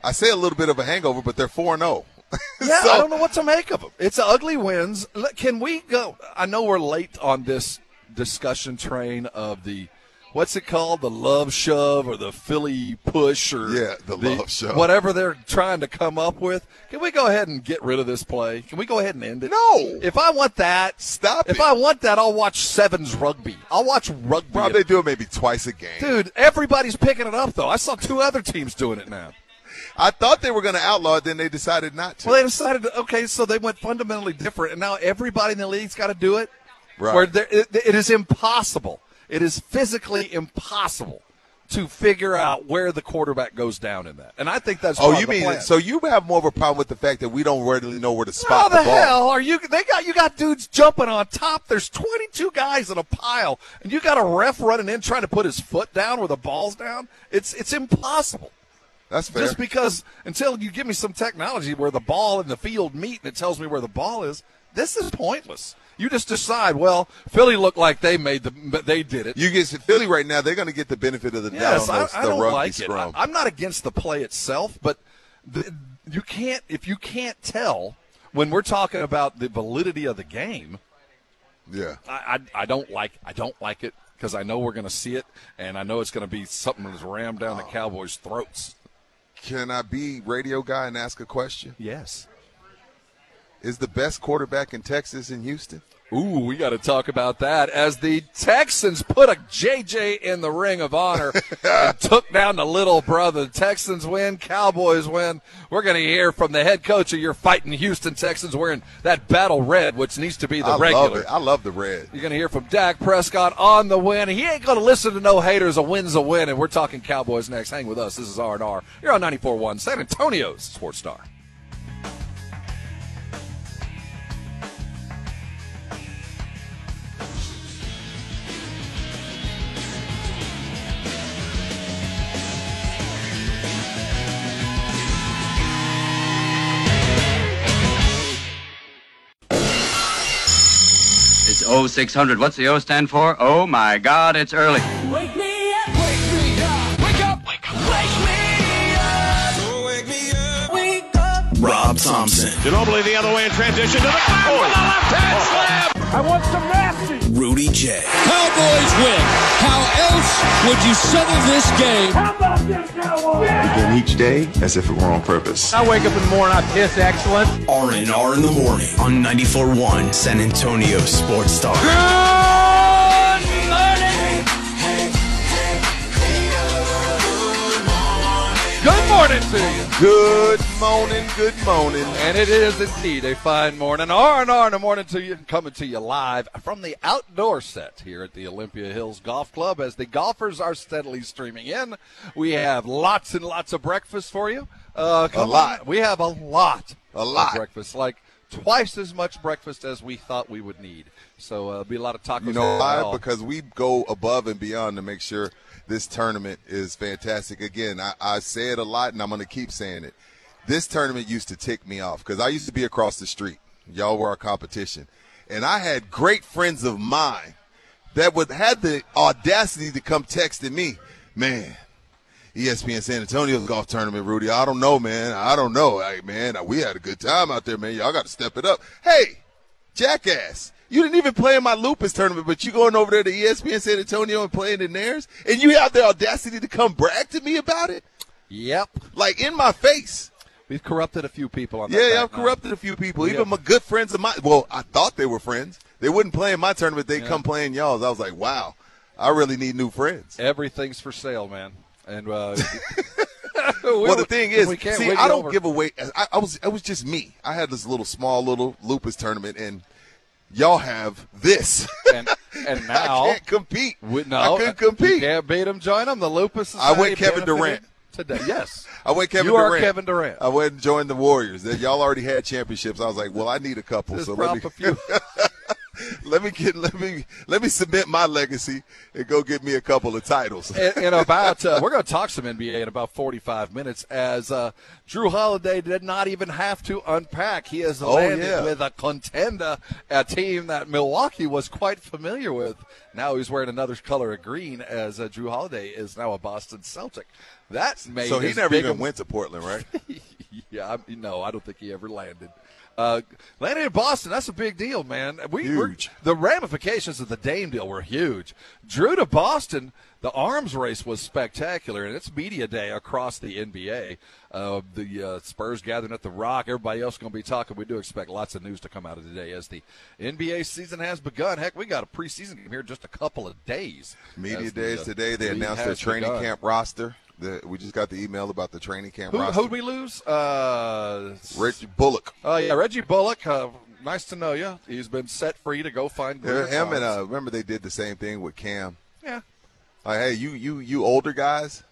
[SPEAKER 7] I say a little bit of a hangover, but they're four and oh. zero.
[SPEAKER 5] Yeah, I don't know what to make of them. It's ugly wins. Can we go? I know we're late on this discussion train of the what's it called, the love shove or the Philly push or
[SPEAKER 7] Yeah, the love shove.
[SPEAKER 5] whatever they're trying to come up with. Can we go ahead and get rid of this play? Can we go ahead and end it?
[SPEAKER 7] No.
[SPEAKER 5] If I want that,
[SPEAKER 7] Stop
[SPEAKER 5] If
[SPEAKER 7] it.
[SPEAKER 5] I want that, I'll watch sevens rugby. I'll watch rugby.
[SPEAKER 7] Rob, they do it maybe twice a game.
[SPEAKER 5] Dude, everybody's picking it up though. I saw two other teams doing it now.
[SPEAKER 7] I thought they were going to outlaw it, then they decided not to.
[SPEAKER 5] Well, they decided, to, okay, so they went fundamentally different, and now everybody in the league's got to do it.
[SPEAKER 7] Right.
[SPEAKER 5] Where it, it is impossible. It is physically impossible to figure out where the quarterback goes down in that. And I think that's
[SPEAKER 7] Oh, you
[SPEAKER 5] the
[SPEAKER 7] mean
[SPEAKER 5] plan.
[SPEAKER 7] so you have more of a problem with the fact that we don't really know where to
[SPEAKER 5] How
[SPEAKER 7] spot
[SPEAKER 5] the,
[SPEAKER 7] the, ball?
[SPEAKER 5] hell are you? They got you got dudes jumping on top. There's 22 guys in a pile, and you got a ref running in trying to put his foot down where the ball's down. It's it's impossible.
[SPEAKER 7] That's fair.
[SPEAKER 5] Just because until you give me some technology where the ball and the field meet and it tells me where the ball is, this is pointless. You just decide. Well, Philly looked like they made the, but they did it.
[SPEAKER 7] you get Philly right now; they're going to get the benefit of the
[SPEAKER 5] Yes,
[SPEAKER 7] doubt on
[SPEAKER 5] I, I don't like it.
[SPEAKER 7] scrum.
[SPEAKER 5] I, am not against the play itself, but the, you can't if you can't tell when we're talking about the validity of the game.
[SPEAKER 7] yeah,
[SPEAKER 5] I, I, I don't like I don't like it because I know we're going to see it, and I know it's going to be something that's rammed down the oh. Cowboys' throats.
[SPEAKER 7] can I be radio guy and ask a question?
[SPEAKER 5] Yes.
[SPEAKER 7] Is the best quarterback in Texas in Houston?
[SPEAKER 5] Ooh, we got to talk about that as the Texans put a JJ in the ring of honor and took down the little brother. The Texans win, Cowboys win. We're going to hear from the head coach of your fighting Houston Texans wearing that battle red, which needs to be the regular.
[SPEAKER 7] I
[SPEAKER 5] regular.
[SPEAKER 7] love it. I love the red.
[SPEAKER 5] You're going to hear from Dak Prescott on the win. He ain't going to listen to no haters. A win's a win, and we're talking Cowboys next. Hang with us. This is R&R. You're on 94.1 San Antonio's Sports Star.
[SPEAKER 2] 0600. What's the O stand for? Oh my God, it's early.
[SPEAKER 12] Wake me up, wake me up, wake up, wake up, wake me up, oh, wake me up, wake up.
[SPEAKER 1] Rob Thompson,
[SPEAKER 4] Ginobili the other way in transition to oh. the back with a left hand oh. slam.
[SPEAKER 3] I want some nasty.
[SPEAKER 1] Rudy J,
[SPEAKER 3] Cowboys win. How else would you settle this game?
[SPEAKER 12] How about this, Cowboys?
[SPEAKER 6] Begin each day as if it were on purpose.
[SPEAKER 3] I wake up in the morning, I piss excellent.
[SPEAKER 1] R&R in the morning on 94.1 San Antonio Sports Talk.
[SPEAKER 5] Good morning to you.
[SPEAKER 7] Good morning, good morning.
[SPEAKER 5] And it is indeed a fine morning. R and R in the morning to you, coming to you live from the outdoor set here at the Olympia Hills Golf Club. As the golfers are steadily streaming in, we have lots and lots of breakfast for you. Uh, come
[SPEAKER 7] lot.
[SPEAKER 5] on. We have a lot,
[SPEAKER 7] A
[SPEAKER 5] of
[SPEAKER 7] lot.
[SPEAKER 5] breakfast, like twice as much breakfast as we thought we would need. So uh, there'll be a lot of tacos.
[SPEAKER 7] You know why? Because we go above and beyond to make sure this tournament is fantastic. Again, I, I say it a lot, and I'm going to keep saying it. This tournament used to tick me off because I used to be across the street. Y'all were our competition, and I had great friends of mine that would had the audacity to come texting me, man. ESPN San Antonio's golf tournament, Rudy. I don't know, man. I don't know. Hey, man, we had a good time out there, man. Y'all got to step it up. Hey, jackass. You didn't even play in my lupus tournament, but you going over there to ESPN San Antonio and playing in theirs, and you have the audacity to come brag to me about it,
[SPEAKER 5] Yep.
[SPEAKER 7] like in my face.
[SPEAKER 5] We've corrupted a few people on that.
[SPEAKER 7] Yeah, I've corrupted a few people. Even
[SPEAKER 5] have-
[SPEAKER 7] my good friends of mine. Well, I thought they were friends. They wouldn't play in my tournament. They come play in y'all's. I was like, wow, I really need new friends.
[SPEAKER 5] Everything's for sale, man. And uh,
[SPEAKER 7] well, the thing is,
[SPEAKER 5] we
[SPEAKER 7] see, I don't
[SPEAKER 5] over.
[SPEAKER 7] give away. I, I was, it was just me. I had this little small little lupus tournament, and y'all have this.
[SPEAKER 5] and and now
[SPEAKER 7] I can't compete.
[SPEAKER 5] We, no,
[SPEAKER 7] I couldn't compete.
[SPEAKER 5] Can't beat them. Join them. The Lupus.
[SPEAKER 7] I went Kevin Durant.
[SPEAKER 5] today. Yes,
[SPEAKER 7] I went Kevin
[SPEAKER 5] you are
[SPEAKER 7] Durant.
[SPEAKER 5] Kevin Durant.
[SPEAKER 7] I went and joined the Warriors. Y'all already had championships. I was like, well, I need a couple.
[SPEAKER 5] Just
[SPEAKER 7] so let me
[SPEAKER 5] a few.
[SPEAKER 7] let me get let me let me submit my legacy and go get me a couple of titles.
[SPEAKER 5] in, in about uh, we're going to talk some NBA in about 45 minutes as uh, Jrue Holiday did not even have to unpack. He has
[SPEAKER 7] Oh,
[SPEAKER 5] landed
[SPEAKER 7] yeah.
[SPEAKER 5] with a contender, a team that Milwaukee was quite familiar with. Now he's wearing another color of green as uh, Jrue Holiday is now a Boston Celtic. That's made
[SPEAKER 7] so he never even went to Portland, right?
[SPEAKER 5] yeah, I, no, I don't think he ever landed. Uh, landing in Boston, that's a big deal, man. We
[SPEAKER 7] Huge.
[SPEAKER 5] the ramifications of the Dame deal were huge. Jrue to Boston, the arms race was spectacular, and it's media day across the NBA. Uh, the uh, Spurs gathering at the Rock. Everybody else going to be talking. We do expect lots of news to come out of today as the NBA season has begun. Heck, we got a preseason game here in just a couple of days.
[SPEAKER 7] Media
[SPEAKER 5] As the,
[SPEAKER 7] days
[SPEAKER 5] uh,
[SPEAKER 7] today. They announced their training
[SPEAKER 5] begun.
[SPEAKER 7] camp roster. The, we just got the email about the training camp
[SPEAKER 5] Who, who'd we lose? Uh,
[SPEAKER 7] Reggie Bullock.
[SPEAKER 5] Oh yeah, Reggie Bullock. Uh, nice to know you. He's been set free to go find.
[SPEAKER 7] Yeah, him and uh, remember they did the same thing with Cam.
[SPEAKER 5] Yeah.
[SPEAKER 7] Like, hey, you you you older guys,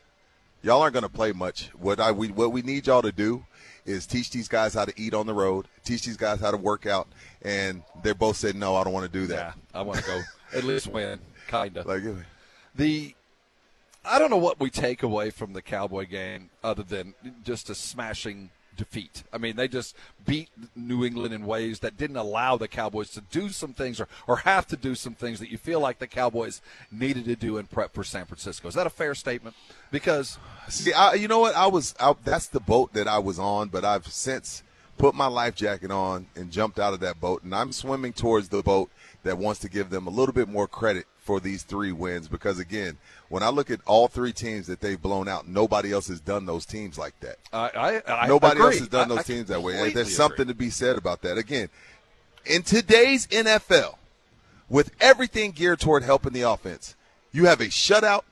[SPEAKER 7] y'all aren't going to play much. What I we what we need y'all to do is teach these guys how to eat on the road, teach these guys how to work out, and they both said no, I don't want to do that.
[SPEAKER 5] Yeah, I want to go at least win, kinda.
[SPEAKER 7] Like
[SPEAKER 5] the, I don't know what we take away from the Cowboy game other than just a smashing defeat. I mean, they just beat New England in ways that didn't allow the Cowboys to do some things or, or have to do some things that you feel like the Cowboys needed to do in prep for San Francisco. Is that a fair statement? Because
[SPEAKER 7] See, I, you know what? I was out. That's the boat that I was on, but I've since put my life jacket on and jumped out of that boat, and I'm swimming towards the boat that wants to give them a little bit more credit for these three wins. Because again, when I look at all three teams that they've blown out, nobody else has done those teams like that.
[SPEAKER 5] I, I, I
[SPEAKER 7] Nobody
[SPEAKER 5] agree.
[SPEAKER 7] else has done those
[SPEAKER 5] I
[SPEAKER 7] teams that way. There's
[SPEAKER 5] agree.
[SPEAKER 7] something to be said about that. Again, in today's NFL, with everything geared toward helping the offense. You have a shutout,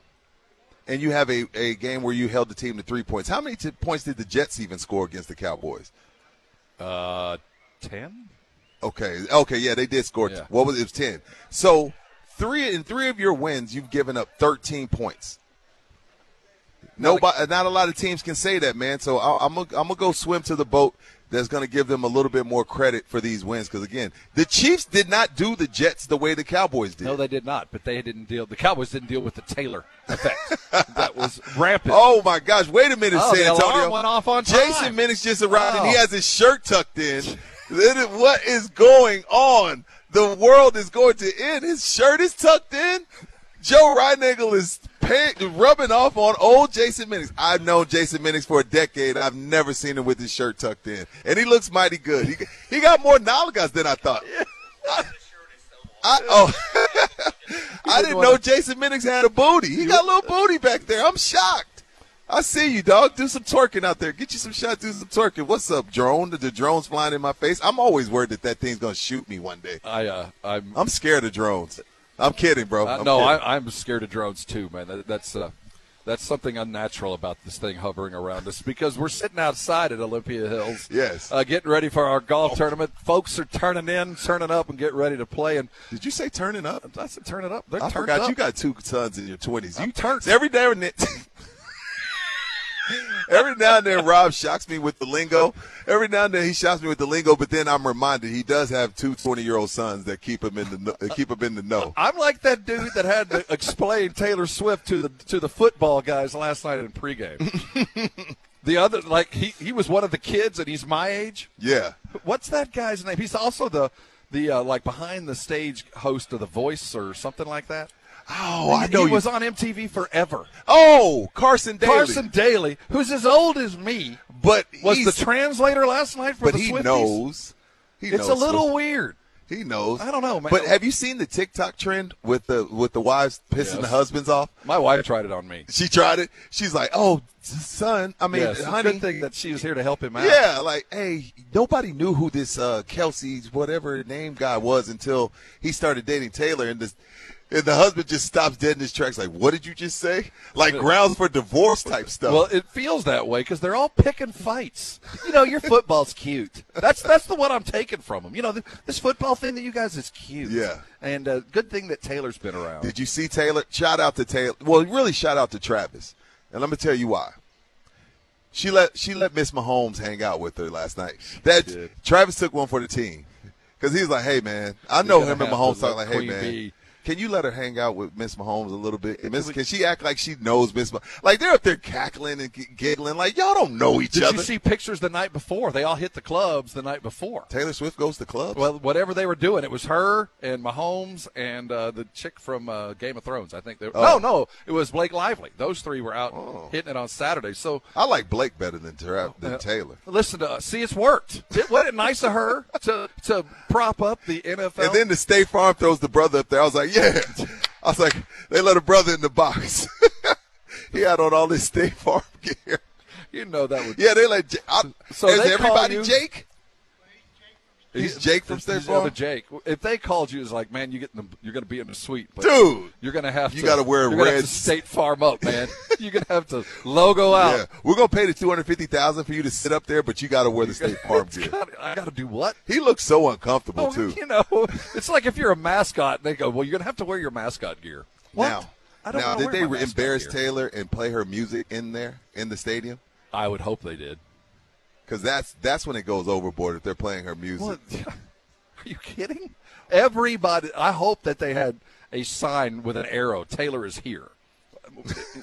[SPEAKER 7] and you have a, a game where you held the team to three points. How many t- points did the Jets even score against the Cowboys?
[SPEAKER 5] Uh, ten.
[SPEAKER 7] Okay, okay, yeah, they did score.
[SPEAKER 5] Yeah.
[SPEAKER 7] What was it? it was ten. So three in three of your wins, you've given up thirteen points. Nobody, not a lot of teams can say that, man. So I, I'm gonna I'm gonna go swim to the boat that's gonna give them a little bit more credit for these wins because again, the Chiefs did not do the Jets the way the Cowboys did.
[SPEAKER 5] No, they did not. But they didn't deal. The Cowboys didn't deal with the Taylor effect. that was rampant.
[SPEAKER 7] Oh my gosh! Wait a minute,
[SPEAKER 5] Oh,
[SPEAKER 7] San Antonio.
[SPEAKER 5] went off on time.
[SPEAKER 7] Jason Minix just arrived and he
[SPEAKER 5] oh.
[SPEAKER 7] has his shirt tucked in. What is going on? The world is going to end. His shirt is tucked in. Joe Reinagle is pay, rubbing off on old Jason Minix. I've known Jason Minix for a decade. I've never seen him with his shirt tucked in, and he looks mighty good. He he got more nalgas than I thought. I, I, oh, I didn't know Jason Minix had a booty. He got a little booty back there. I'm shocked. I see you, dog. Do some twerking out there. Get you some shots. Do some twerking. What's up, drone? The drone's flying in my face. I'm always worried that that thing's gonna shoot me one day.
[SPEAKER 5] I uh, I'm
[SPEAKER 7] I'm scared of drones. I'm kidding, bro.
[SPEAKER 5] Uh,
[SPEAKER 7] I'm
[SPEAKER 5] no,
[SPEAKER 7] kidding.
[SPEAKER 5] I, I'm scared of drones too, man. That, that's uh, that's something unnatural about this thing hovering around us because we're sitting outside at Olympia Hills.
[SPEAKER 7] Yes.
[SPEAKER 5] Uh, getting ready for our golf tournament. Folks are turning in, turning up, and getting ready to play. And
[SPEAKER 7] did you say turning up?
[SPEAKER 5] I said turn it up. They're
[SPEAKER 7] I forgot
[SPEAKER 5] up.
[SPEAKER 7] you got two sons in your twenties. You
[SPEAKER 5] I'm turned.
[SPEAKER 7] every then. Every now and then, Rob shocks me with the lingo. Every now and then, he shocks me with the lingo. But then I'm reminded he does have two 20 year old sons that keep him in the keep him in the know.
[SPEAKER 5] I'm like that dude that had to explain Taylor Swift to the to the football guys last night in pregame. the other, like he he was one of the kids, and he's my age.
[SPEAKER 7] Yeah.
[SPEAKER 5] What's that guy's name? He's also the the uh, like behind the stage host of The Voice or something like that.
[SPEAKER 7] Oh, I know
[SPEAKER 5] he
[SPEAKER 7] you-
[SPEAKER 5] was on MTV forever.
[SPEAKER 7] Oh, Carson Daly.
[SPEAKER 5] Carson Daly, who's as old as me,
[SPEAKER 7] but
[SPEAKER 5] was the translator last night for
[SPEAKER 7] but
[SPEAKER 5] the
[SPEAKER 7] he
[SPEAKER 5] Swifties.
[SPEAKER 7] knows. He
[SPEAKER 5] it's
[SPEAKER 7] knows
[SPEAKER 5] a little weird.
[SPEAKER 7] He knows.
[SPEAKER 5] I don't know, man.
[SPEAKER 7] But have you seen the TikTok trend with the with the wives pissing
[SPEAKER 5] Yes.
[SPEAKER 7] the husbands off?
[SPEAKER 5] My wife tried it on me.
[SPEAKER 7] She tried it. She's like, "Oh, son, I mean,
[SPEAKER 5] yes,
[SPEAKER 7] honey,
[SPEAKER 5] good thing that she was here to help him out.
[SPEAKER 7] Yeah, like, hey, nobody knew who this uh, Kelce's whatever name guy was until he started dating Taylor, and this, and the husband just stops dead in his tracks. Like, what did you just say? Like grounds for divorce type stuff.
[SPEAKER 5] Well, it feels that way because they're all picking fights. You know, your football's cute. That's that's the one I'm taking from them. You know, th- this football thing that you guys is cute.
[SPEAKER 7] Yeah.
[SPEAKER 5] And uh, good thing that Taylor's been around.
[SPEAKER 7] Did you see Taylor? Shout out to Taylor. Well, really shout out to Travis. And let me tell you why. She let she let Miss Mahomes hang out with her last night. That Travis took one for the team because he's like, "Hey man, I know him and Mahomes talking like, hey man."
[SPEAKER 5] Bee-
[SPEAKER 7] Can you let her hang out with Miss Mahomes a little bit? Miss, can she act like she knows Miss? Mah- Like they're up there cackling and g- giggling, like y'all don't know each
[SPEAKER 5] Did
[SPEAKER 7] other.
[SPEAKER 5] Did you see pictures the night before? They all hit the clubs the night before.
[SPEAKER 7] Taylor Swift goes to clubs.
[SPEAKER 5] Well, whatever they were doing, it was her and Mahomes and uh, the chick from uh, Game of Thrones. I think. They,
[SPEAKER 7] Oh.
[SPEAKER 5] No, no, it was Blake Lively. Those three were out hitting it on Saturday. So
[SPEAKER 7] I like Blake better than, Tra- than
[SPEAKER 5] Uh,
[SPEAKER 7] Taylor.
[SPEAKER 5] Listen to us. See, it's worked. It, wasn't it nice of her to to prop up the NFL?
[SPEAKER 7] And then the State Farm throws the brother up there. I was like, yeah. I was like, they let a brother in the box. he had on all this State Farm gear.
[SPEAKER 5] you know that would.
[SPEAKER 7] Yeah, they I,
[SPEAKER 5] So
[SPEAKER 7] is everybody Jake? He's Jake from State Farm.
[SPEAKER 5] other Jake. If they called you, it's like, man, you get in the, you're going to be in the suite, but
[SPEAKER 7] Dude,
[SPEAKER 5] You're going to have
[SPEAKER 7] you
[SPEAKER 5] to.
[SPEAKER 7] gotta wear
[SPEAKER 5] you're gonna have
[SPEAKER 7] red
[SPEAKER 5] to State Farm up, man. you're going to have to logo out.
[SPEAKER 7] Yeah, we're gonna pay the two hundred fifty thousand for you to sit up there, but you got to wear the State Farm gear.
[SPEAKER 5] gotta- I got to do what?
[SPEAKER 7] He looks so uncomfortable
[SPEAKER 5] Oh,
[SPEAKER 7] too.
[SPEAKER 5] you know, it's like if you're a mascot, and they go, well, you're going to have to wear your mascot gear. What?
[SPEAKER 7] Now,
[SPEAKER 5] I don't
[SPEAKER 7] now, did they embarrass
[SPEAKER 5] gear.
[SPEAKER 7] Taylor and play her music in there in the stadium?
[SPEAKER 5] I would hope they did.
[SPEAKER 7] Because that's that's when it goes overboard if they're playing her music.
[SPEAKER 5] What? Are you kidding? Everybody. I hope that they had a sign with an arrow. Taylor is here,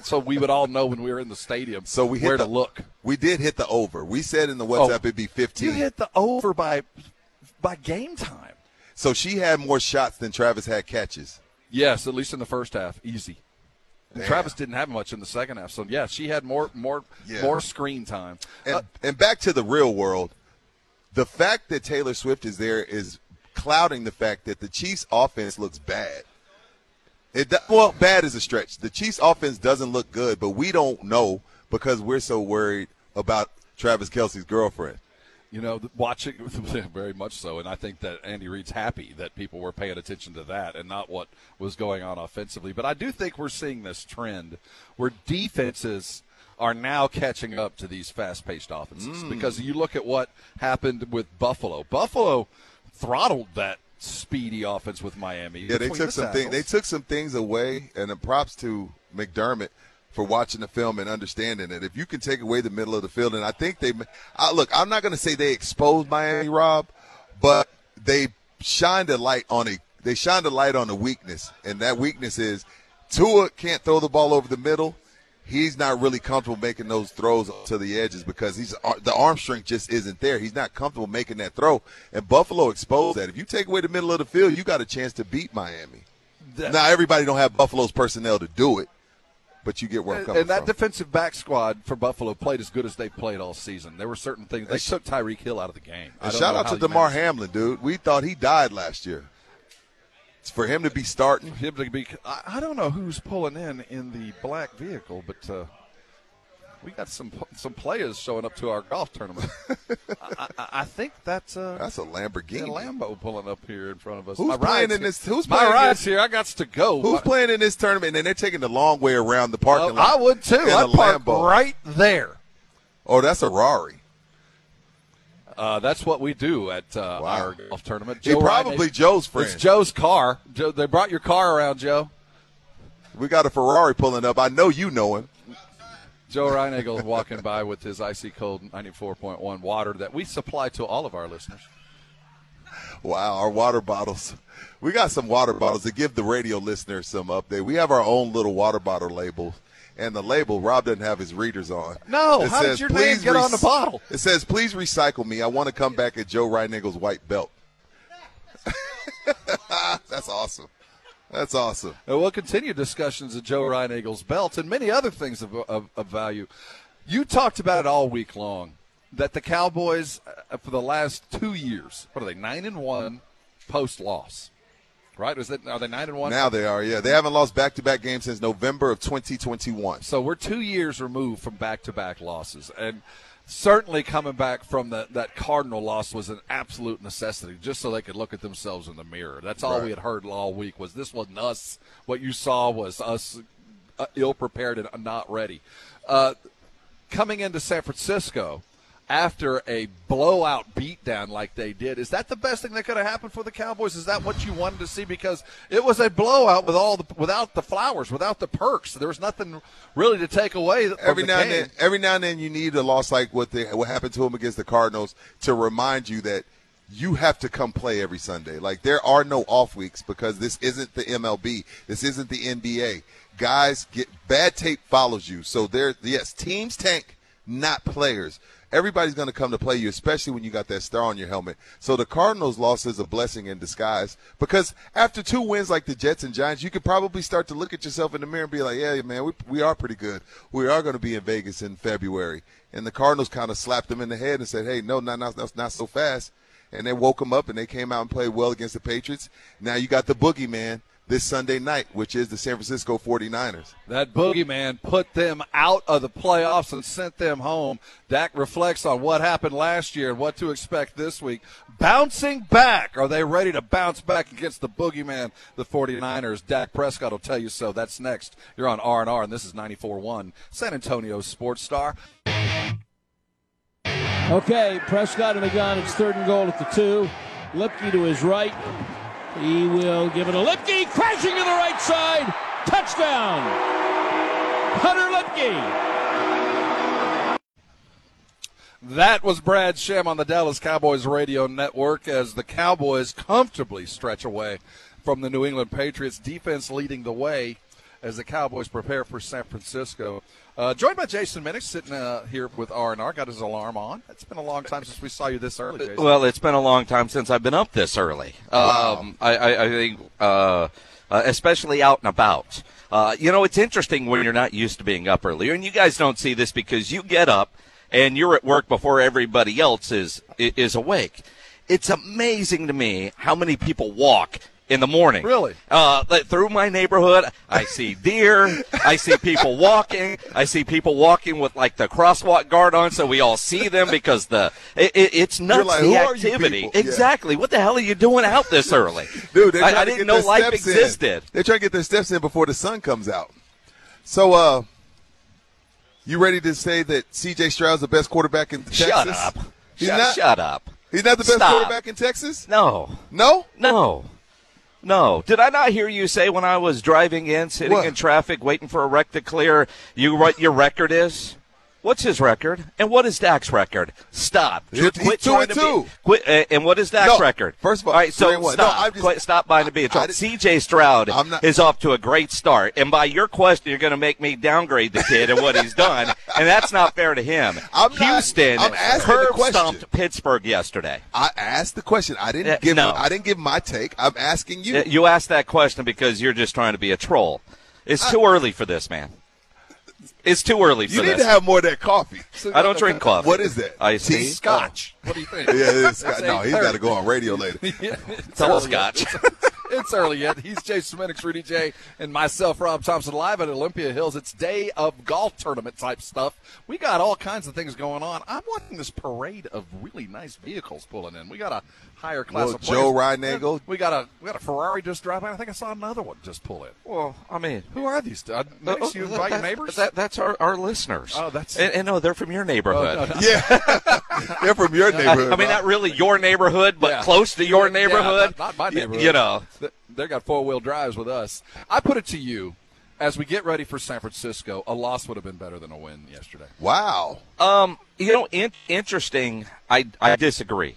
[SPEAKER 5] so we would all know when we were in the stadium.
[SPEAKER 7] So we hit
[SPEAKER 5] where
[SPEAKER 7] the,
[SPEAKER 5] to look.
[SPEAKER 7] We did hit the over. We said in the WhatsApp
[SPEAKER 5] Oh,
[SPEAKER 7] it'd be fifteen.
[SPEAKER 5] You hit the over by by game time.
[SPEAKER 7] So she had more shots than Travis had catches.
[SPEAKER 5] Yes, at least in the first half, easy. Travis didn't have much in the second half, so yeah, she had more more
[SPEAKER 7] Yeah.
[SPEAKER 5] more screen time.
[SPEAKER 7] And,
[SPEAKER 5] Uh,
[SPEAKER 7] and back to the real world, the fact that Taylor Swift is there is clouding the fact that the Chiefs' offense looks bad. It well, bad is a stretch. The Chiefs' offense doesn't look good, but we don't know because we're so worried about Travis Kelce's girlfriend.
[SPEAKER 5] You know, watching very much so, and I think that Andy Reid's happy that people were paying attention to that and not what was going on offensively. But I do think we're seeing this trend where defenses are now catching up to these fast-paced offenses
[SPEAKER 7] Mm.
[SPEAKER 5] because you look at what happened with Buffalo. Buffalo throttled that speedy offense with Miami.
[SPEAKER 7] Yeah, they took
[SPEAKER 5] the
[SPEAKER 7] some things. They took some things away, and then props to McDermott for watching the film and understanding it. If you can take away the middle of the field, and I think they, I, look, I'm not going to say they exposed Miami, Rob, but they shined a light on a, they shined a light on a weakness, and that weakness is Tua can't throw the ball over the middle. He's not really comfortable making those throws to the edges because he's uh, the arm strength just isn't there. He's not comfortable making that throw, and Buffalo exposed that. If you take away the middle of the field, you got a chance to beat Miami. now everybody don't have Buffalo's personnel to do it, but you get where I'm
[SPEAKER 5] And,
[SPEAKER 7] coming
[SPEAKER 5] and that
[SPEAKER 7] from.
[SPEAKER 5] defensive back squad for Buffalo played as good as they played all season. There were certain things they
[SPEAKER 7] And
[SPEAKER 5] took Tyreek Hill out of the game.
[SPEAKER 7] And shout out to
[SPEAKER 5] Damar
[SPEAKER 7] Hamlin, dude. We thought he died last year. It's for him to be starting.
[SPEAKER 5] Him to be. I, I don't know who's pulling in in the black vehicle, but uh, we got some some players showing up to our golf tournament. I, I, I think that's uh,
[SPEAKER 7] That's a Lamborghini.
[SPEAKER 5] Lambo pulling up here in front of us.
[SPEAKER 7] Who's
[SPEAKER 5] My
[SPEAKER 7] playing in this- who's
[SPEAKER 5] my
[SPEAKER 7] playing
[SPEAKER 5] ride's here? I got to go.
[SPEAKER 7] Who's playing in this tournament? And they're taking the long way around the parking
[SPEAKER 5] Uh,
[SPEAKER 7] lot.
[SPEAKER 5] I would too. I'd park
[SPEAKER 7] Lambo.
[SPEAKER 5] right there.
[SPEAKER 7] Oh, that's a Rari.
[SPEAKER 5] Uh, that's what we do at uh, our golf tournament.
[SPEAKER 7] He probably
[SPEAKER 5] Reinick-
[SPEAKER 7] Joe's friend.
[SPEAKER 5] It's Joe's car. Joe, they brought your car around, Joe.
[SPEAKER 7] We got a Ferrari pulling up. I know you know him.
[SPEAKER 5] Joe Reinagel walking by with his icy cold 94.1 water that we supply to all of our listeners.
[SPEAKER 7] Wow, our water bottles. We got some water bottles to give the radio listeners some update. We have our own little water bottle label. And the label, Rob doesn't have his readers on.
[SPEAKER 5] No,
[SPEAKER 7] It
[SPEAKER 5] how did
[SPEAKER 7] says,
[SPEAKER 5] your name
[SPEAKER 7] "Please
[SPEAKER 5] get on the bottle?"
[SPEAKER 7] It says, please recycle me. I want to come back at Joe Reinagel's white belt. That's awesome. That's awesome.
[SPEAKER 5] And we'll continue discussions of Joe Reinagel's belt and many other things of, of, of value. You talked about it all week long that the Cowboys, uh, for the last two years, what are they, nine and one post loss? Right? Is that, are they nine and one?
[SPEAKER 7] Now they are, yeah. They haven't lost back to back games since November of 2021.
[SPEAKER 5] So we're two years removed from back-to-back losses, and certainly coming back from the, that Cardinal loss was an absolute necessity, just so they could look at themselves in the mirror. That's all
[SPEAKER 7] Right.
[SPEAKER 5] we had heard all week was this wasn't us. What you saw was us uh, ill-prepared and not ready. Uh, coming into San Francisco after a blowout beatdown like they did, is that the best thing that could have happened for the Cowboys? Is that what you wanted to see? Because it was a blowout with all the without the flowers, without the perks. There was nothing really to take away.
[SPEAKER 7] Every now and then, every now and then, you need a loss like what what happened to him against the Cardinals to remind you that you have to come play every Sunday. Like there are no off weeks because this isn't the MLB. This isn't the NBA. Guys get bad tape follows you. So there, yes, teams tank, not players. Everybody's going to come to play you, especially when you got that star on your helmet. So the Cardinals' loss is a blessing in disguise because after two wins like the Jets and Giants, you could probably start to look at yourself in the mirror and be like, yeah, man, we, we are pretty good. We are going to be in Vegas in February. And the Cardinals kind of slapped them in the head and said, hey, no, not, not, not, so fast. And they woke them up and they came out and played well against the Patriots. Now you got the boogeyman this Sunday night, which is the San Francisco 49ers.
[SPEAKER 5] That boogeyman put them out of the playoffs and sent them home. Dak reflects on what happened last year and what to expect this week. Bouncing back. Are they ready to bounce back against the boogeyman, the 49ers? Dak Prescott will tell you so. That's next. You're on R&R, and this is 94.1 San Antonio Sports Star.
[SPEAKER 3] Okay, Prescott in the gun. It's third and goal at the two. Luepke to his right. He will give it a Luepke, crashing to the right side. Touchdown. Hunter Luepke.
[SPEAKER 5] That was Brad Sham on the Dallas Cowboys radio network as the Cowboys comfortably stretch away from the New England Patriots. Defense leading the way as the Cowboys prepare for San Francisco. Uh, joined by Jason Minnick, sitting uh, here with R&R, got his alarm on. It's been a long time since we saw you this early, Jason.
[SPEAKER 16] Well, it's been a long time since I've been up this early. Um, I, I, I think, uh, uh, especially out and about. Uh, you know, it's interesting when you're not used to being up earlier, and you guys don't see this because you get up and you're at work before everybody else is is awake. It's amazing to me how many people walk
[SPEAKER 10] in the morning.
[SPEAKER 5] Really?
[SPEAKER 10] Uh, through my neighborhood, I see deer. I see people walking. I see people walking with like the crosswalk guard on, so we all see them because the it, it, it's nuts
[SPEAKER 7] like,
[SPEAKER 10] the
[SPEAKER 7] "Who are you
[SPEAKER 10] activity.
[SPEAKER 7] people?" Yeah.
[SPEAKER 10] Exactly. What the hell are you doing out this early,
[SPEAKER 7] Dude,
[SPEAKER 10] I, I didn't know life
[SPEAKER 7] steps in.
[SPEAKER 10] existed.
[SPEAKER 7] They're trying to get their steps in before the sun comes out. So, uh, you ready to say that C.J. Stroud's the best quarterback in Texas?
[SPEAKER 10] Shut up.
[SPEAKER 7] He's
[SPEAKER 10] shut,
[SPEAKER 7] not.
[SPEAKER 10] shut up.
[SPEAKER 7] He's not the best
[SPEAKER 10] Stop.
[SPEAKER 7] quarterback in Texas.
[SPEAKER 10] No.
[SPEAKER 7] No.
[SPEAKER 10] No. No. Did I not hear you say when I was driving in, sitting
[SPEAKER 7] What?
[SPEAKER 10] in traffic, waiting for a wreck to clear, you what your record is? What's his record? And what is Dak's record? Stop.
[SPEAKER 7] He's- he's two and two.
[SPEAKER 10] Be, quit, uh, and what is Dak's
[SPEAKER 7] No,
[SPEAKER 10] record?
[SPEAKER 7] first of all,
[SPEAKER 10] all right. So
[SPEAKER 7] one. No,
[SPEAKER 10] stop.
[SPEAKER 7] I'm just-
[SPEAKER 10] quit, stop buying to be a
[SPEAKER 7] I
[SPEAKER 10] trouble.
[SPEAKER 7] didn't-
[SPEAKER 10] C.J. Stroud
[SPEAKER 7] not-
[SPEAKER 10] is off to a great start, and by your question, you're going to make me downgrade the kid and what he's done, and that's not fair to him.
[SPEAKER 7] I'm not-
[SPEAKER 10] Houston
[SPEAKER 7] I'm asking the
[SPEAKER 10] curb
[SPEAKER 7] question.
[SPEAKER 10] stomped Pittsburgh yesterday.
[SPEAKER 7] I asked the question. I didn't
[SPEAKER 10] Uh,
[SPEAKER 7] give.
[SPEAKER 10] no.
[SPEAKER 7] I didn't give my take. I'm asking you.
[SPEAKER 10] Uh, You asked that question because you're just trying to be a troll. It's too early for this, man. It's too early for
[SPEAKER 7] You need to have more of that coffee.
[SPEAKER 10] I don't drink coffee.
[SPEAKER 7] What is that? Tea?
[SPEAKER 10] tea?
[SPEAKER 5] Scotch. What do you think?
[SPEAKER 7] Yeah, it's
[SPEAKER 5] It's
[SPEAKER 7] Scott. No, he's got to go on radio later.
[SPEAKER 5] It's
[SPEAKER 10] Double
[SPEAKER 5] early
[SPEAKER 10] scotch.
[SPEAKER 5] yet. It's early yet. He's Jason Minix, Rudy J, and myself, Rob Thompson, live at Olympia Hills. It's day of golf tournament type stuff. We got all kinds of things going on. I'm watching this parade of really nice vehicles pulling in. We got a higher class
[SPEAKER 7] Well,
[SPEAKER 5] of
[SPEAKER 7] Joe
[SPEAKER 5] players.
[SPEAKER 7] Reinagel.
[SPEAKER 5] We got a we got a Ferrari just drive by. I think I saw another one just pull in.
[SPEAKER 10] Well, I mean,
[SPEAKER 5] Who are these? Uh, Minix, you
[SPEAKER 10] Uh,
[SPEAKER 5] invite your
[SPEAKER 10] that-
[SPEAKER 5] neighbors?
[SPEAKER 10] That, that's our, our listeners.
[SPEAKER 5] Oh, that's-
[SPEAKER 10] and, and no, they're from your neighborhood.
[SPEAKER 5] Oh, no, no.
[SPEAKER 7] Yeah, they're from your
[SPEAKER 10] I,
[SPEAKER 7] neighborhood.
[SPEAKER 10] I mean, not really your neighborhood, but
[SPEAKER 5] Yeah.
[SPEAKER 10] close to your
[SPEAKER 5] Yeah,
[SPEAKER 10] neighborhood.
[SPEAKER 5] not, not my neighborhood.
[SPEAKER 10] You know,
[SPEAKER 5] Th- they got four wheel drives with us. I put it to you, as we get ready for San Francisco, a loss would have been better than a win yesterday.
[SPEAKER 7] wow.
[SPEAKER 10] um, you know, in, interesting. I I disagree.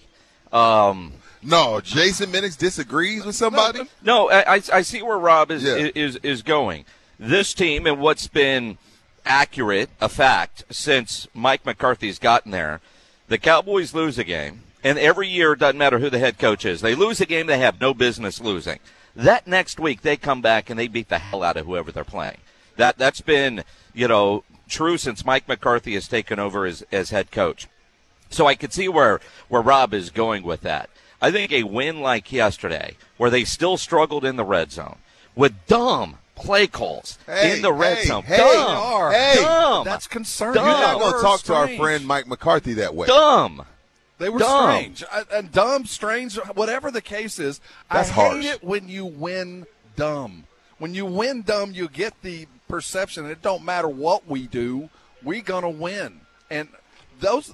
[SPEAKER 10] Um,
[SPEAKER 7] No, Jason Minix disagrees with somebody.
[SPEAKER 10] No, I, I, I see where Rob is,
[SPEAKER 7] Yeah.
[SPEAKER 10] is is going. This team and what's been accurate, a fact, since Mike McCarthy's gotten there, the Cowboys lose a game, and every year it doesn't matter who the head coach is. They lose a game they have no business losing. That next week they come back and they beat the hell out of whoever they're playing. That that's been you know true since Mike McCarthy has taken over as as head coach. So I could see where where Rob is going with that. I think a win like yesterday, where they still struggled in the red zone with dumb play calls
[SPEAKER 7] Hey,
[SPEAKER 10] in the red
[SPEAKER 7] hey,
[SPEAKER 10] zone,
[SPEAKER 7] hey,
[SPEAKER 10] dumb,
[SPEAKER 7] hey.
[SPEAKER 10] dumb,
[SPEAKER 5] That's concerning.
[SPEAKER 7] You're not going to talk to our friend Mike McCarthy that way.
[SPEAKER 10] dumb.
[SPEAKER 5] They were
[SPEAKER 10] Dumb.
[SPEAKER 5] strange. I, and dumb, strange, whatever the case is.
[SPEAKER 7] That's
[SPEAKER 5] I hate
[SPEAKER 7] harsh.
[SPEAKER 5] it when you win dumb. When you win dumb, you get the perception it don't matter what we do, we're gonna win. And those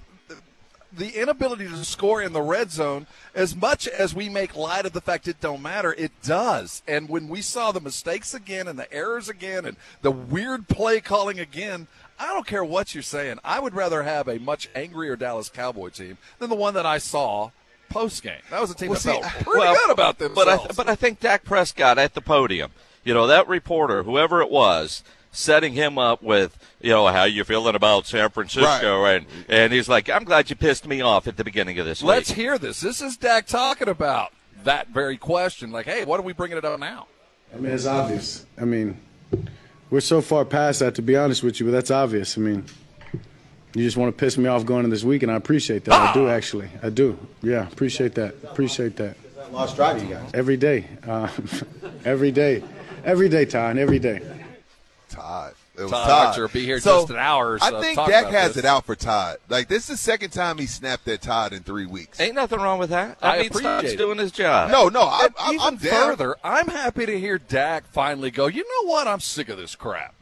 [SPEAKER 5] the inability to score in the red zone, as much as we make light of the fact it don't matter, it does. And when we saw the mistakes again and the errors again and the weird play calling again, I don't care what you're saying. I would rather have a much angrier Dallas Cowboy team than the one that I saw post game. That was a team
[SPEAKER 7] Well,
[SPEAKER 5] that
[SPEAKER 7] see,
[SPEAKER 5] felt pretty
[SPEAKER 10] Well,
[SPEAKER 5] good about
[SPEAKER 10] But I,
[SPEAKER 5] themselves.
[SPEAKER 10] but I think Dak Prescott at the podium, you know, that reporter, whoever it was, setting him up with, you know, how you feeling about San Francisco, and and he's like, I'm glad you pissed me off at the beginning of this
[SPEAKER 5] Let's
[SPEAKER 10] week.
[SPEAKER 5] hear this. This is Dak talking about that very question. Like, hey, what are we bringing it up now?
[SPEAKER 9] I mean, it's obvious. I mean, we're so far past that, to be honest with you, but that's obvious. I mean, you just want to piss me off going into this week, and I appreciate that. I do, actually. I do. Yeah, appreciate that. Appreciate that.
[SPEAKER 17] Lost drive, you guys.
[SPEAKER 9] Every day. Uh, every day. Every day, Ty, every day.
[SPEAKER 7] Todd. It was
[SPEAKER 5] Todd
[SPEAKER 7] Todd.
[SPEAKER 5] Archer will be here
[SPEAKER 7] So,
[SPEAKER 5] just an hour or so
[SPEAKER 7] I think Dak
[SPEAKER 5] about
[SPEAKER 7] has
[SPEAKER 5] this.
[SPEAKER 7] it out for Todd. Like this is the second time he snapped at Todd in three weeks.
[SPEAKER 10] Ain't nothing wrong with that.
[SPEAKER 5] I
[SPEAKER 10] I, mean,
[SPEAKER 5] appreciate
[SPEAKER 10] Todd's
[SPEAKER 5] it.
[SPEAKER 10] doing his job.
[SPEAKER 7] No, no, I'm, I'm,
[SPEAKER 5] even
[SPEAKER 7] I'm down.
[SPEAKER 5] further, I'm happy to hear Dak finally go. You know what? I'm sick of this crap.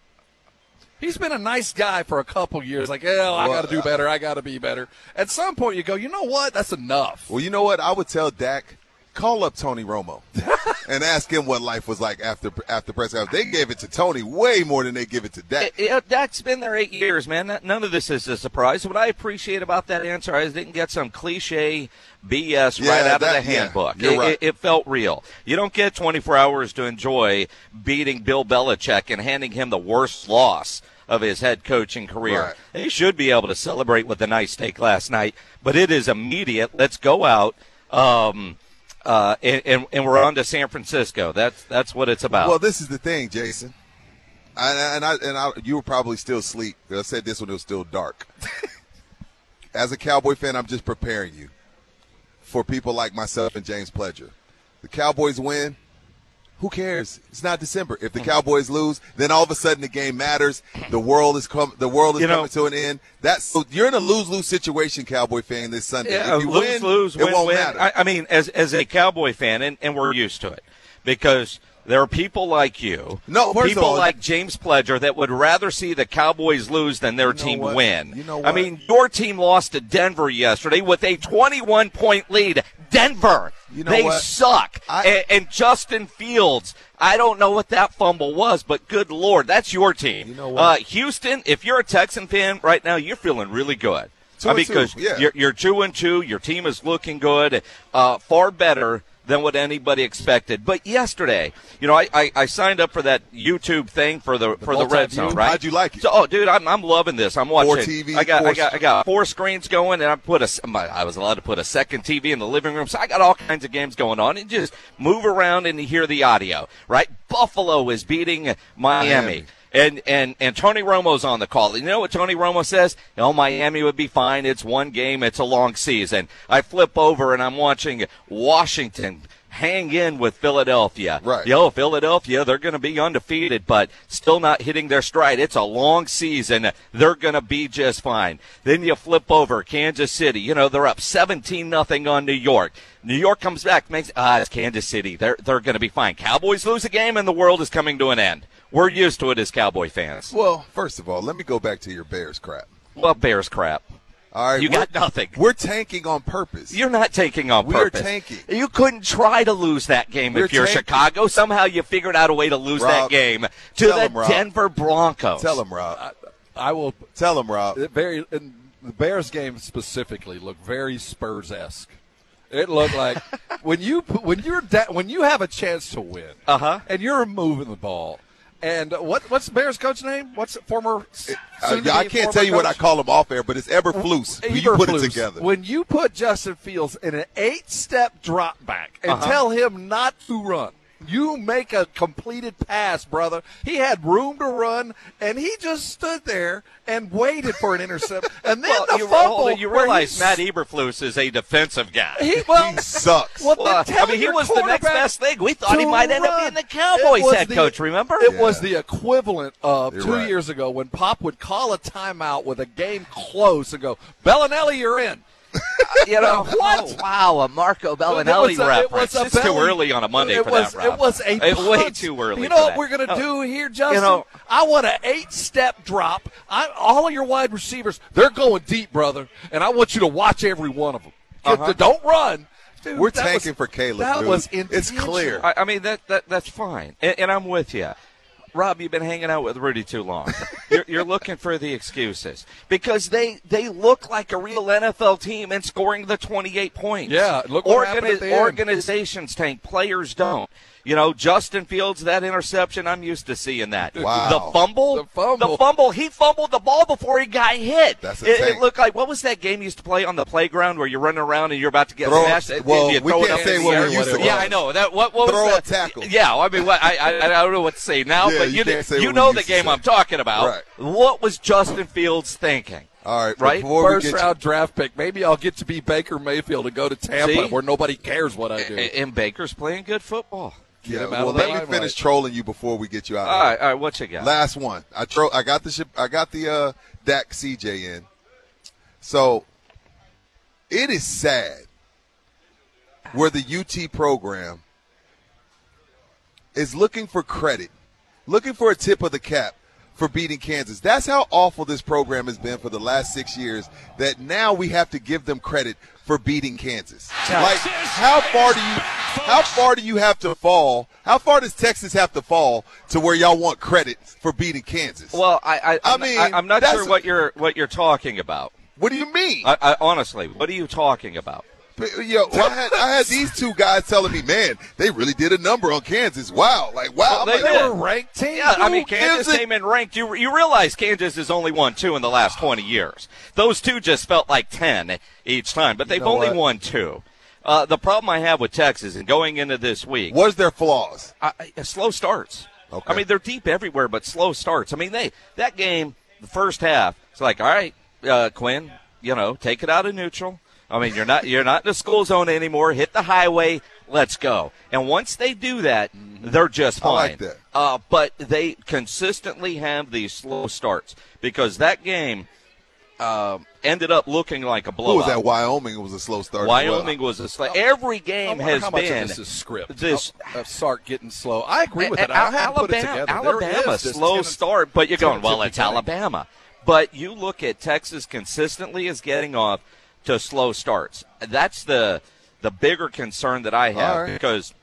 [SPEAKER 5] He's been a nice guy for a couple years. Like, hell, I got to do better. Uh, I got to be better. At some point, you go. You know what? That's enough.
[SPEAKER 7] Well, you know what? I would tell Dak, call up Tony Romo and ask him what life was like after after press conference. They gave it to Tony way more than they give it to Dak.
[SPEAKER 10] It- it- Dak's been there eight years, man. None of this is a surprise. What I appreciate about that answer is didn't get some cliche BS
[SPEAKER 7] Yeah,
[SPEAKER 10] right out
[SPEAKER 7] that-
[SPEAKER 10] of the
[SPEAKER 7] yeah,
[SPEAKER 10] handbook.
[SPEAKER 7] you're
[SPEAKER 10] it,
[SPEAKER 7] right.
[SPEAKER 10] it, felt real. You don't get 24 hours to enjoy beating Bill Belichick and handing him the worst loss of his head coaching career.
[SPEAKER 7] Right.
[SPEAKER 10] They should be able to celebrate with a nice steak last night, but it is immediate. Let's go out. Um, uh, and, and, and we're on to San Francisco. That's that's what it's about.
[SPEAKER 7] Well, this is the thing, Jason. And, and I and I, you were probably still asleep. I said this when it was still dark. As a Cowboy fan, I'm just preparing you for people like myself and James Pledger. The Cowboys win. Who cares? It's not December. If the Cowboys lose, then all of a sudden the game matters. The world is com- the world is
[SPEAKER 10] You know-
[SPEAKER 7] coming to an end. That's so you're in a lose lose situation, Cowboy fan, this Sunday.
[SPEAKER 10] Yeah,
[SPEAKER 7] if you
[SPEAKER 10] lose,
[SPEAKER 7] win,
[SPEAKER 10] lose,
[SPEAKER 7] it
[SPEAKER 10] win,
[SPEAKER 7] won't
[SPEAKER 10] win.
[SPEAKER 7] matter.
[SPEAKER 10] I, I mean, as as a Cowboy fan, and, and we're used to it because there are people like you,
[SPEAKER 7] No,
[SPEAKER 10] people
[SPEAKER 7] all-
[SPEAKER 10] like James Pledger that would rather see the Cowboys lose than their team
[SPEAKER 7] what?
[SPEAKER 10] win.
[SPEAKER 7] You know
[SPEAKER 10] I mean, your team lost to Denver yesterday with a 21 point lead. Denver,
[SPEAKER 7] You know
[SPEAKER 10] they
[SPEAKER 7] what?
[SPEAKER 10] suck. and, and Justin Fields, I don't know what that fumble was, but good lord, that's your team. You
[SPEAKER 7] know what?
[SPEAKER 10] Uh, Houston, if you're a Texan fan right now, you're feeling really good.
[SPEAKER 7] Two
[SPEAKER 10] I mean, because
[SPEAKER 7] yeah.
[SPEAKER 10] you're, you're two and two. Your team is looking good, uh, far better than what anybody expected. But yesterday, you know, I, I, I signed up for that YouTube thing for the, for the red zone, right?
[SPEAKER 7] How'd you like it?
[SPEAKER 10] So, oh, dude, I'm, I'm loving this. I'm watching.
[SPEAKER 7] Four TV,
[SPEAKER 10] I got
[SPEAKER 7] four
[SPEAKER 10] I got I got four screens going, and I put a I was allowed to put a second TV in the living room, so I got all kinds of games going on, and just move around and hear the audio. Right? Buffalo is beating Miami.
[SPEAKER 7] Miami.
[SPEAKER 10] And, and and Tony Romo's on the call. You know what Tony Romo says? Oh, Miami would be fine. It's one game. It's a long season. I flip over and I'm watching Washington hang in with Philadelphia.
[SPEAKER 7] Right.
[SPEAKER 10] Yo, Philadelphia, they're going to be undefeated, but still not hitting their stride. It's a long season. They're going to be just fine. Then you flip over Kansas City. You know, they're up 17 nothing on New York. New York comes back, makes ah, it's Kansas City. They're they're going to be fine. Cowboys lose a game and the world is coming to an end. We're used to it as Cowboy fans.
[SPEAKER 7] well, first of all, let me go back to your Bears crap.
[SPEAKER 10] Well, Bears crap.
[SPEAKER 7] All right,
[SPEAKER 10] You got nothing.
[SPEAKER 7] We're tanking on purpose.
[SPEAKER 10] You're not taking on purpose.
[SPEAKER 7] We're tanking.
[SPEAKER 10] You couldn't try to lose that game
[SPEAKER 7] We're
[SPEAKER 10] if you're
[SPEAKER 7] tanking.
[SPEAKER 10] Chicago. Somehow you figured out a way to lose that game to
[SPEAKER 7] tell
[SPEAKER 10] the
[SPEAKER 7] 'em, Rob.
[SPEAKER 10] Denver Broncos.
[SPEAKER 7] Tell them, Rob.
[SPEAKER 5] I will
[SPEAKER 7] Tell them, Rob.
[SPEAKER 5] Very and the Bears game specifically looked very Spurs esque. It looked like when you when you're da- when you have a chance to win,
[SPEAKER 10] Uh huh.
[SPEAKER 5] and you're moving the ball. And what what's the Bears coach name? What's former?
[SPEAKER 7] Uh, I can't
[SPEAKER 5] former
[SPEAKER 7] tell you what I call him off air, but it's Eberflus. When you put it together.
[SPEAKER 5] When you put Justin Fields in an eight-step drop back and
[SPEAKER 7] Uh-huh.
[SPEAKER 5] tell him not to run, you make a completed pass, brother. He had room to run, and he just stood there and waited for an intercept. And then
[SPEAKER 10] Well,
[SPEAKER 5] the
[SPEAKER 10] you,
[SPEAKER 5] fumble.
[SPEAKER 10] hold it, you realize Matt Eberflus is a defensive guy.
[SPEAKER 5] He, well,
[SPEAKER 7] he sucks.
[SPEAKER 5] Well,
[SPEAKER 10] Well,
[SPEAKER 5] then
[SPEAKER 10] I mean, he was the next best thing. We thought he
[SPEAKER 5] to
[SPEAKER 10] might end up being the Cowboys
[SPEAKER 5] It was
[SPEAKER 10] head
[SPEAKER 5] the-
[SPEAKER 10] coach, remember?
[SPEAKER 5] It
[SPEAKER 7] Yeah.
[SPEAKER 5] was the equivalent of
[SPEAKER 7] You're
[SPEAKER 5] two
[SPEAKER 7] right.
[SPEAKER 5] years ago when Pop would call a timeout with a game close and go, Bellinelli, you're in.
[SPEAKER 10] you know,
[SPEAKER 5] What?
[SPEAKER 10] oh, wow, a Marco
[SPEAKER 5] It
[SPEAKER 10] Bellinelli
[SPEAKER 5] was a- it
[SPEAKER 10] reference.
[SPEAKER 5] was a
[SPEAKER 10] it's too early on a Monday
[SPEAKER 5] it
[SPEAKER 10] for
[SPEAKER 5] was,
[SPEAKER 10] that, Rob.
[SPEAKER 5] It was a
[SPEAKER 10] It- way too early.
[SPEAKER 5] You know
[SPEAKER 10] for
[SPEAKER 5] what
[SPEAKER 10] that.
[SPEAKER 5] we're going to
[SPEAKER 10] No.
[SPEAKER 5] do here, Justin?
[SPEAKER 10] know-
[SPEAKER 5] I want an eight-step drop. I, all of your wide receivers, they're going deep, brother, and I want you to watch every one of them.
[SPEAKER 10] Uh-huh.
[SPEAKER 5] Don't run. Dude,
[SPEAKER 7] We're tanking
[SPEAKER 5] was-
[SPEAKER 7] for Caleb.
[SPEAKER 5] That
[SPEAKER 7] dude.
[SPEAKER 5] was
[SPEAKER 7] It's clear.
[SPEAKER 10] I, I mean that, that that's fine, and, and I'm with you. Rob, you've been hanging out with Rudy too long. You're, you're looking for the excuses because they they look like a real NFL team and scoring the 28 points.
[SPEAKER 5] Yeah, look what happened at the end.
[SPEAKER 10] Organizations tank, players don't. You know, Justin Fields that interception. I'm used to seeing that.
[SPEAKER 7] Wow.
[SPEAKER 10] The fumble,
[SPEAKER 5] The fumble.
[SPEAKER 10] the fumble. He fumbled the ball before he got hit.
[SPEAKER 7] That's a
[SPEAKER 10] it, it looked like what was that game you used to play on the playground where you're running around and you're about to get
[SPEAKER 7] Throw-
[SPEAKER 10] smashed?
[SPEAKER 7] well,
[SPEAKER 10] You
[SPEAKER 7] we
[SPEAKER 10] throw it
[SPEAKER 7] can't
[SPEAKER 10] up
[SPEAKER 7] say what we
[SPEAKER 10] air.
[SPEAKER 7] used to
[SPEAKER 10] Yeah, I know that. What, what
[SPEAKER 7] Throw
[SPEAKER 10] was
[SPEAKER 7] a
[SPEAKER 10] that?
[SPEAKER 7] tackle.
[SPEAKER 10] Yeah, I mean, what, I, I I don't know what to say now,
[SPEAKER 7] Yeah,
[SPEAKER 10] but
[SPEAKER 7] you
[SPEAKER 10] you you know the game
[SPEAKER 7] say.
[SPEAKER 10] I'm talking about.
[SPEAKER 7] Right.
[SPEAKER 10] What was Justin Fields thinking?
[SPEAKER 7] All right,
[SPEAKER 10] Right?
[SPEAKER 7] Before we
[SPEAKER 5] First
[SPEAKER 7] get you-
[SPEAKER 5] round draft pick. Maybe I'll get to be Baker Mayfield and go to Tampa
[SPEAKER 10] See?
[SPEAKER 5] where nobody cares what I do.
[SPEAKER 10] A- And Baker's playing good football.
[SPEAKER 5] Get
[SPEAKER 7] yeah,
[SPEAKER 5] him out
[SPEAKER 7] well,
[SPEAKER 5] of the
[SPEAKER 7] let me finish trolling you before we get you out.
[SPEAKER 10] All
[SPEAKER 7] of here.
[SPEAKER 10] right, all right. What you got?
[SPEAKER 7] Last one. I tro- I got the ship. I got the uh, Dak CJ in. So it is sad where the UT program is looking for credit, looking for a tip of the cap for beating Kansas. That's how awful this program has been for the last six years. That now we have to give them credit for beating Kansas. Like, how far do you? How far do you have to fall? How far does Texas have to fall to where y'all want credit for beating Kansas?
[SPEAKER 10] Well, I, I,
[SPEAKER 7] I mean,
[SPEAKER 10] I, am not sure what you're what you're talking about.
[SPEAKER 7] what do you mean?
[SPEAKER 10] I, I, honestly, what are you talking about?
[SPEAKER 7] But, Yo, I had, I had these two guys telling me, man, they really did a number on Kansas. Wow, like wow.
[SPEAKER 10] Well, they
[SPEAKER 7] like.
[SPEAKER 5] They were ranked team.
[SPEAKER 10] Yeah, I mean, Kansas came in ranked. You you realize Kansas has only won two in the last twenty years. Those two just felt like ten each time, but they've
[SPEAKER 7] know
[SPEAKER 10] only
[SPEAKER 7] what?
[SPEAKER 10] won two. Uh, the problem I have with Texas and going into this week,
[SPEAKER 7] What's their flaws?
[SPEAKER 10] I, I- slow starts.
[SPEAKER 7] Okay.
[SPEAKER 10] I mean, they're deep everywhere, but slow starts. I mean, they that game, the first half, it's like, all right, uh, Quinn, you know, take it out of neutral. I mean, you're not you're not in the school zone anymore. Hit the highway. Let's go. And once they do that, they're just
[SPEAKER 7] I
[SPEAKER 10] fine.
[SPEAKER 7] like that.
[SPEAKER 10] Uh, but they consistently have these slow starts because that game uh, ended up looking like a
[SPEAKER 7] Who
[SPEAKER 10] blowout.
[SPEAKER 7] was that? Wyoming it was a slow start. as well.
[SPEAKER 10] Wyoming was a slow. Every game
[SPEAKER 5] wonder
[SPEAKER 10] has
[SPEAKER 5] how much
[SPEAKER 10] been
[SPEAKER 5] of this is script.
[SPEAKER 10] this
[SPEAKER 5] of, of Sark getting slow. I agree with
[SPEAKER 10] and
[SPEAKER 5] it. I haven't
[SPEAKER 10] Alabama,
[SPEAKER 5] put it together. There
[SPEAKER 10] Alabama,
[SPEAKER 5] is
[SPEAKER 10] slow
[SPEAKER 5] tendency-
[SPEAKER 10] start, but you're going, well, it's. Alabama. But you look at Texas consistently is getting off to slow starts. That's the the bigger concern that I have
[SPEAKER 7] right.
[SPEAKER 10] because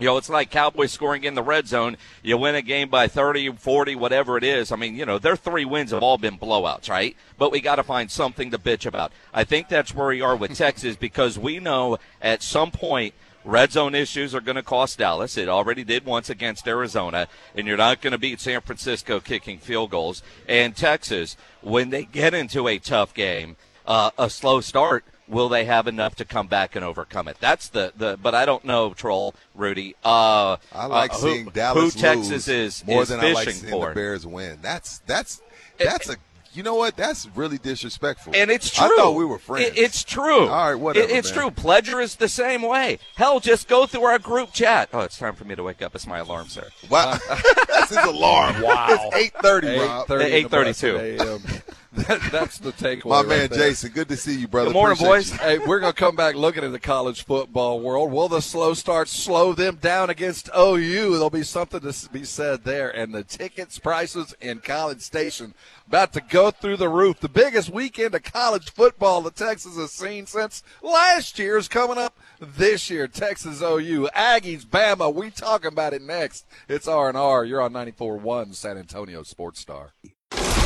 [SPEAKER 10] you know, it's like Cowboys scoring in the red zone. You win a game by 30, 40, whatever it is. I mean, you know, their three wins have all been blowouts, right? But we got to find something to bitch about. I think that's where we are with Texas because we know at some point red zone issues are going to cost Dallas. It already did once against Arizona, and you're not going to beat San Francisco kicking field goals. And Texas, when they get into a tough game, uh, a slow start, will they have enough to come back and overcome it? That's the, the but I don't know, Troll, Rudy. Uh,
[SPEAKER 7] I like
[SPEAKER 10] uh, who-
[SPEAKER 7] seeing Dallas
[SPEAKER 10] who Texas
[SPEAKER 7] lose
[SPEAKER 10] is
[SPEAKER 7] more
[SPEAKER 10] is
[SPEAKER 7] than I like seeing
[SPEAKER 10] for.
[SPEAKER 7] the Bears win. That's that's that's a you know what? That's really disrespectful.
[SPEAKER 10] And it's true.
[SPEAKER 7] I thought we were friends.
[SPEAKER 10] It's true.
[SPEAKER 7] All right, whatever.
[SPEAKER 10] It's
[SPEAKER 7] man.
[SPEAKER 10] true. Pledger is the same way. Hell, just go through our group chat. Oh, it's time for me to wake up. It's my alarm, sir.
[SPEAKER 7] Wow, that's his alarm.
[SPEAKER 5] Wow.
[SPEAKER 7] it's eight thirty, Rob.
[SPEAKER 5] 8:30 in
[SPEAKER 10] 8:32.
[SPEAKER 5] That, that's the takeaway.
[SPEAKER 7] My man. Jason, good to see you, brother.
[SPEAKER 10] Good morning,
[SPEAKER 7] Appreciate
[SPEAKER 10] boys.
[SPEAKER 5] Hey, we're going to come back looking at the college football world. Will the slow starts slow them down against OU? There'll be something to be said there. And the tickets prices in College Station about to go through the roof. The biggest weekend of college football that Texas has seen since last year is coming up this year. Texas OU, Aggies, Bama. We talking about it next. It's R&R. You're on 94.1 San Antonio Sports Star.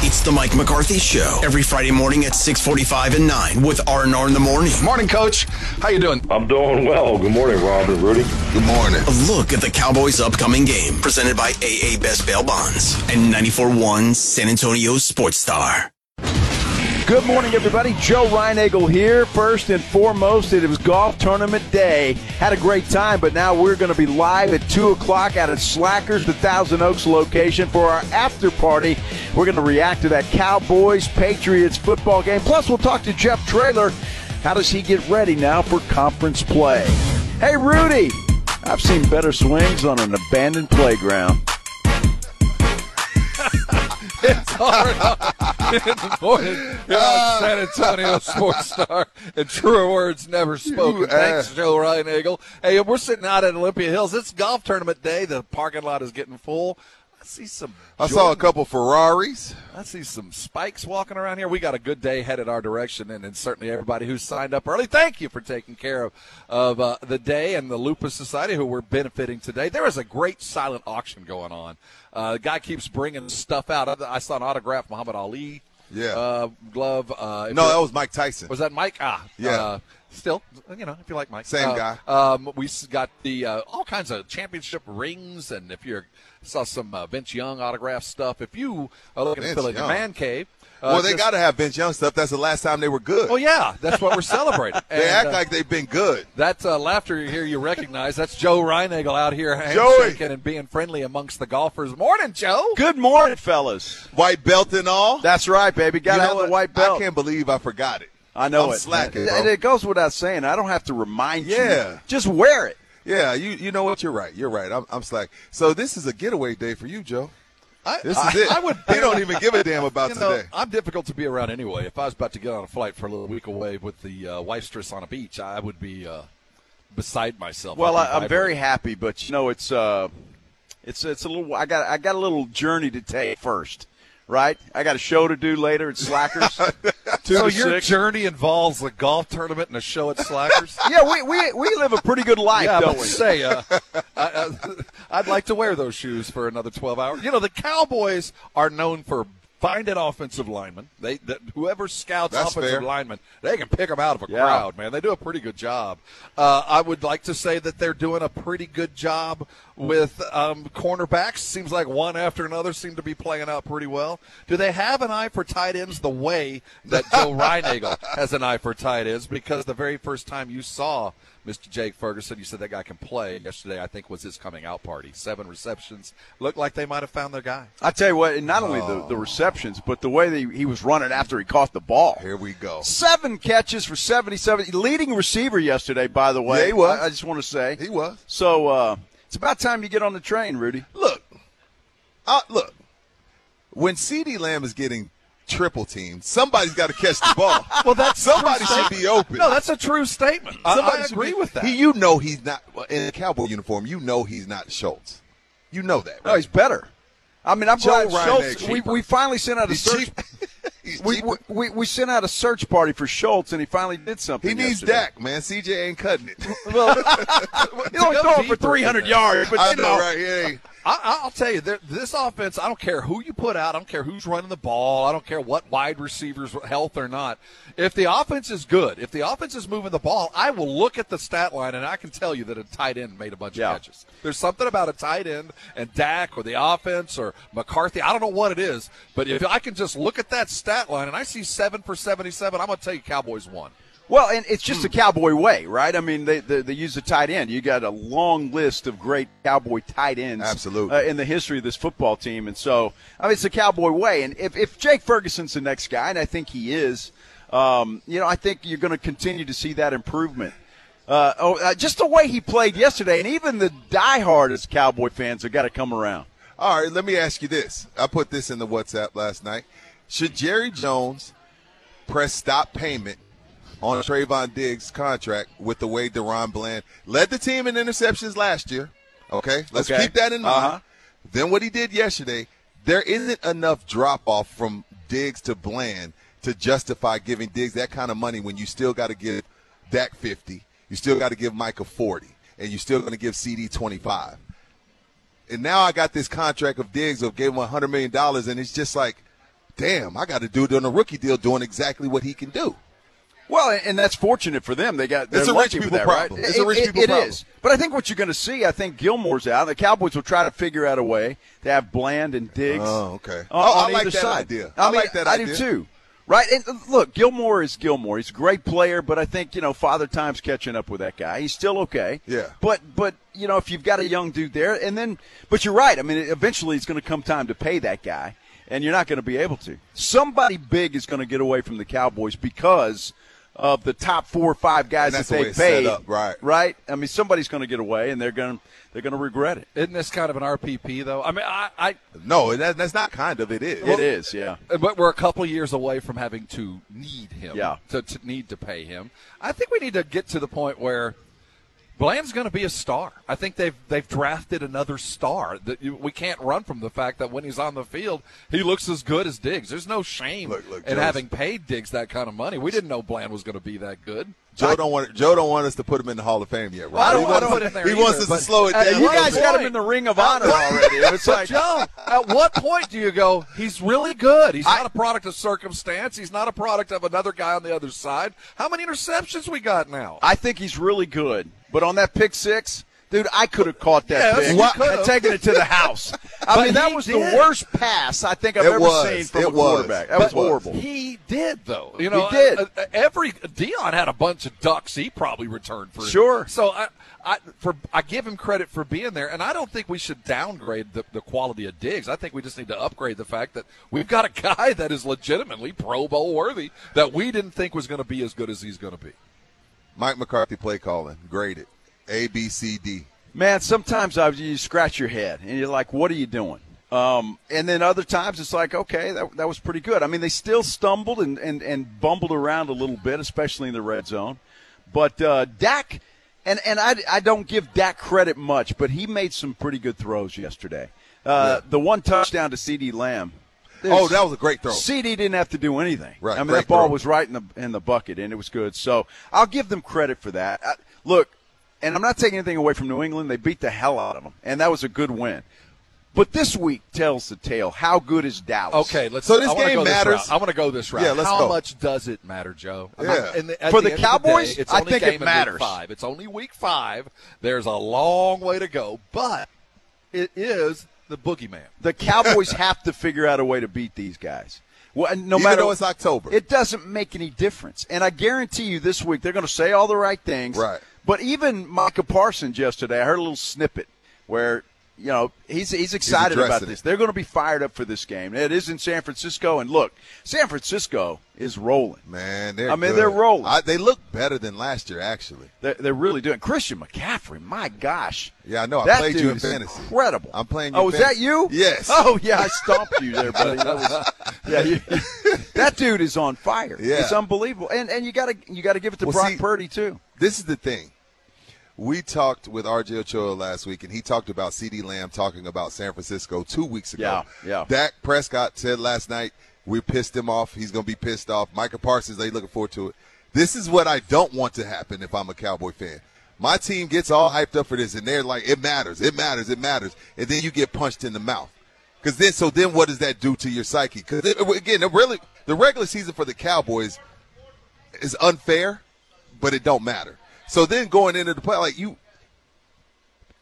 [SPEAKER 1] It's the Mike McCarthy Show every Friday morning at 645 and 9 with R&R in the morning.
[SPEAKER 5] Morning, Coach. How you doing?
[SPEAKER 18] I'm doing well. Good morning, Rob and Rudy.
[SPEAKER 7] Good morning.
[SPEAKER 1] A look at the Cowboys' upcoming game presented by AA Best Bail Bonds and 94.1 San Antonio Sports Star.
[SPEAKER 19] Good morning, everybody. Joe Reinagel here. First and foremost, it was golf tournament day. Had a great time, but now we're going to be live at 2 o'clock out at Slackers, the Thousand Oaks location, for our after party. We're going to react to that Cowboys Patriots football game. Plus, we'll talk to Jeff Traylor. How does he get ready now for conference play? Hey, Rudy, I've seen better swings on an abandoned playground.
[SPEAKER 5] It's R&R in the morning here on San Antonio Sports Star. And truer words never spoken.
[SPEAKER 7] Uh,
[SPEAKER 5] Thanks. Joe Reinagel. Hey, we're sitting out at Olympia Hills. It's golf tournament day. The parking lot is getting full. I see some.
[SPEAKER 7] I saw a couple Ferraris.
[SPEAKER 5] I see some spikes walking around here. We got a good day headed our direction, and, and certainly everybody who signed up early. Thank you for taking care of of uh, the day and the Lupus Society, who we're benefiting today. There is a great silent auction going on. Uh, the guy keeps bringing stuff out. I, I saw an autograph Muhammad Ali.
[SPEAKER 7] Yeah.
[SPEAKER 5] Uh, glove. Uh,
[SPEAKER 7] No, that was Mike Tyson.
[SPEAKER 5] was that Mike? Ah,
[SPEAKER 7] Yeah.
[SPEAKER 5] Uh, still, you know, if you like Mike,
[SPEAKER 7] Same
[SPEAKER 5] Uh,
[SPEAKER 7] guy.
[SPEAKER 5] Um, we s- got the uh, all kinds of championship rings, and if you're saw some uh, Vince Young autograph stuff, if you are looking
[SPEAKER 7] Vince
[SPEAKER 5] to fill in your man cave, uh,
[SPEAKER 7] well, they got to have Vince Young stuff. That's the last time they were good.
[SPEAKER 5] Oh yeah, that's what we're celebrating.
[SPEAKER 7] they act
[SPEAKER 5] uh,
[SPEAKER 7] like they've been good.
[SPEAKER 5] that uh, laughter you hear, you recognize. That's Joe Reinagel out here
[SPEAKER 7] Joey.
[SPEAKER 5] handshaking and being friendly amongst the golfers. Morning, Joe.
[SPEAKER 19] Good morning, fellas.
[SPEAKER 7] White belt and all.
[SPEAKER 19] That's right, baby. Got
[SPEAKER 7] You
[SPEAKER 19] to
[SPEAKER 7] know
[SPEAKER 19] have the white belt.
[SPEAKER 7] I can't believe I forgot it.
[SPEAKER 19] I know
[SPEAKER 7] I'm
[SPEAKER 19] it.
[SPEAKER 7] slacking,
[SPEAKER 19] and,
[SPEAKER 7] bro.
[SPEAKER 19] and it goes without saying. I don't have to remind you.
[SPEAKER 7] Yeah.
[SPEAKER 19] Just wear it.
[SPEAKER 7] Yeah, you you know what? You're right. You're right. I'm, I'm slack. So this is a getaway day for you, Joe.
[SPEAKER 5] I,
[SPEAKER 7] This
[SPEAKER 5] I-
[SPEAKER 7] is it.
[SPEAKER 5] I would.
[SPEAKER 7] They don't even give a damn about
[SPEAKER 5] You know,
[SPEAKER 7] today.
[SPEAKER 5] I'm difficult to be around anyway. If I was about to get on a flight for a little week away with the uh, wifestress on a beach, I would be uh, beside myself.
[SPEAKER 19] Well,
[SPEAKER 5] I'd be
[SPEAKER 19] I, I'm very happy, but you know, it's uh, it's it's a little. I got I got a little journey to take first, right? I got a show to do later at Slackers.
[SPEAKER 5] So your
[SPEAKER 19] six.
[SPEAKER 5] journey involves a golf tournament and a show at Slackers.
[SPEAKER 19] yeah, we, we we live a pretty good life,
[SPEAKER 5] yeah,
[SPEAKER 19] don't we?
[SPEAKER 5] say, uh, I, would like to wear those shoes for another 12 hours. You know, the Cowboys are known for finding offensive lineman. They that whoever scouts
[SPEAKER 7] That's
[SPEAKER 5] offensive
[SPEAKER 7] fair.
[SPEAKER 5] linemen, they can pick them out of a
[SPEAKER 19] Yeah.
[SPEAKER 5] crowd. Man, they do a pretty good job. Uh, I would like to say that they're doing a pretty good job with um, cornerbacks. Seems like one after another seem to be playing out pretty well. Do they have an eye for tight ends the way that Joe Reinagel has an eye for tight ends? Because the very first time you saw Mr. Jake Ferguson, you said that guy can play. Yesterday, I think was his coming out party. Seven receptions. Looked like they might have found their guy.
[SPEAKER 19] I tell you what, not only the, the receptions, but the way he was running after he caught the ball.
[SPEAKER 7] Here we go.
[SPEAKER 19] Seven catches for 77. Leading receiver yesterday, by the way.
[SPEAKER 7] Yeah, he was.
[SPEAKER 19] I, I just want to say.
[SPEAKER 7] He was.
[SPEAKER 19] So uh, it's about time you get on the train, Rudy.
[SPEAKER 7] Look, uh, look. When CeeDee Lamb is getting triple teamed, somebody's got to catch the ball.
[SPEAKER 5] well, that's
[SPEAKER 7] somebody should be open.
[SPEAKER 5] No, that's a true statement. I,
[SPEAKER 7] Somebody
[SPEAKER 5] I
[SPEAKER 7] should
[SPEAKER 5] agree
[SPEAKER 7] be-
[SPEAKER 5] with that.
[SPEAKER 7] He, you know he's not in a cowboy uniform. You know he's not Schultz. You know that, right?
[SPEAKER 19] No, he's better. I mean, I'm
[SPEAKER 7] Joe
[SPEAKER 19] glad
[SPEAKER 7] Ryan
[SPEAKER 19] Schultz. We, we finally sent out a
[SPEAKER 7] He's
[SPEAKER 19] search. We, we, we sent out a search party for Schultz, and he finally did something.
[SPEAKER 7] He needs
[SPEAKER 19] yesterday.
[SPEAKER 7] Dak, man. CJ ain't cutting it.
[SPEAKER 19] Well, he only throw for 300 yards, but
[SPEAKER 7] I
[SPEAKER 19] you
[SPEAKER 7] know,
[SPEAKER 19] know,
[SPEAKER 7] right? Yeah.
[SPEAKER 5] I, I'll tell you, this offense, I don't care who you put out. I don't care who's running the ball. I don't care what wide receivers, health or not. If the offense is good, if the offense is moving the ball, I will look at the stat line and I can tell you that a tight end made a bunch
[SPEAKER 19] Yeah.
[SPEAKER 5] of catches. There's something about a tight end and Dak or the offense or McCarthy. I don't know what it is, but if I can just look at that stat line and I see seven for 77, I'm going to tell you Cowboys won.
[SPEAKER 19] Well, and it's just a cowboy way, right? I mean, they, they they use a tight end. You got a long list of great cowboy tight ends,
[SPEAKER 7] Absolutely.
[SPEAKER 19] uh, in the history of this football team, and so I mean, it's a cowboy way. And if if Jake Ferguson's the next guy, and I think he is, um, you know, I think you're going to continue to see that improvement. Uh, oh, uh, just the way he played yesterday, and even the diehardest cowboy fans have got to come around.
[SPEAKER 7] All right, let me ask you this. I put this in the WhatsApp last night. Should Jerry Jones press stop payment on Trevon Diggs' contract with the way DaRon Bland led the team in interceptions last year? Okay, let's
[SPEAKER 19] Okay.
[SPEAKER 7] keep that in mind.
[SPEAKER 19] Uh-huh.
[SPEAKER 7] Then what he did yesterday, there isn't enough drop off from Diggs to Bland to justify giving Diggs that kind of money when you still got to give Dak 50, you still got to give Micah 40, and you're still going to give CeeDee 25 and now I got this contract of Diggs of gave him hundred million dollars, and it's just like, damn, I got to do it on a rookie deal, doing exactly what he can do.
[SPEAKER 19] Well, and that's fortunate for them. They got
[SPEAKER 7] It's a rich people
[SPEAKER 19] that,
[SPEAKER 7] problem.
[SPEAKER 19] Right?
[SPEAKER 7] It's a rich people
[SPEAKER 19] it
[SPEAKER 7] problem.
[SPEAKER 19] is. But I think what you're going to see, I think Gilmore's out. The Cowboys will try to figure out a way to have Bland and Diggs.
[SPEAKER 7] Oh, okay.
[SPEAKER 19] on-
[SPEAKER 7] Oh, I
[SPEAKER 19] on
[SPEAKER 7] like that
[SPEAKER 19] side.
[SPEAKER 7] idea.
[SPEAKER 19] I,
[SPEAKER 7] I
[SPEAKER 19] mean,
[SPEAKER 7] like that idea.
[SPEAKER 19] I do too. Right? And uh, look, Gilmore is Gilmore. He's a great player, but I think you know Father Time's catching up with that guy. He's still okay.
[SPEAKER 7] Yeah.
[SPEAKER 19] But but you know if you've got a young dude there, and then but you're right. I mean, eventually it's going to come time to pay that guy, and you're not going to be able to. Somebody big is going to get away from the Cowboys because of the top four or five guys
[SPEAKER 7] And that's
[SPEAKER 19] that
[SPEAKER 7] the way
[SPEAKER 19] they
[SPEAKER 7] it's set
[SPEAKER 19] paid.
[SPEAKER 7] up, right.
[SPEAKER 19] Right. I mean, somebody's going to get away, and they're going to they're going to regret it.
[SPEAKER 5] Isn't this kind of an RPP, though? I mean, I, I
[SPEAKER 7] No, that, that's not kind of. It is.
[SPEAKER 19] it is. Yeah.
[SPEAKER 5] But we're a couple years away from having to need him.
[SPEAKER 19] Yeah.
[SPEAKER 5] To, to need to pay him. I think we need to get to the point where Bland's going to be a star. I think they've they've drafted another star. That you- we can't run from the fact that when he's on the field, he looks as good as Diggs. There's no shame
[SPEAKER 7] Look, look,
[SPEAKER 5] in
[SPEAKER 7] Joe's-
[SPEAKER 5] having paid Diggs that kind of money. We didn't know Bland was going to be that good.
[SPEAKER 7] Joe don't want Joe don't want us to put him in the Hall of Fame yet, right?
[SPEAKER 5] Well, I don't
[SPEAKER 7] he
[SPEAKER 5] want to
[SPEAKER 7] wants,
[SPEAKER 5] put it in there
[SPEAKER 7] he wants
[SPEAKER 5] either,
[SPEAKER 7] us
[SPEAKER 5] but
[SPEAKER 7] to slow it down.
[SPEAKER 19] You guys got him in the Ring of Honor already. It's like
[SPEAKER 5] Joe, at what point do you go? He's really good. He's not a product of circumstance. He's not a product of another guy on the other side. How many interceptions we got now?
[SPEAKER 19] I think he's really good, but on that pick six, dude, I could have caught that
[SPEAKER 5] Yes,
[SPEAKER 19] pick
[SPEAKER 5] you
[SPEAKER 19] and taken it to the house. I mean, that was
[SPEAKER 5] did.
[SPEAKER 19] the worst pass I think I've
[SPEAKER 7] It
[SPEAKER 19] ever
[SPEAKER 7] was.
[SPEAKER 19] seen from
[SPEAKER 7] It
[SPEAKER 19] a
[SPEAKER 7] was.
[SPEAKER 19] quarterback. That
[SPEAKER 7] But
[SPEAKER 19] was horrible.
[SPEAKER 5] He did though. You know,
[SPEAKER 19] He did.
[SPEAKER 5] uh, uh, every Deion had a bunch of ducks. He probably returned for.
[SPEAKER 19] Sure.
[SPEAKER 5] So I, I, for I give him credit for being there, and I don't think we should downgrade the, the quality of Diggs. I think we just need to upgrade the fact that we've got a guy that is legitimately Pro Bowl worthy that we didn't think was going to be as good as he's going to be.
[SPEAKER 7] Mike McCarthy play calling, graded, A B C D.
[SPEAKER 19] Man, sometimes I, you scratch your head and you're like, what are you doing? Um, and then other times it's like, okay, that, that was pretty good. I mean, they still stumbled and, and, and bumbled around a little bit, especially in the red zone. But uh, Dak, and, and I, I don't give Dak credit much, but he made some pretty good throws yesterday. Uh, The one touchdown to CeeDee Lamb.
[SPEAKER 7] Oh, that was a great throw.
[SPEAKER 19] CeeDee didn't have to do anything.
[SPEAKER 7] Right,
[SPEAKER 19] I mean,
[SPEAKER 7] great
[SPEAKER 19] that ball
[SPEAKER 7] throw.
[SPEAKER 19] was right in the in the bucket, and it was good. So I'll give them credit for that. I, look, and I'm not taking anything away from New England. They beat the hell out of them, and that was a good win. But this week tells the tale. How good is Dallas?
[SPEAKER 5] Okay, let's.
[SPEAKER 7] So this
[SPEAKER 5] I
[SPEAKER 7] game
[SPEAKER 5] go
[SPEAKER 7] matters?
[SPEAKER 5] route. I want to go this route.
[SPEAKER 7] Yeah, let's
[SPEAKER 5] How
[SPEAKER 7] go.
[SPEAKER 5] much does it matter, Joe?
[SPEAKER 7] Yeah.
[SPEAKER 5] In the-
[SPEAKER 19] For
[SPEAKER 5] the
[SPEAKER 19] the
[SPEAKER 5] end of
[SPEAKER 19] Cowboys,
[SPEAKER 5] day, it's
[SPEAKER 19] I think it
[SPEAKER 5] game in week
[SPEAKER 19] matters.
[SPEAKER 5] Five. It's only week five. There's a long way to go, but it is the boogeyman.
[SPEAKER 19] The Cowboys have to figure out a way to beat these guys. Well, no
[SPEAKER 7] Even
[SPEAKER 19] matter
[SPEAKER 7] though it's October.
[SPEAKER 19] it doesn't make any difference. And I guarantee you, this week they're going to say all the right things.
[SPEAKER 7] Right.
[SPEAKER 19] But even Micah Parsons yesterday, I heard a little snippet where you know he's he's excited about this.
[SPEAKER 7] it.
[SPEAKER 19] They're going to be fired up for this game. It is in San Francisco, and look, San Francisco is rolling.
[SPEAKER 7] Man, they're
[SPEAKER 19] I mean,
[SPEAKER 7] good.
[SPEAKER 19] they're rolling.
[SPEAKER 7] I, they look better than last year, actually.
[SPEAKER 19] They're, they're really doing. Christian McCaffrey, my gosh.
[SPEAKER 7] Yeah, I know. I
[SPEAKER 19] that
[SPEAKER 7] played you in
[SPEAKER 19] is
[SPEAKER 7] fantasy.
[SPEAKER 19] Incredible.
[SPEAKER 7] I'm playing you
[SPEAKER 19] Oh, was that you?
[SPEAKER 7] Yes.
[SPEAKER 19] Oh, yeah, I stomped you there, buddy. That was, yeah, you, that dude is on fire.
[SPEAKER 7] Yeah.
[SPEAKER 19] it's unbelievable. And and you got to you got to give it to
[SPEAKER 7] Well,
[SPEAKER 19] Brock
[SPEAKER 7] see-
[SPEAKER 19] Purdy too.
[SPEAKER 7] This is the thing. We talked with RJ Ochoa last week, and he talked about CeeDee Lamb talking about San Francisco two weeks ago.
[SPEAKER 19] Yeah, yeah.
[SPEAKER 7] Dak Prescott said last night, we pissed him off. He's going to be pissed off. Micah Parsons, they looking forward to it. This is what I don't want to happen if I'm a Cowboy fan. My team gets all hyped up for this, and they're like, it matters, it matters, it matters. And then you get punched in the mouth. Because then, so then what does that do to your psyche? Because again, the really, the regular season for the Cowboys is unfair, but it don't matter. So then going into the play, like you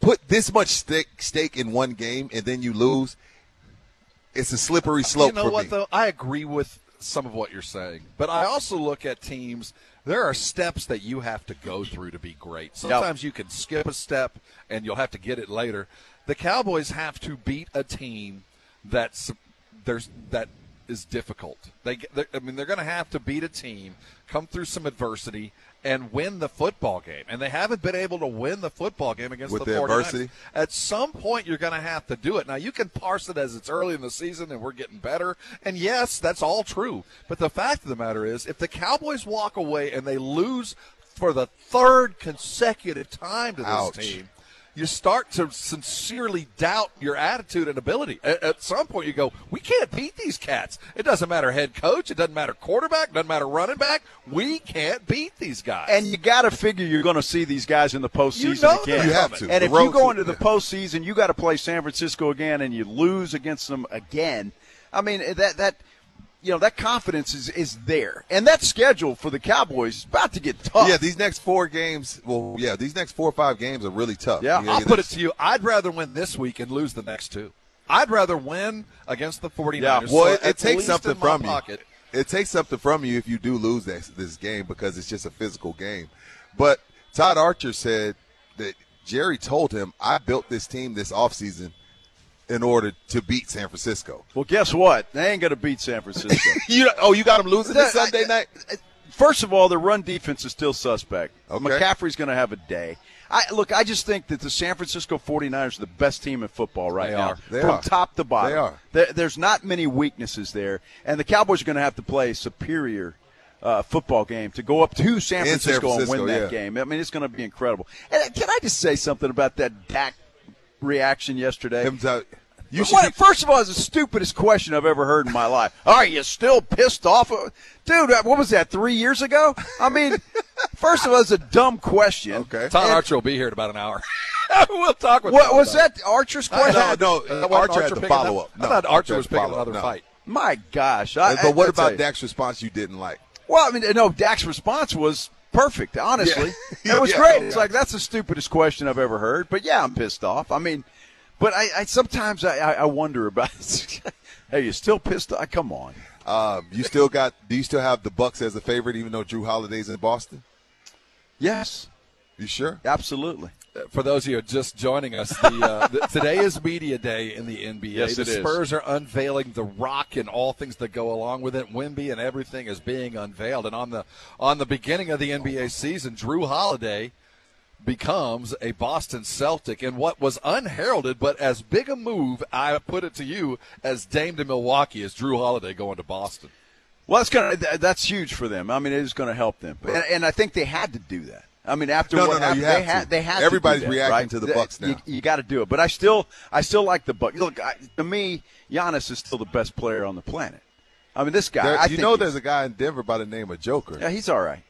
[SPEAKER 7] put this much stake, stake in one game and then you lose, it's a slippery slope
[SPEAKER 5] You know what
[SPEAKER 7] me.
[SPEAKER 5] though? I agree with some of what you're saying, but I also look at teams. There are steps that you have to go through to be great. Sometimes you can skip a step and you'll have to get it later. The Cowboys have to beat a team that's there's that is difficult. They, I mean, they're going to have to beat a team, come through some adversity, and win the football game. And they haven't been able to win the football game against
[SPEAKER 7] With
[SPEAKER 5] the
[SPEAKER 7] the
[SPEAKER 5] 49ers.
[SPEAKER 7] adversity?
[SPEAKER 5] At some point, you're going to have to do it. Now, you can parse it as it's early in the season and we're getting better. And yes, that's all true. But the fact of the matter is, if the Cowboys walk away and they lose for the third consecutive time to this
[SPEAKER 7] Ouch.
[SPEAKER 5] team, you start to sincerely doubt your attitude and ability. At, at some point, you go, "We can't beat these cats. It doesn't matter head coach. It doesn't matter quarterback. Doesn't matter running back. We can't beat these guys."
[SPEAKER 19] And you got to figure you're going to see these guys in the postseason you
[SPEAKER 5] know
[SPEAKER 19] again.
[SPEAKER 5] You have
[SPEAKER 7] to.
[SPEAKER 19] And
[SPEAKER 7] The
[SPEAKER 19] if you go
[SPEAKER 7] to-
[SPEAKER 19] into the
[SPEAKER 7] yeah.
[SPEAKER 19] postseason, you got to play San Francisco again, and you lose against them again. I mean that that you know that confidence is is there, and that schedule for the Cowboys is about to get tough.
[SPEAKER 7] yeah, these next four games, well, yeah, these next four or five games are really tough.
[SPEAKER 19] Yeah,
[SPEAKER 7] You
[SPEAKER 5] I'll put it to you. I'd rather win this week and lose the next two. I'd rather win against the 49ers.
[SPEAKER 7] Well,
[SPEAKER 5] so
[SPEAKER 7] it, it takes something from you. It takes something from you if you do lose this, this game because it's just a physical game. But Todd Archer said that Jerry told him, I built this team this offseason in order to beat San Francisco.
[SPEAKER 19] Well, guess what? They ain't going to beat San Francisco.
[SPEAKER 7] You Oh, you got them losing this
[SPEAKER 19] I-
[SPEAKER 7] Sunday night?
[SPEAKER 19] First of all, the run defense is still suspect.
[SPEAKER 7] Okay.
[SPEAKER 19] McCaffrey's going to have a day. I look. I just think that the San Francisco 49ers are the best team in football right
[SPEAKER 5] They
[SPEAKER 19] now,
[SPEAKER 5] are.
[SPEAKER 7] They
[SPEAKER 19] from
[SPEAKER 7] are.
[SPEAKER 19] top to bottom.
[SPEAKER 7] They are.
[SPEAKER 19] There, there's not many weaknesses there, and the Cowboys are going to have to play superior uh, football game to go up to San
[SPEAKER 7] In San
[SPEAKER 19] Francisco, and
[SPEAKER 7] Francisco,
[SPEAKER 19] win that
[SPEAKER 7] yeah.
[SPEAKER 19] game. I mean, it's going to be incredible. And uh, can I just say something about that Dak reaction yesterday?
[SPEAKER 7] Him to- you should
[SPEAKER 19] What-
[SPEAKER 7] be-
[SPEAKER 19] first of all, it's the stupidest question I've ever heard in my life. Are you still pissed off? Dude, what was that, three years ago? I mean, first of all, it's a dumb question.
[SPEAKER 7] Okay.
[SPEAKER 5] Todd
[SPEAKER 19] And-
[SPEAKER 5] Archer will be here in about an hour. we'll talk with
[SPEAKER 19] What
[SPEAKER 5] him
[SPEAKER 19] was that Archer's
[SPEAKER 5] it.
[SPEAKER 19] question?
[SPEAKER 7] No, no,
[SPEAKER 5] Uh, wasn't
[SPEAKER 7] Archer had the follow-up. No,
[SPEAKER 5] I thought
[SPEAKER 7] Archer
[SPEAKER 5] Archer was picking
[SPEAKER 7] follow-up.
[SPEAKER 5] another
[SPEAKER 7] No.
[SPEAKER 5] fight.
[SPEAKER 19] My gosh. I,
[SPEAKER 7] but what
[SPEAKER 19] I- I
[SPEAKER 7] about
[SPEAKER 19] you.
[SPEAKER 7] Dak's response you didn't like?
[SPEAKER 19] Well, I mean, no, Dak's response was perfect, honestly.
[SPEAKER 7] Yeah.
[SPEAKER 19] It was
[SPEAKER 7] Yeah,
[SPEAKER 19] great.
[SPEAKER 7] yeah.
[SPEAKER 19] It's like, that's the stupidest question I've ever heard. But yeah, I'm pissed off. I mean, but I, I sometimes I, I wonder about Hey, you still pissed off? Come on.
[SPEAKER 7] Um, you still got? Do you still have the Bucks as a favorite, even though Jrue Holiday's in Boston?
[SPEAKER 19] Yes,
[SPEAKER 7] You sure?
[SPEAKER 19] absolutely.
[SPEAKER 5] For those of you just joining us, the, uh, the, today is media day in the NBA.
[SPEAKER 19] Yes,
[SPEAKER 5] the
[SPEAKER 19] it is.
[SPEAKER 5] Spurs are unveiling the Rock and all things that go along with it. Wemby and everything is being unveiled. And on the on the beginning of the NBA season, Jrue Holiday becomes a Boston Celtic in what was unheralded, but as big a move, I put it to you, as Dame to Milwaukee as Jrue Holiday going to Boston.
[SPEAKER 19] Well, that's gonna that's huge for them. I mean, it is going to help them, and, and I think they had to do that. I mean, after
[SPEAKER 7] No,
[SPEAKER 19] what
[SPEAKER 7] no, no,
[SPEAKER 19] happened,
[SPEAKER 7] you have
[SPEAKER 19] they had they had
[SPEAKER 7] Everybody's
[SPEAKER 19] to do that,
[SPEAKER 7] reacting
[SPEAKER 19] right?
[SPEAKER 7] to the Bucks now.
[SPEAKER 19] You, you got to do it, but I still I still like the Bucks. Look, I, to me, Giannis is still the best player on the planet. I mean, this guy.
[SPEAKER 7] There-
[SPEAKER 19] I
[SPEAKER 7] you
[SPEAKER 19] think
[SPEAKER 7] know, there's a guy in Denver by the name of Joker.
[SPEAKER 19] yeah, he's all right.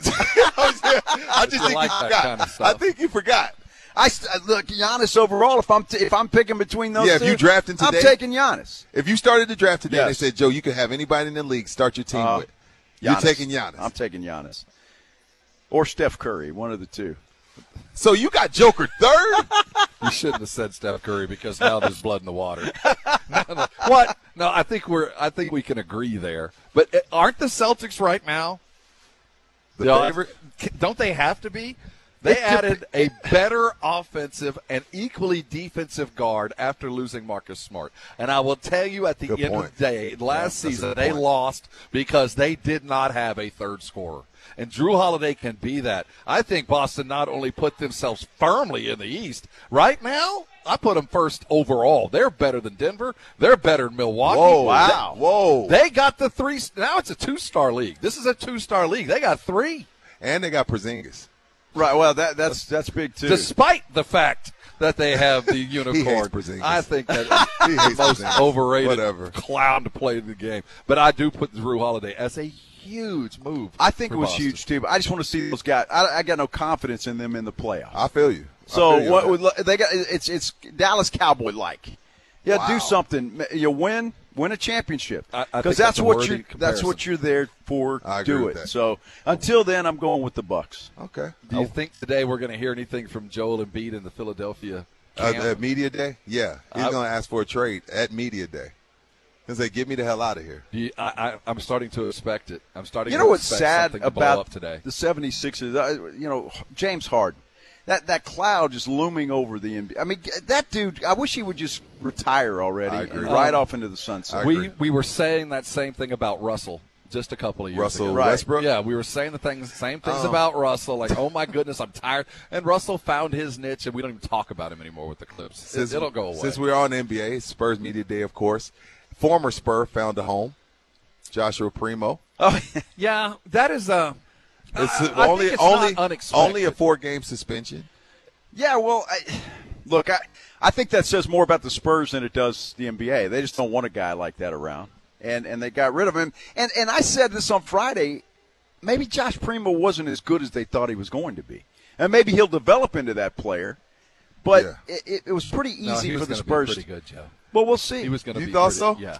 [SPEAKER 7] I just think
[SPEAKER 5] like
[SPEAKER 7] you forgot.
[SPEAKER 5] kind of
[SPEAKER 7] I think you forgot.
[SPEAKER 19] I st- uh, look Giannis overall. If I'm t- if I'm picking between those,
[SPEAKER 7] Yeah, if
[SPEAKER 19] two,
[SPEAKER 7] you drafting today-
[SPEAKER 19] I'm taking Giannis.
[SPEAKER 7] If you started the draft today and they said, Joe, you can have anybody in the league start your team
[SPEAKER 19] Uh,
[SPEAKER 7] with, you're taking Giannis.
[SPEAKER 19] I'm taking Giannis or Steph Curry, one of the two.
[SPEAKER 7] So you got Joker third?
[SPEAKER 5] You shouldn't have said Steph Curry because now there's blood in the water. No, no. What? No, I think we're. I think we can agree there. But uh, aren't the Celtics right now?
[SPEAKER 7] The
[SPEAKER 5] the
[SPEAKER 7] favorite?
[SPEAKER 5] Don't they have to be? They
[SPEAKER 19] It
[SPEAKER 5] added a better offensive and equally defensive guard after losing Marcus Smart. And I will tell you at the
[SPEAKER 7] Good
[SPEAKER 5] end
[SPEAKER 7] point.
[SPEAKER 5] of the day, last
[SPEAKER 7] Yeah,
[SPEAKER 5] season they
[SPEAKER 7] point.
[SPEAKER 5] lost because they did not have a third scorer. And Jrue Holiday can be that. I think Boston not only put themselves firmly in the East, right now, I put them first overall. They're better than Denver. They're better than Milwaukee.
[SPEAKER 7] Whoa,
[SPEAKER 19] Wow.
[SPEAKER 7] whoa!
[SPEAKER 5] They got the three. Now it's a two star league. This is a two star league. They got three.
[SPEAKER 7] and they got Porzingis.
[SPEAKER 19] Right. Well, that that's that's big too.
[SPEAKER 5] despite the fact that they have the unicorn. I think that
[SPEAKER 7] He hates
[SPEAKER 5] the most
[SPEAKER 7] Porzingis.
[SPEAKER 5] overrated
[SPEAKER 7] Whatever.
[SPEAKER 5] clown to play the game. But I do put Jrue Holiday as a huge move.
[SPEAKER 19] I think it was
[SPEAKER 5] Boston.
[SPEAKER 19] huge too. But I just want to see those guys. I, I got no confidence in them in the playoffs.
[SPEAKER 7] I feel you. I
[SPEAKER 19] So
[SPEAKER 7] feel you
[SPEAKER 19] what
[SPEAKER 7] on
[SPEAKER 19] would they got? It's it's Dallas Cowboy like. Yeah,
[SPEAKER 7] Wow.
[SPEAKER 19] do something. You win, win a championship
[SPEAKER 5] I- I think
[SPEAKER 19] because
[SPEAKER 5] that's
[SPEAKER 19] that's what
[SPEAKER 5] worthy
[SPEAKER 19] you that's what you're there for.
[SPEAKER 7] I agree
[SPEAKER 19] do
[SPEAKER 7] with
[SPEAKER 19] it.
[SPEAKER 7] that.
[SPEAKER 19] So until then, I'm going with the Bucks.
[SPEAKER 7] Okay.
[SPEAKER 5] Do you think today we're going to hear anything from Joel Embiid in the Philadelphia
[SPEAKER 7] Uh, at media day, yeah, he's going to ask for a trade at media day. He'll say, "Get me the hell out of here."
[SPEAKER 5] You- I, I, I'm starting to expect it. I'm starting.
[SPEAKER 19] You
[SPEAKER 5] to
[SPEAKER 19] know what's sad about
[SPEAKER 5] up today?
[SPEAKER 19] the 76ers? Uh, you know, James Harden. That that cloud just looming over the NBA. I mean, that dude. I wish he would just retire already and ride
[SPEAKER 5] Um,
[SPEAKER 19] off into the sunset.
[SPEAKER 5] We we were saying that same thing about Russell just a couple of years
[SPEAKER 7] Russell
[SPEAKER 5] ago.
[SPEAKER 19] Right.
[SPEAKER 7] Westbrook.
[SPEAKER 5] Yeah, we were saying the things, same things
[SPEAKER 7] Oh.
[SPEAKER 5] about Russell. Like, oh my goodness, I'm tired. And Russell found his niche, and we don't even talk about him anymore with the Clips.
[SPEAKER 7] Since,
[SPEAKER 5] it, will go away.
[SPEAKER 7] Since we're on NBA, Spurs media day, of course. Former Spur found a home. Joshua Primo.
[SPEAKER 19] Oh,
[SPEAKER 5] yeah, that is a.
[SPEAKER 7] It's
[SPEAKER 5] I- I
[SPEAKER 7] only
[SPEAKER 5] it's
[SPEAKER 7] only only a four game suspension.
[SPEAKER 19] Yeah, well, I, look, I, I think that says more about the Spurs than it does the NBA. They just don't want a guy like that around, and and they got rid of him. And and I said this on Friday. Maybe Josh Primo wasn't as good as they thought he was going to be, and maybe he'll develop into that player. But
[SPEAKER 7] Yeah.
[SPEAKER 19] it, it, it was pretty
[SPEAKER 5] No,
[SPEAKER 19] easy
[SPEAKER 5] he was
[SPEAKER 19] for the
[SPEAKER 5] gonna be
[SPEAKER 19] Spurs.
[SPEAKER 5] pretty good, Joe.
[SPEAKER 19] Well, we'll see.
[SPEAKER 5] He was going to
[SPEAKER 7] You
[SPEAKER 5] be.
[SPEAKER 7] thought
[SPEAKER 5] pretty-
[SPEAKER 7] so?
[SPEAKER 5] Yeah,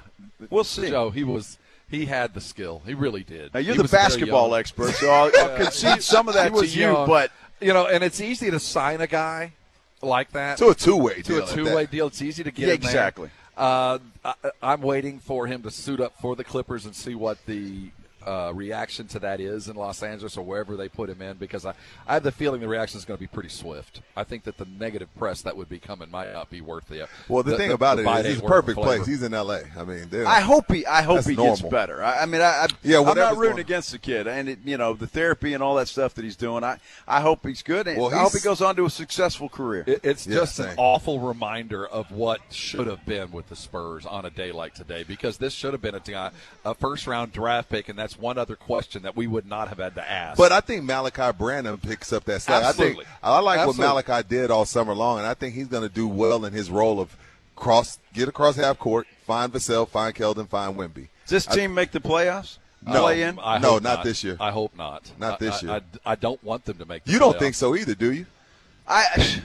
[SPEAKER 19] We'll see.
[SPEAKER 5] Joe, he was. He had the skill. He really did.
[SPEAKER 19] Now, you're
[SPEAKER 5] He
[SPEAKER 19] the basketball expert, so I'll, I'll concede some of that to
[SPEAKER 5] was
[SPEAKER 19] you.
[SPEAKER 5] young.
[SPEAKER 19] But
[SPEAKER 5] you know, and it's easy to sign a guy like that
[SPEAKER 7] To a two way
[SPEAKER 5] to
[SPEAKER 7] deal.
[SPEAKER 5] a two-way deal. It's easy to get
[SPEAKER 19] Yeah,
[SPEAKER 5] him there.
[SPEAKER 19] exactly.
[SPEAKER 5] Uh, I, I'm waiting for him to suit up for the Clippers and see what the uh, reaction to that is in Los Angeles or wherever they put him in because I, I have the feeling the reaction is going to be pretty swift. I think that the negative press that would be coming might not be worth the.
[SPEAKER 7] Well, the, thing about
[SPEAKER 5] the
[SPEAKER 7] it
[SPEAKER 5] bite
[SPEAKER 7] is,
[SPEAKER 5] ain't
[SPEAKER 7] he's a perfect place. He's in L.A. I mean, they're-
[SPEAKER 19] I hope he. I hope
[SPEAKER 7] That's
[SPEAKER 19] he gets better. I, I mean, I, I
[SPEAKER 7] Yeah,
[SPEAKER 19] I'm not rooting
[SPEAKER 7] going-
[SPEAKER 19] against the kid, and it, you know the therapy and all that stuff that he's doing. I I hope he's good, and
[SPEAKER 7] Well,
[SPEAKER 19] I hope he goes on to a successful career.
[SPEAKER 5] It, it's
[SPEAKER 7] Yeah,
[SPEAKER 5] just
[SPEAKER 7] same.
[SPEAKER 5] an awful reminder of what should have been with the Spurs on a day like today, because this should have been a, a first round draft pick, and that's one other question that we would not have had to ask.
[SPEAKER 7] But I think Malaki Branham picks up that slack. I think I like
[SPEAKER 5] Absolutely.
[SPEAKER 7] what Malaki did all summer long, and I think he's going to do well in his role of cross, get across half court, find Vassell, find Keldon, find Wemby.
[SPEAKER 19] Does this team make the playoffs?
[SPEAKER 7] No.
[SPEAKER 19] Play in?
[SPEAKER 5] I
[SPEAKER 7] No,
[SPEAKER 5] hope
[SPEAKER 7] not this year.
[SPEAKER 5] I hope not.
[SPEAKER 7] Not this
[SPEAKER 5] I-
[SPEAKER 7] year.
[SPEAKER 5] I, I don't want them to make. The
[SPEAKER 7] You don't
[SPEAKER 5] playoffs.
[SPEAKER 7] think so either, do you?
[SPEAKER 19] I,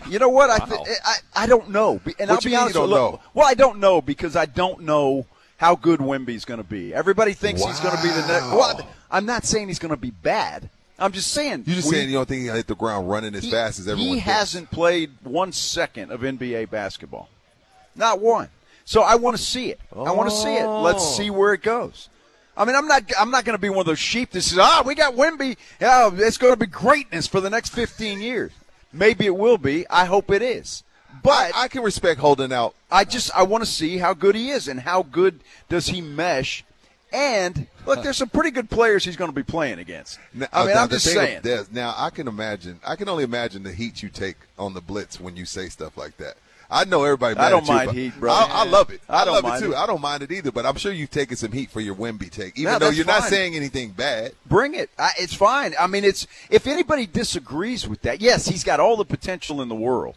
[SPEAKER 19] you know what? I, th- I I don't know, and
[SPEAKER 7] What
[SPEAKER 19] I'll be honest.
[SPEAKER 7] you don't
[SPEAKER 19] with- look,
[SPEAKER 7] know?
[SPEAKER 19] Well, I don't know because I don't know how good Wemby's going to be. Everybody thinks he's going to be the next. Well, I'm not saying he's going to be bad. I'm just saying
[SPEAKER 7] You just
[SPEAKER 19] we-
[SPEAKER 7] saying you don't think he'll hit the ground running as
[SPEAKER 19] he,
[SPEAKER 7] fast as everyone
[SPEAKER 19] He
[SPEAKER 7] thinks.
[SPEAKER 19] hasn't played one second of NBA basketball, not one. So I want to see it. I want to see it. Let's
[SPEAKER 7] Oh.
[SPEAKER 19] see where it goes. I mean, I'm not. I'm not going to be one of those sheep that says, "Ah, we got Wemby. Yeah, it's going to be greatness for the next 15 years." Maybe it will be. I hope it is. But
[SPEAKER 7] I, I can respect holding out.
[SPEAKER 19] I just I want to see how good he is and how good does he mesh. And look, there's some pretty good players he's going to be playing against.
[SPEAKER 7] Now,
[SPEAKER 19] I mean, I'm just saying.
[SPEAKER 7] this- now I can imagine. I can only imagine the heat you take on the blitz when you say stuff like that. I know everybody.
[SPEAKER 19] I don't
[SPEAKER 7] you,
[SPEAKER 19] mind
[SPEAKER 7] but
[SPEAKER 19] heat, bro.
[SPEAKER 7] I, I love it.
[SPEAKER 19] I
[SPEAKER 7] I,
[SPEAKER 19] don't
[SPEAKER 7] love
[SPEAKER 19] mind
[SPEAKER 7] it too.
[SPEAKER 19] it.
[SPEAKER 7] I don't mind it either. But I'm sure you've taken some heat for your Wemby take, even
[SPEAKER 19] No,
[SPEAKER 7] though you're not saying anything bad.
[SPEAKER 19] Bring it. I, it's fine. I mean, it's if anybody disagrees with that, yes, he's got all the potential in the world.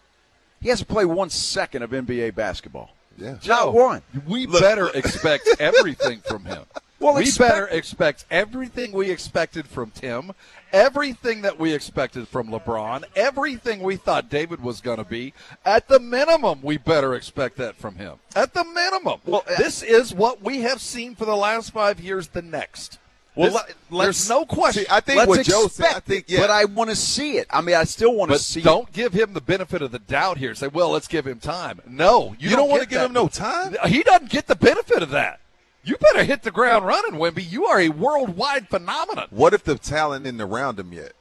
[SPEAKER 19] He hasn't played one second of NBA basketball.
[SPEAKER 7] Yeah.
[SPEAKER 19] Not one.
[SPEAKER 5] We better expect everything from him.
[SPEAKER 19] Well,
[SPEAKER 5] we
[SPEAKER 19] expect-
[SPEAKER 5] better expect everything we expected from Tim, everything that we expected from LeBron, everything we thought David was going to be. At the minimum, we better expect that from him. At the minimum.
[SPEAKER 19] Well, uh,
[SPEAKER 5] this is what we have seen for the last five years. The next.
[SPEAKER 19] Well,
[SPEAKER 5] This- there's no question.
[SPEAKER 7] See, I think
[SPEAKER 19] let's
[SPEAKER 7] what Joe said, I think, yeah.
[SPEAKER 19] but I want to see it. I mean, I still want to see.
[SPEAKER 5] don't give him the benefit of the doubt here. Say, well, let's give him time. No, you,
[SPEAKER 7] You don't wanna give him no time?
[SPEAKER 5] He doesn't get the benefit of that. You better hit the ground running, Wemby. You are a worldwide phenomenon.
[SPEAKER 7] What if the talent isn't around him yet?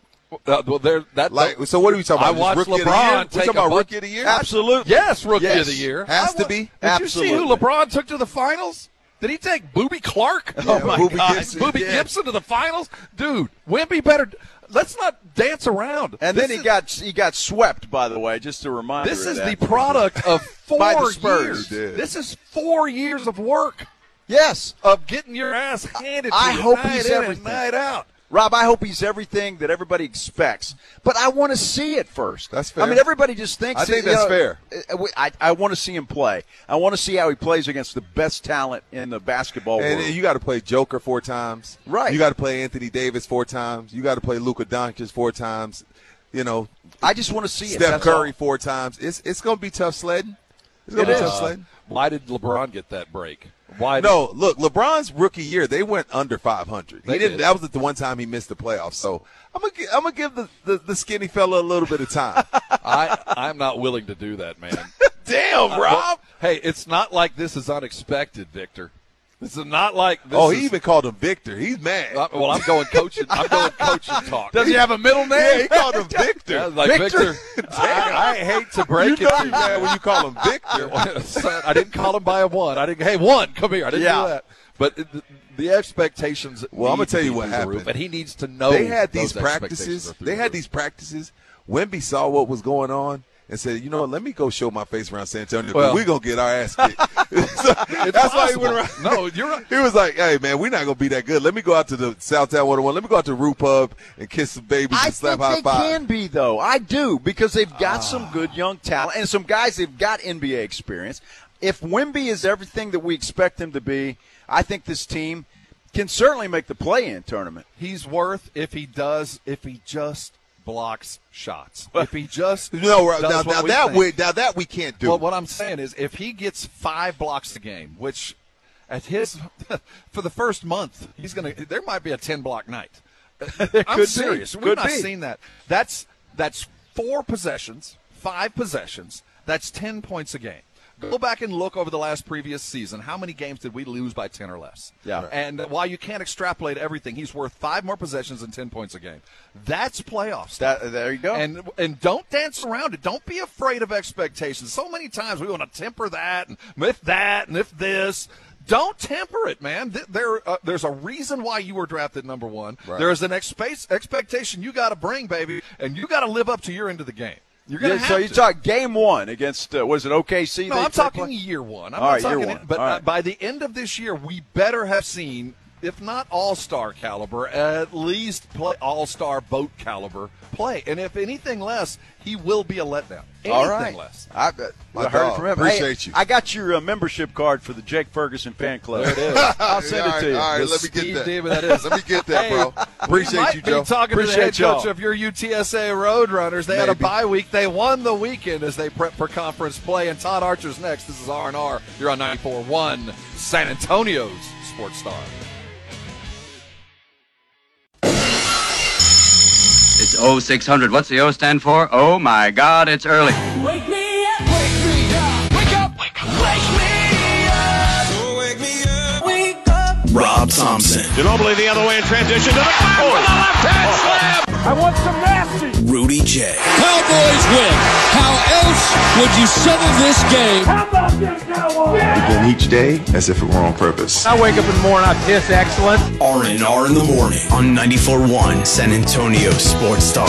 [SPEAKER 5] Uh, well, there that
[SPEAKER 7] Like, so what are we talking about? I
[SPEAKER 5] watched
[SPEAKER 7] rookie of the
[SPEAKER 5] LeBron
[SPEAKER 7] year? Talking
[SPEAKER 5] a
[SPEAKER 7] about rookie of the year?
[SPEAKER 19] Absolutely.
[SPEAKER 5] Yes, rookie
[SPEAKER 19] Yes.
[SPEAKER 5] of the year.
[SPEAKER 7] Has
[SPEAKER 5] I
[SPEAKER 7] to be.
[SPEAKER 5] Did you see who LeBron took to the finals? Did he take Boobie Clark?
[SPEAKER 7] Yeah, oh,
[SPEAKER 19] my
[SPEAKER 7] Boobie
[SPEAKER 19] God.
[SPEAKER 7] Gibson,
[SPEAKER 5] Boobie
[SPEAKER 7] yeah.
[SPEAKER 5] Gibson to the finals, dude. Wemby better. Let's not dance around.
[SPEAKER 19] and
[SPEAKER 5] This
[SPEAKER 19] then he
[SPEAKER 5] is-
[SPEAKER 19] got he got swept. By the way, just a reminder.
[SPEAKER 5] This is the product of four
[SPEAKER 19] By the Spurs.
[SPEAKER 5] years. This is four years of work
[SPEAKER 19] Yes,
[SPEAKER 5] of getting your ass handed to
[SPEAKER 19] I
[SPEAKER 5] you
[SPEAKER 19] hope
[SPEAKER 5] night
[SPEAKER 19] he's
[SPEAKER 5] in and
[SPEAKER 19] everything.
[SPEAKER 5] night out.
[SPEAKER 19] Rob. I hope he's everything that everybody expects, but I want to see it first.
[SPEAKER 7] That's fair.
[SPEAKER 19] I mean, everybody just thinks.
[SPEAKER 7] I think that's
[SPEAKER 19] know,
[SPEAKER 7] fair.
[SPEAKER 19] I, I want to see him play. I want to see how he plays against the best talent in the basketball
[SPEAKER 7] And
[SPEAKER 19] world.
[SPEAKER 7] you got to play Joker four times.
[SPEAKER 19] Right.
[SPEAKER 7] You got to play Anthony Davis four times. You got to play Luka Doncic four times. You know,
[SPEAKER 19] I just want to see it.
[SPEAKER 7] Steph Curry
[SPEAKER 19] all.
[SPEAKER 7] four times. It's it's going to be tough sledding. It's going
[SPEAKER 19] It
[SPEAKER 7] to be tough sledding.
[SPEAKER 5] Why did LeBron get that break? Why?
[SPEAKER 7] No, look, LeBron's rookie year, they went under 500. He didn't.
[SPEAKER 5] did.
[SPEAKER 7] That was the one time he missed the playoffs. So I'm gonna, I'm gonna give the, the, the skinny fella a little bit of time.
[SPEAKER 5] I I'm not willing to do that, man.
[SPEAKER 7] Damn,
[SPEAKER 5] Uh,
[SPEAKER 7] Rob.
[SPEAKER 5] Hey, it's not like this is unexpected, Victor. This is not like this
[SPEAKER 7] oh,
[SPEAKER 5] is-
[SPEAKER 7] he even called him Victor. He's mad.
[SPEAKER 5] Uh, well, I'm going coaching. I'm going coaching talk.
[SPEAKER 19] Does he have a middle name?
[SPEAKER 7] yeah, he called him Victor.
[SPEAKER 5] Yeah, like Victor. I, I hate to break
[SPEAKER 7] you
[SPEAKER 5] it to you.
[SPEAKER 7] mad when you call him Victor.
[SPEAKER 5] Son, I didn't call him by a one. I didn't. Hey, one, come here. I didn't
[SPEAKER 19] Yeah.
[SPEAKER 5] do that. But it- the, the expectations.
[SPEAKER 7] Well, I'm gonna tell you what happened.
[SPEAKER 5] and he needs to know.
[SPEAKER 7] they had these practices. They had these practices. Wemby saw what was going on and said, "You know what? Let me go show my face around San Antonio.
[SPEAKER 5] Well-
[SPEAKER 7] we're gonna get our ass kicked." So, that's why he went around.
[SPEAKER 5] No, you're right.
[SPEAKER 7] He was like, "Hey man, we're not gonna be that good. Let me go out to the Southtown 101. Let me go out to Rue Pub and kiss some babies
[SPEAKER 19] I
[SPEAKER 7] and slap
[SPEAKER 19] think
[SPEAKER 7] high
[SPEAKER 19] they
[SPEAKER 7] five."
[SPEAKER 19] can be though. I do because they've got
[SPEAKER 7] Ah.
[SPEAKER 19] some good young talent and some guys they've got NBA experience. If Wemby is everything that we expect him to be, I think this team can certainly make the play-in tournament.
[SPEAKER 5] He's worth if he does. If he just blocks shots. If he just
[SPEAKER 7] No, now, now
[SPEAKER 5] we
[SPEAKER 7] that
[SPEAKER 5] think.
[SPEAKER 7] we now that we can't do.
[SPEAKER 5] Well, what I'm saying is, if he gets five blocks a game, which at his for the first month, he's gonna. There might be a ten block night. I'm
[SPEAKER 19] could be.
[SPEAKER 5] serious. We've
[SPEAKER 19] Could
[SPEAKER 5] not
[SPEAKER 19] be.
[SPEAKER 5] seen that. That's that's four possessions, five possessions. That's ten points a game. Go back and look over the last previous season. How many games did we lose by ten or less?
[SPEAKER 19] Yeah.
[SPEAKER 5] And while you can't extrapolate everything, he's worth five more possessions and ten points a game. That's playoffs.
[SPEAKER 19] That, there you go.
[SPEAKER 5] And and don't dance around it. Don't be afraid of expectations. So many times we want to temper that and if that and if this. Don't temper it, man. There, uh, there's a reason why you were drafted number one.
[SPEAKER 7] Right.
[SPEAKER 5] There is an expe- expectation you got to bring, baby, and you got to live up to your end of the game. You're gonna
[SPEAKER 19] Yeah,
[SPEAKER 5] have
[SPEAKER 19] so you
[SPEAKER 5] to.
[SPEAKER 19] talk game one against uh, was it OKC?
[SPEAKER 5] No, I'm
[SPEAKER 19] play-
[SPEAKER 5] talking year one. I'm
[SPEAKER 19] All
[SPEAKER 5] not
[SPEAKER 19] right, year
[SPEAKER 5] talking,
[SPEAKER 19] one.
[SPEAKER 5] but uh,
[SPEAKER 19] right.
[SPEAKER 5] by the end of this year, we better have seen, if not all star caliber, at least play all star boat caliber play. And if anything less, he will be a letdown. Anything
[SPEAKER 19] All right.
[SPEAKER 5] less.
[SPEAKER 19] I,
[SPEAKER 7] My
[SPEAKER 19] I heard it from him.
[SPEAKER 7] Appreciate
[SPEAKER 19] Hey,
[SPEAKER 7] you.
[SPEAKER 19] I got your uh, membership card for the Jake Ferguson fan club.
[SPEAKER 5] There it is.
[SPEAKER 19] I'll send
[SPEAKER 7] All
[SPEAKER 19] it
[SPEAKER 7] right,
[SPEAKER 19] to you.
[SPEAKER 7] all right,
[SPEAKER 5] The
[SPEAKER 7] let me get
[SPEAKER 5] Steve
[SPEAKER 7] that.
[SPEAKER 5] Demon that is.
[SPEAKER 7] Let me get that, bro.
[SPEAKER 5] Hey,
[SPEAKER 7] Appreciate
[SPEAKER 5] we might
[SPEAKER 7] you,
[SPEAKER 5] be
[SPEAKER 7] Joe.
[SPEAKER 5] talking to the head
[SPEAKER 19] Appreciate y'all.
[SPEAKER 5] coach of your UTSA Roadrunners. They had a bye week. They won the weekend as they prep for conference play. And Todd Archer's next. This is R and R. You're on 94.1 San Antonio's Sports Star.
[SPEAKER 2] It's 0600. What's the O stand for? Oh my God, it's early.
[SPEAKER 12] Wake me up, wake me up, wake up, wake up, wake me up, oh, wake me up, wake up.
[SPEAKER 1] Rob Thompson,
[SPEAKER 4] Ginobili the other way in transition to the back with a left hand slam.
[SPEAKER 3] I want some nasty.
[SPEAKER 1] Rudy J,
[SPEAKER 3] Cowboys win. How else would you settle this game?
[SPEAKER 12] How about them Cowboys?
[SPEAKER 6] Begin each day as if it were on purpose.
[SPEAKER 3] I wake up in the morning, I piss excellent.
[SPEAKER 1] R and R in the morning on 94.1 San Antonio Sports Star.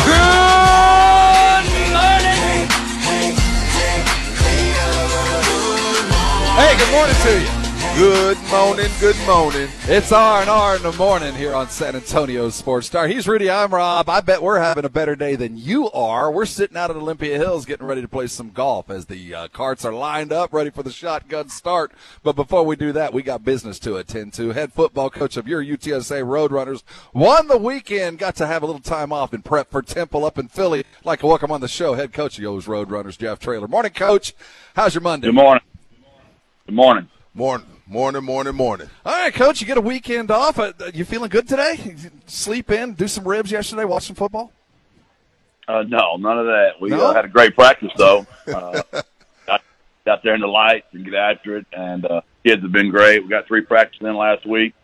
[SPEAKER 5] Hey, good morning to you.
[SPEAKER 7] Good morning, good morning.
[SPEAKER 5] It's R and R in the morning here on San Antonio Sports Star. He's Rudy. I'm Rob. I bet we're having a better day than you are. We're sitting out at Olympia Hills getting ready to play some golf as the uh, carts are lined up, ready for the shotgun start. But before we do that, we got business to attend to. Head football coach of your UTSA Roadrunners won the weekend. Got to have a little time off and prep for Temple up in Philly. Like to welcome on the show head coach of those Roadrunners, Jeff Traylor. Morning, coach. How's your Monday?
[SPEAKER 20] Good morning. Good morning.
[SPEAKER 7] Morning. Morning, morning, morning.
[SPEAKER 5] All right, Coach, you get a weekend off. Uh, You feeling good today? Sleep in, do some ribs yesterday, watch some football?
[SPEAKER 20] Uh, no, none of that. We
[SPEAKER 5] No?
[SPEAKER 20] uh, had a great practice though. Uh, got, got there in the lights and get after it, and uh, kids have been great. We got three practices in last week,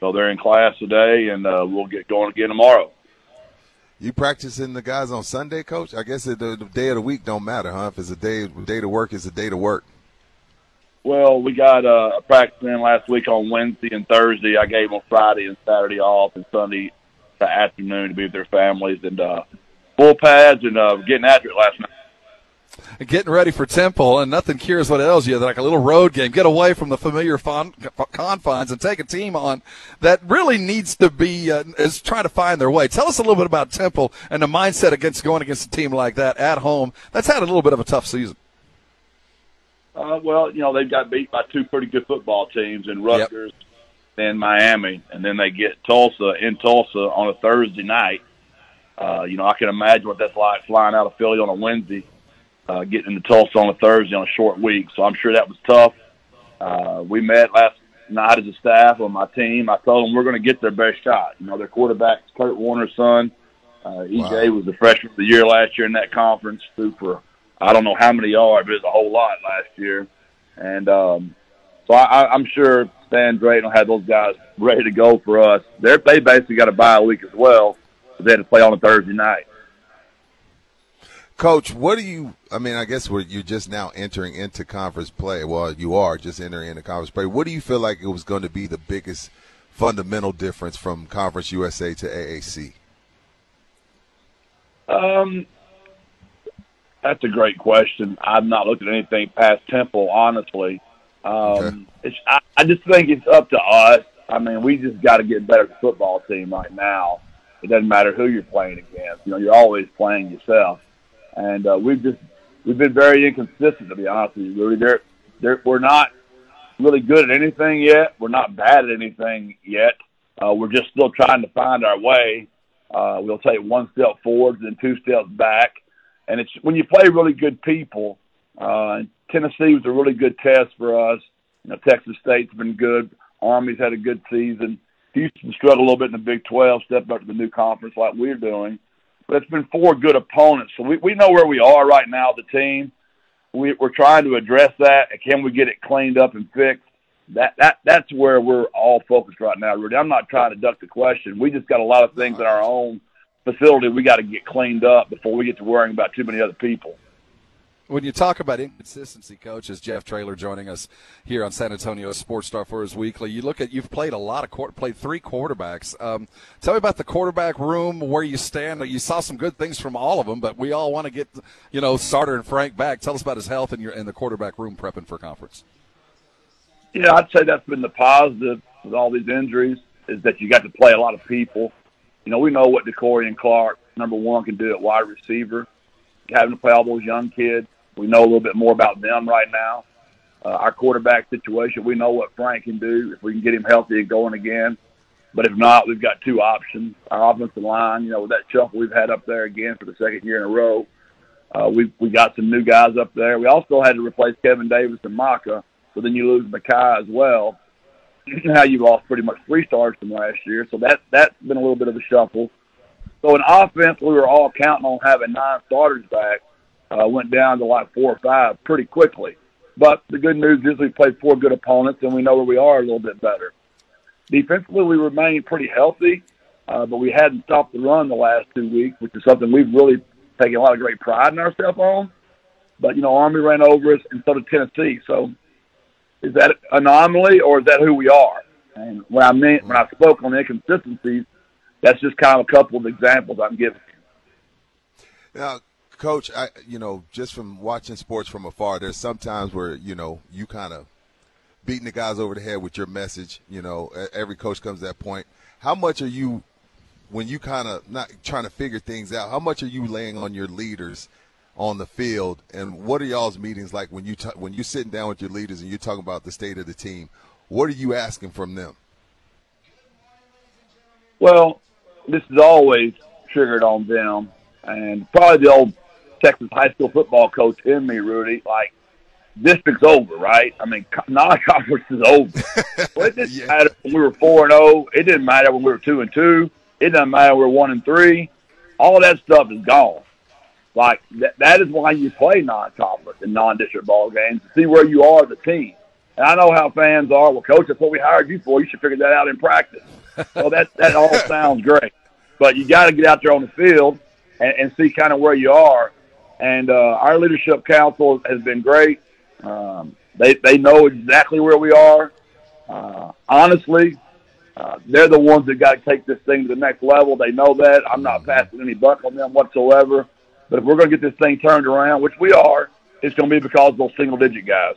[SPEAKER 20] so they're in class today, and uh, we'll get going again tomorrow.
[SPEAKER 7] You practicing the guys on Sunday, Coach? I guess the, the day of the week don't matter, huh? If it's a day day to work, it's a day to work.
[SPEAKER 20] Well, we got uh, a practice in last week on Wednesday and Thursday. I gave them Friday and Saturday off, and Sunday the afternoon to be with their families and uh, full pads and uh, getting after it last night.
[SPEAKER 5] Getting ready for Temple, and nothing cures what ails you like a little road game. Get away from the familiar confines and take a team on that really needs to be uh, is trying to find their way. Tell us a little bit about Temple and the mindset against going against a team like that at home. That's had a little bit of a tough season.
[SPEAKER 20] Uh, well, you know, they've got beat by two pretty good football teams in Rutgers and Miami, and then they get Tulsa in Tulsa on a Thursday night. Uh, you know, I can imagine what that's like flying out of Philly on a Wednesday, uh, getting into Tulsa on a Thursday on a short week. So I'm sure that was tough. Uh, we met last night as a staff on my team. I told them we're going to get their best shot. You know, their quarterback's Kurt Warner's son. Uh, EJ was the freshman of the year last year in that conference, threw for I don't know how many yards, but it was a whole lot last year. And um, so I, I, I'm sure Stan Drayton will have those guys ready to go for us. They're, they basically got a bye week as well. So they had to play on a Thursday night.
[SPEAKER 7] Coach, what do you? I mean, I guess we're, you're just now entering into conference play. Well, you are just entering into conference play. What do you feel like it was going to be the biggest fundamental difference from Conference USA to AAC?
[SPEAKER 20] Um, that's a great question. I've not looked at anything past Temple, honestly. Um, it's, I, I just think it's up to us. I mean, we just got to get better football team right now. It doesn't matter who you're playing against. You know, you're always playing yourself, and uh, we've just we've been very inconsistent to be honest with you. Really, they're, they're, we're not really good at anything yet. We're not bad at anything yet. Uh, we're just still trying to find our way. Uh, we'll take one step forward, then two steps back, and it's when you play really good people. Uh, Tennessee was a really good test for us. You know, Texas State's been good. Army's had a good season. Houston struggled a little bit in the Big 12, stepped up to the new conference like we're doing. But it's been four good opponents. So we, we know where we are right now, the team. We, we're trying to address that. Can we get it cleaned up and fixed? That, that That's where we're all focused right now, Rudy. I'm not trying to duck the question. We just got a lot of things in our own facility we got to get cleaned up before we get to worrying about too many other people.
[SPEAKER 5] When you talk about inconsistency, coach, is Jeff Traylor joining us here on San Antonio Sports Star for his weekly. You look at you've played a lot of court, played three quarterbacks. Um, tell me about the quarterback room, where you stand. You saw some good things from all of them, but we all want to get you know Starter and Frank back. Tell us about his health and your and the quarterback room prepping for conference.
[SPEAKER 20] Yeah, I'd say that's been the positive with all these injuries is that you got to play a lot of people. You know, we know what De'Corian Clark, number one, can do at wide receiver. Having to play all those young kids, we know a little bit more about them right now. Uh, our quarterback situation, we know what Frank can do if we can get him healthy and going again. But if not, we've got two options. Our offensive line, you know, with that shuffle we've had up there again for the second year in a row, uh, we we got some new guys up there. We also had to replace Kevin Davis and Maka, so then you lose Makai as well. Now you've lost pretty much three stars from last year, so that that's been a little bit of a shuffle. So in offense, we were all counting on having nine starters back. Uh, went down to like four or five pretty quickly. But the good news is we played four good opponents, and we know where we are a little bit better. Defensively, we remained pretty healthy, uh, but we hadn't stopped the run the last two weeks, which is something we've really taken a lot of great pride in ourselves on. But, you know, Army ran over us, and so did Tennessee. So is that an anomaly, or is that who we are? And when I meant, when I spoke on inconsistencies, that's just kind of a couple of examples I'm giving.
[SPEAKER 7] Now, Coach, I you know just from watching sports from afar, there's sometimes where you know you kind of beating the guys over the head with your message. You know, every coach comes to that point. How much are you when you kind of not trying to figure things out? How much are you laying on your leaders on the field, and what are y'all's meetings like when you t- when you're sitting down with your leaders and you're talking about the state of the team? What are you asking from them?
[SPEAKER 20] Well, this is always triggered on them, and probably the old Texas high school football coach in me, Rudy. Like district's over, right? I mean, co- non-conference is over. well, it didn't matter when we were four and zero. It didn't matter when we were two and two. It doesn't matter when we were one and three. All that stuff is gone. Like that, that is why you play non-conference and non-district ball games to see where you are as a team. And I know how fans are. Well, coach, that's what we hired you for. You should figure that out in practice. well, that that all sounds great, but you got to get out there on the field and, and see kind of where you are. And uh, our leadership council has been great. Um, they they know exactly where we are. Uh, honestly, uh, they're the ones that got to take this thing to the next level. They know that. I'm not passing any buck on them whatsoever. But if we're going to get this thing turned around, which we are, it's going to be because of those single digit guys.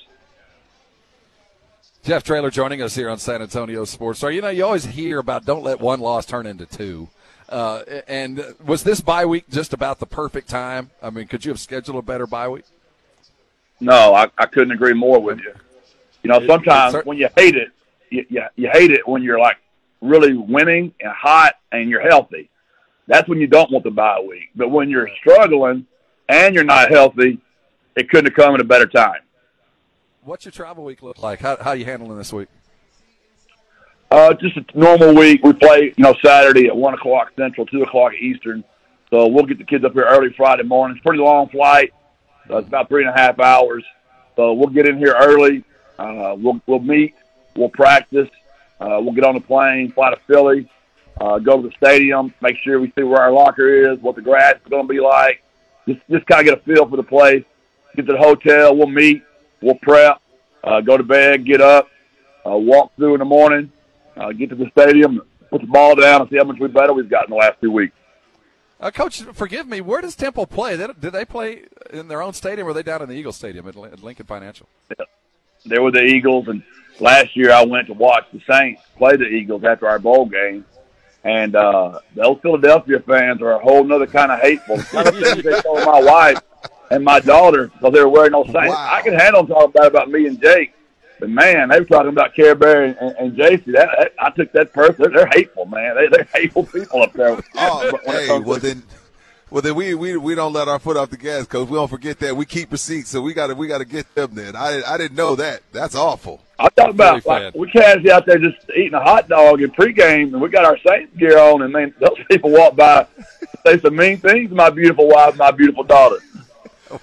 [SPEAKER 5] Jeff Traylor joining us here on San Antonio Sports Star. You know, you always hear about don't let one loss turn into two. Uh, and was this bye week just about the perfect time? I mean, could you have scheduled a better bye week?
[SPEAKER 20] No, I, I couldn't agree more with you. You know, sometimes when you hate it, you, you, you hate it when you're like really winning and hot and you're healthy. That's when you don't want the bye week. But when you're struggling and you're not healthy, it couldn't have come at a better time.
[SPEAKER 5] What's your travel week look like? How, how are you handling this week?
[SPEAKER 20] Uh, just a normal week. We play, you know, Saturday at one o'clock Central, two o'clock Eastern. So we'll get the kids up here early Friday morning. It's a pretty long flight. So it's about three and a half hours. So we'll get in here early. Uh, we'll we'll meet. We'll practice. Uh, we'll get on the plane, fly to Philly, uh, go to the stadium, make sure we see where our locker is, what the grass is going to be like. Just just kind of get a feel for the place. Get to the hotel. We'll meet. We'll prep. Uh, go to bed. Get up. Uh, walk through in the morning. Uh, get to the stadium. Put the ball down and see how much we better we've got in the last two weeks.
[SPEAKER 5] Uh, Coach, forgive me. Where does Temple play? They, did they play in their own stadium, or are they down in the Eagles Stadium at, at Lincoln Financial?
[SPEAKER 20] Yeah. There were the Eagles, and last year I went to watch the Saints play the Eagles after our bowl game, and uh, those Philadelphia fans are a whole nother kind of hateful. Kind of things they told my wife and my daughter because they were wearing those Saints.
[SPEAKER 7] Wow.
[SPEAKER 20] I can handle them talking bad about me and Jake, but man, they were talking about Care Bear and, and, and JC. That, that I took that person. They're, they're hateful, man. They, they're hateful people up there.
[SPEAKER 7] Oh, hey, well
[SPEAKER 20] to-
[SPEAKER 7] then, well then we, we we don't let our foot off the gas, coach. We don't forget that. We keep receipts, so we got to we got to get them. Then I I didn't know that. That's awful.
[SPEAKER 20] I'm talking about
[SPEAKER 7] Philly
[SPEAKER 20] like we casually out there just eating a hot dog in pregame, and we got our Saints gear on, and then those people walk by, say some mean things to my beautiful wife, my beautiful daughter.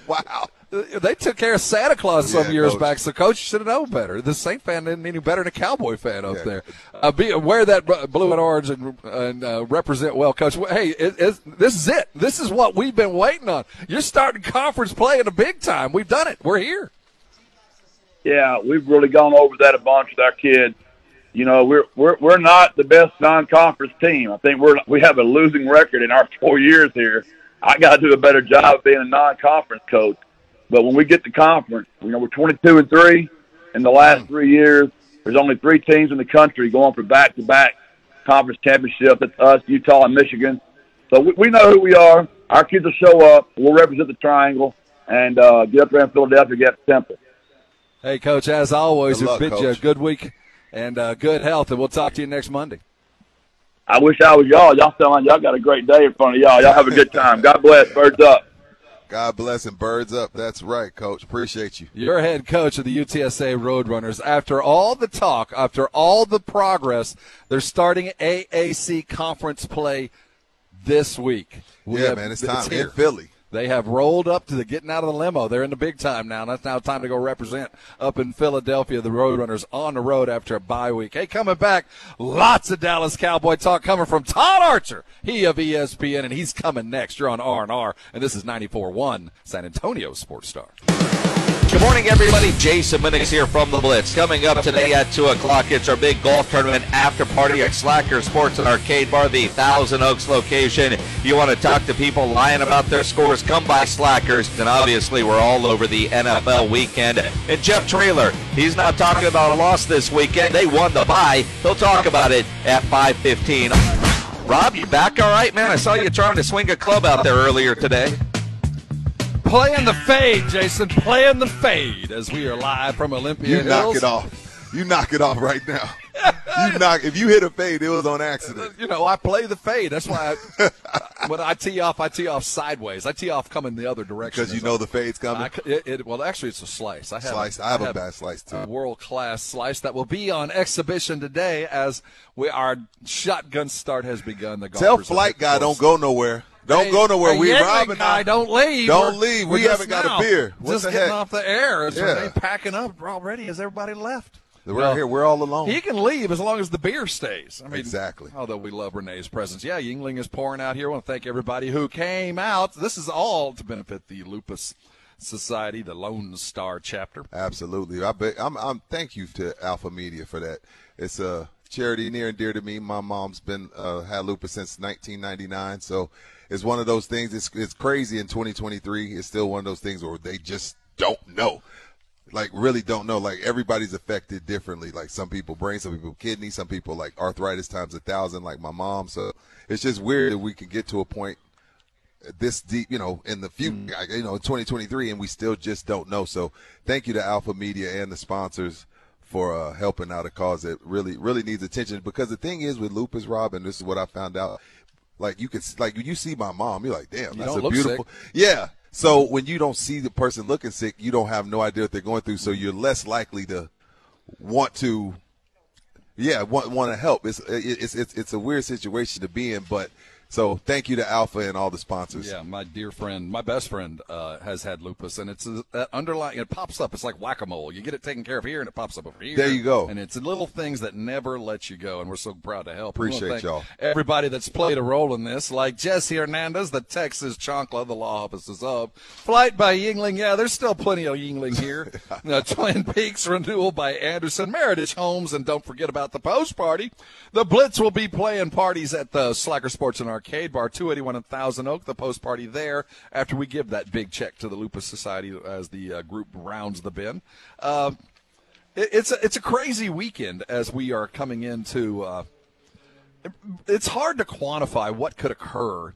[SPEAKER 7] Wow.
[SPEAKER 5] They took care of Santa Claus some
[SPEAKER 7] Yeah,
[SPEAKER 5] years
[SPEAKER 7] Coach.
[SPEAKER 5] back, so Coach should have known better. The Saint fan didn't any better than a Cowboy fan up there. Uh, be wear that blue and orange and, and uh, represent well, Coach. Hey, it, it's, this is it. This is what we've been waiting on. You're starting conference play in the big time. We've done it. We're here.
[SPEAKER 20] Yeah, we've really gone over that a bunch with our kids. You know, we're we're we're not the best non-conference team. I think we're we have a losing record in our four years here. I got to do a better job of being a non-conference coach. But when we get to conference, you know, we're 22 and three in the last three years. There's only three teams in the country going for back-to-back conference championships. That's us, Utah, and Michigan. So we, we know who we are. Our kids will show up. We'll represent the triangle and uh, get up there in Philadelphia, get Temple.
[SPEAKER 5] Hey, Coach, as always,
[SPEAKER 20] Good
[SPEAKER 5] we
[SPEAKER 20] luck,
[SPEAKER 5] bid you a
[SPEAKER 20] Coach.
[SPEAKER 5] good week and uh, good health, and we'll talk to you next Monday.
[SPEAKER 20] I wish I was y'all. Y'all sound like y'all got a great day in front of y'all. Y'all have a good time. God bless. Birds up.
[SPEAKER 7] God bless and birds up. That's right, coach. Appreciate you.
[SPEAKER 5] Your head coach of the UTSA Roadrunners. After all the talk, after all the progress, they're starting AAC conference play this week. We
[SPEAKER 7] Yeah,
[SPEAKER 5] have-
[SPEAKER 7] man, it's time in Philly.
[SPEAKER 5] They have rolled up to the getting out of the limo. They're in the big time now. That's now time to go represent up in Philadelphia. The Roadrunners on the road after a bye week. Hey, coming back, lots of Dallas Cowboy talk coming from Todd Archer, he of ESPN, and he's coming next. You're on R and R, and this is 94.1 San Antonio Sports Star.
[SPEAKER 16] Good morning, everybody. Jason Minix here from the Blitz. Coming up today at 2 o'clock, it's our big golf tournament after party at Slacker Sports and Arcade Bar, the Thousand Oaks location. If you want to talk to people lying about their scores, come by Slackers. And obviously, we're all over the NFL weekend. And Jeff Traylor, he's not talking about a loss this weekend. They won the bye. He'll talk about it at 515. Rob, you back all right, man? I saw you trying to swing a club out there earlier today.
[SPEAKER 5] Playing the fade, Jason. Playing the fade as we are live from Olympia
[SPEAKER 7] You knock it off. You knock it off right now. You knock. If you hit a fade, it was on accident.
[SPEAKER 5] You know, I play the fade. That's why I, when I tee off, I tee off sideways. I tee off coming the other direction
[SPEAKER 7] Because you know the fade's coming.
[SPEAKER 5] I it, it- well, actually, it's a slice. I have
[SPEAKER 7] Slice. I have a bad slice, too.
[SPEAKER 5] World class slice that will be on exhibition today as we our shotgun start has begun. The
[SPEAKER 7] Tell flight guy don't go nowhere. Don't
[SPEAKER 5] Hey,
[SPEAKER 7] go nowhere. we
[SPEAKER 5] Yuengling
[SPEAKER 7] robbing
[SPEAKER 5] guy, uh,
[SPEAKER 7] now.
[SPEAKER 5] don't leave.
[SPEAKER 7] Don't leave. We haven't got
[SPEAKER 5] now
[SPEAKER 7] a beer. What
[SPEAKER 5] just getting
[SPEAKER 7] heck?
[SPEAKER 5] off the air. It's
[SPEAKER 7] Yeah.
[SPEAKER 5] packing up already. Has everybody left?
[SPEAKER 7] We're
[SPEAKER 5] Well,
[SPEAKER 7] here. We're all alone.
[SPEAKER 5] He can leave as long as the beer stays. I mean,
[SPEAKER 7] Exactly.
[SPEAKER 5] Although we love Renee's presence. Yeah, Yuengling is pouring out here. I want to thank everybody who came out. This is all to benefit the Lupus Society, the Lone Star chapter.
[SPEAKER 7] Absolutely. I bet I'm, I'm thank you to Alpha Media for that. It's a charity near and dear to me. My mom's been uh, had lupus since 1999, so it's one of those things. It's it's crazy in 2023. It's still one of those things where they just don't know. Like really don't know. Like everybody's affected differently. Like some people brain, some people kidney, some people like arthritis times a thousand, like my mom. So it's just weird that we can get to a point this deep, you know, in the future, you know, 2023, and we still just don't know. So thank you to Alpha Media and the sponsors for uh, helping out a cause that really, really needs attention. Because the thing is with lupus, Rob, and this is what I found out. Like you could, like you see my mom, you're like, damn,
[SPEAKER 5] You
[SPEAKER 7] that's a beautiful.
[SPEAKER 5] sick.
[SPEAKER 7] Yeah. So when you don't see the person looking sick, you don't have no idea what they're going through. So you're less likely to want to yeah, want want to help. It's it's it's it's a weird situation to be in, but so thank you to Alpha and all the sponsors.
[SPEAKER 5] Yeah, my dear friend, my best friend, uh, has had lupus, and it's that underlying. It pops up. It's like whack a mole. You get it taken care of here, and it pops up over here.
[SPEAKER 7] There you go.
[SPEAKER 5] And it's little things that never let you go, and we're so proud to help.
[SPEAKER 7] Appreciate y'all.
[SPEAKER 5] Everybody that's played a role in this, like Jesse Hernandez, the Texas Chonkla, the law offices of Flight by Yuengling. Yeah, there's still plenty of Yuengling here. Uh, Twin Peaks Renewal by Andersen, Meritage Homes, and don't forget about the post party. The Blitz will be playing parties at the Slacker Sports and Arcade Cade bar, 281 in Thousand Oak. The post party there after we give that big check to the Lupus Society as the uh, group rounds the bin. Uh, it, it's a, it's a crazy weekend as we are coming into. Uh, it's hard to quantify what could occur,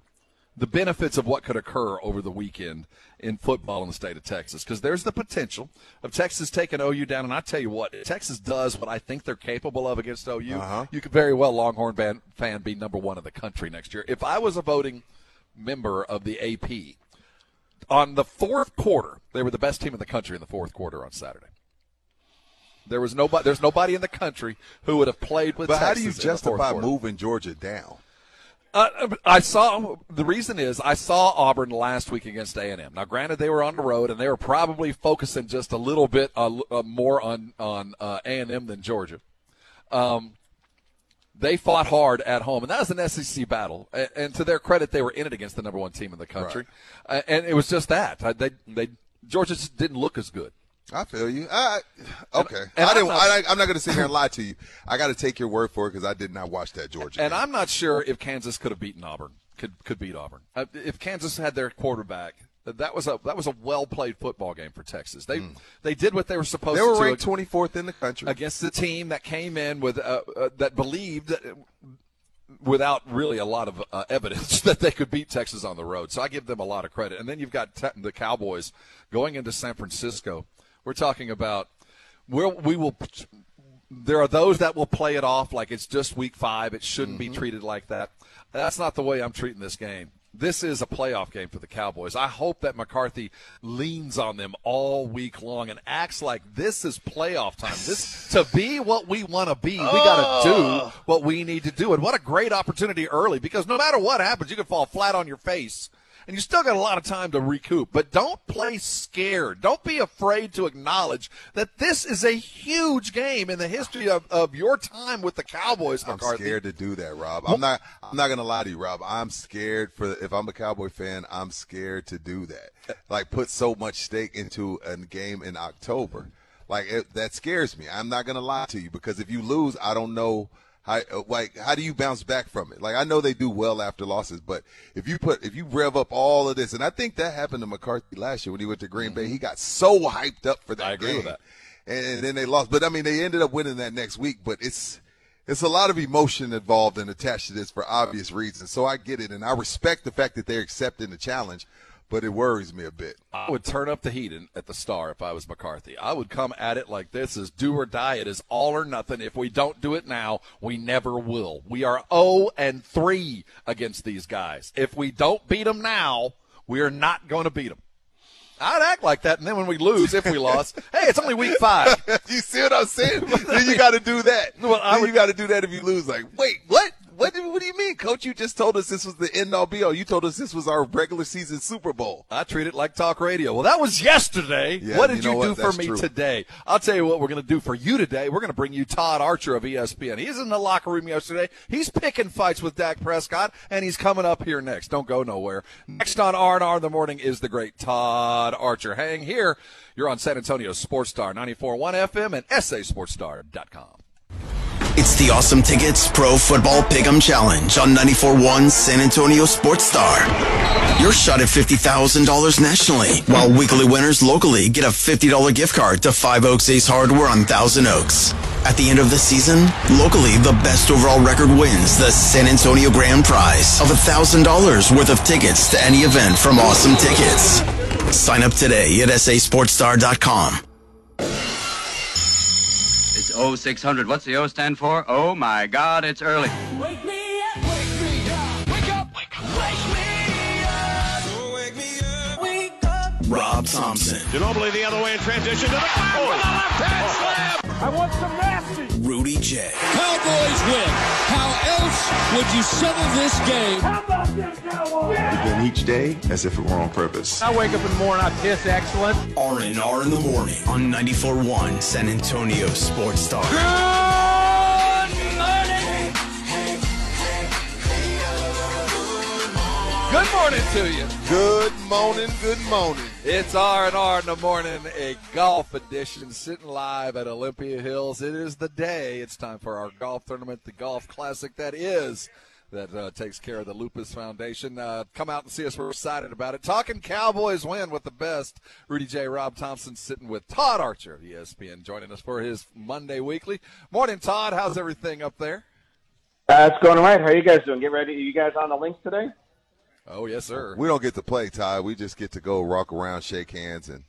[SPEAKER 5] the benefits of what could occur over the weekend in football in the state of Texas, because there's the potential of Texas taking OU down. And I tell you what, if Texas does what I think they're capable of against OU,
[SPEAKER 7] Uh-huh.
[SPEAKER 5] you could very well Longhorn fan, fan be number one in the country next year. If I was a voting member of the AP on the fourth quarter, they were the best team in the country in the fourth quarter on Saturday. There was nobody. There's nobody in the country who would have played with.
[SPEAKER 7] But how do you
[SPEAKER 5] in the fourth
[SPEAKER 7] justify moving Georgia down?
[SPEAKER 5] Uh, I saw the reason is I saw Auburn last week against A and M. Now, granted, they were on the road and they were probably focusing just a little bit uh, uh, more on on A and M than Georgia. Um, they fought hard at home, and that was an SEC battle. And, and to their credit, they were in it against the number one team in the country, uh, and it was just that Uh, they they Georgia just didn't look as good.
[SPEAKER 7] I feel you. I, okay,
[SPEAKER 5] And
[SPEAKER 7] I
[SPEAKER 5] I'm
[SPEAKER 7] didn't.
[SPEAKER 5] not-
[SPEAKER 7] I, I'm not going to sit here and lie to you. I got to take your word for it because I did not watch that Georgia.
[SPEAKER 5] And
[SPEAKER 7] game.
[SPEAKER 5] I'm not sure if Kansas could have beaten Auburn. Could could beat Auburn uh, if Kansas had their quarterback. That was a that was a well played football game for Texas. They they did what they were supposed
[SPEAKER 7] Hmm. they were
[SPEAKER 5] to.
[SPEAKER 7] ranked 24th in the country.
[SPEAKER 5] against the team that came in with uh, uh, that believed uh, without really a lot of uh, evidence that they could beat Texas on the road. So I give them a lot of credit. And then you've got te- the Cowboys going into San Francisco. We're talking about we'll, we will. There are those that will play it off like it's just week five. It shouldn't be mm-hmm. treated like that. That's not the way I'm treating this game. This is a playoff game for the Cowboys. I hope that McCarthy leans on them all week long and acts like this is playoff time. This to be what we want to be. We got to oh. do what we need to do. And what a great opportunity early because no matter what happens, you can fall flat on your face and you still got a lot of time to recoup. But don't play scared. Don't be afraid to acknowledge that this is a huge game in the history of, of your time with the Cowboys, McCarthy.
[SPEAKER 7] I'm scared to do that, Rob. I'm not. I'm not gonna lie to you, Rob. I'm scared for. If I'm a Cowboy fan, I'm scared to do that. Like put so much stake into a game in October. Like it, that scares me. I'm not gonna lie to you because if you lose, I don't know how. uh, Like how do you bounce back from it? Like I know they do well after losses, but if you put if you rev up all of this, and I think that happened to McCarthy last year when he went to Green Bay, he got so hyped up for that.
[SPEAKER 5] Mm-hmm. I agree with
[SPEAKER 7] game.
[SPEAKER 5] that.
[SPEAKER 7] And then they lost. But I mean, they ended up winning that next week. But it's it's a lot of emotion involved and attached to this for obvious reasons. So I get it, and I respect the fact that they're accepting the challenge. But it worries me a bit.
[SPEAKER 5] I would turn up the heat in, at the Star if I was McCarthy. I would come at it like this is do or die. It is all or nothing. If we don't do it now, we never will. We are 0 and 3 against these guys. If we don't beat them now, we are not going to beat them. I'd act like that, and then when we lose, if we lost, hey, it's only week five.
[SPEAKER 7] you see what I'm saying? then you got to do that.
[SPEAKER 5] Well, I would-
[SPEAKER 7] you got to do that if you lose. Like, wait, what? What do, what do you mean, Coach? You just told us this was the end all be all. You told us this was our regular season Super Bowl.
[SPEAKER 5] I treat it like talk radio. Well, that was yesterday.
[SPEAKER 7] Yeah,
[SPEAKER 5] what did
[SPEAKER 7] you
[SPEAKER 5] you, do
[SPEAKER 7] what?
[SPEAKER 5] for
[SPEAKER 7] That's
[SPEAKER 5] me
[SPEAKER 7] true.
[SPEAKER 5] today? I'll tell you what we're going to do for you today. We're going to bring you Todd Archer of ESPN. He's in the locker room yesterday. He's picking fights with Dak Prescott, and he's coming up here next. Don't go nowhere. Next on R&R in the morning is the great Todd Archer. Hang here. You're on San Antonio Sports Star 94.1 FM and SASportsStar.com.
[SPEAKER 1] It's the Awesome Tickets Pro Football Pick'em Challenge on 94.1 San Antonio Sports Star. Your shot at $50,000 nationally, while weekly winners locally get a $50 gift card to Five Oaks Ace Hardware on Thousand Oaks. At the end of the season, locally, the best overall record wins the San Antonio Grand Prize of $1,000 worth of tickets to any event from Awesome Tickets. Sign up today at sasportstar.com.
[SPEAKER 2] It's 0600. What's the O stand for? Oh my God, it's early.
[SPEAKER 12] Wake me up, wake me up, wake up, wake up, wake me up. So wake me up, wake up.
[SPEAKER 1] Rob Thompson,
[SPEAKER 4] Ginobili the other way in transition to the back with a left hand oh. slam. I want some nasty.
[SPEAKER 1] Rudy J.
[SPEAKER 3] Cowboys win. How else would you settle this game?
[SPEAKER 12] How about them Cowboys?
[SPEAKER 6] Begin each day as if it were on purpose.
[SPEAKER 3] I wake up in the morning, I piss excellent.
[SPEAKER 1] R&R in the morning on 94.1 San Antonio Sports Star.
[SPEAKER 5] Good morning to you.
[SPEAKER 7] Good morning, good morning.
[SPEAKER 5] It's R and R in the morning, a golf edition, sitting live at Olympia Hills. It is the day. It's time for our golf tournament, the golf classic that is that uh, takes care of the Lupus Foundation. Uh, come out and see us. We're excited about it. Talking Cowboys win with the best. Rudy J. Rob Thompson sitting with Todd Archer of ESPN, joining us for his Monday Weekly. Morning, Todd. How's everything up there?
[SPEAKER 13] Uh, it's going all right. How are you guys doing? Get ready. Are You guys on the links today?
[SPEAKER 5] Oh yes, sir.
[SPEAKER 7] We don't get to play, Ty. We just get to go walk around, shake hands, and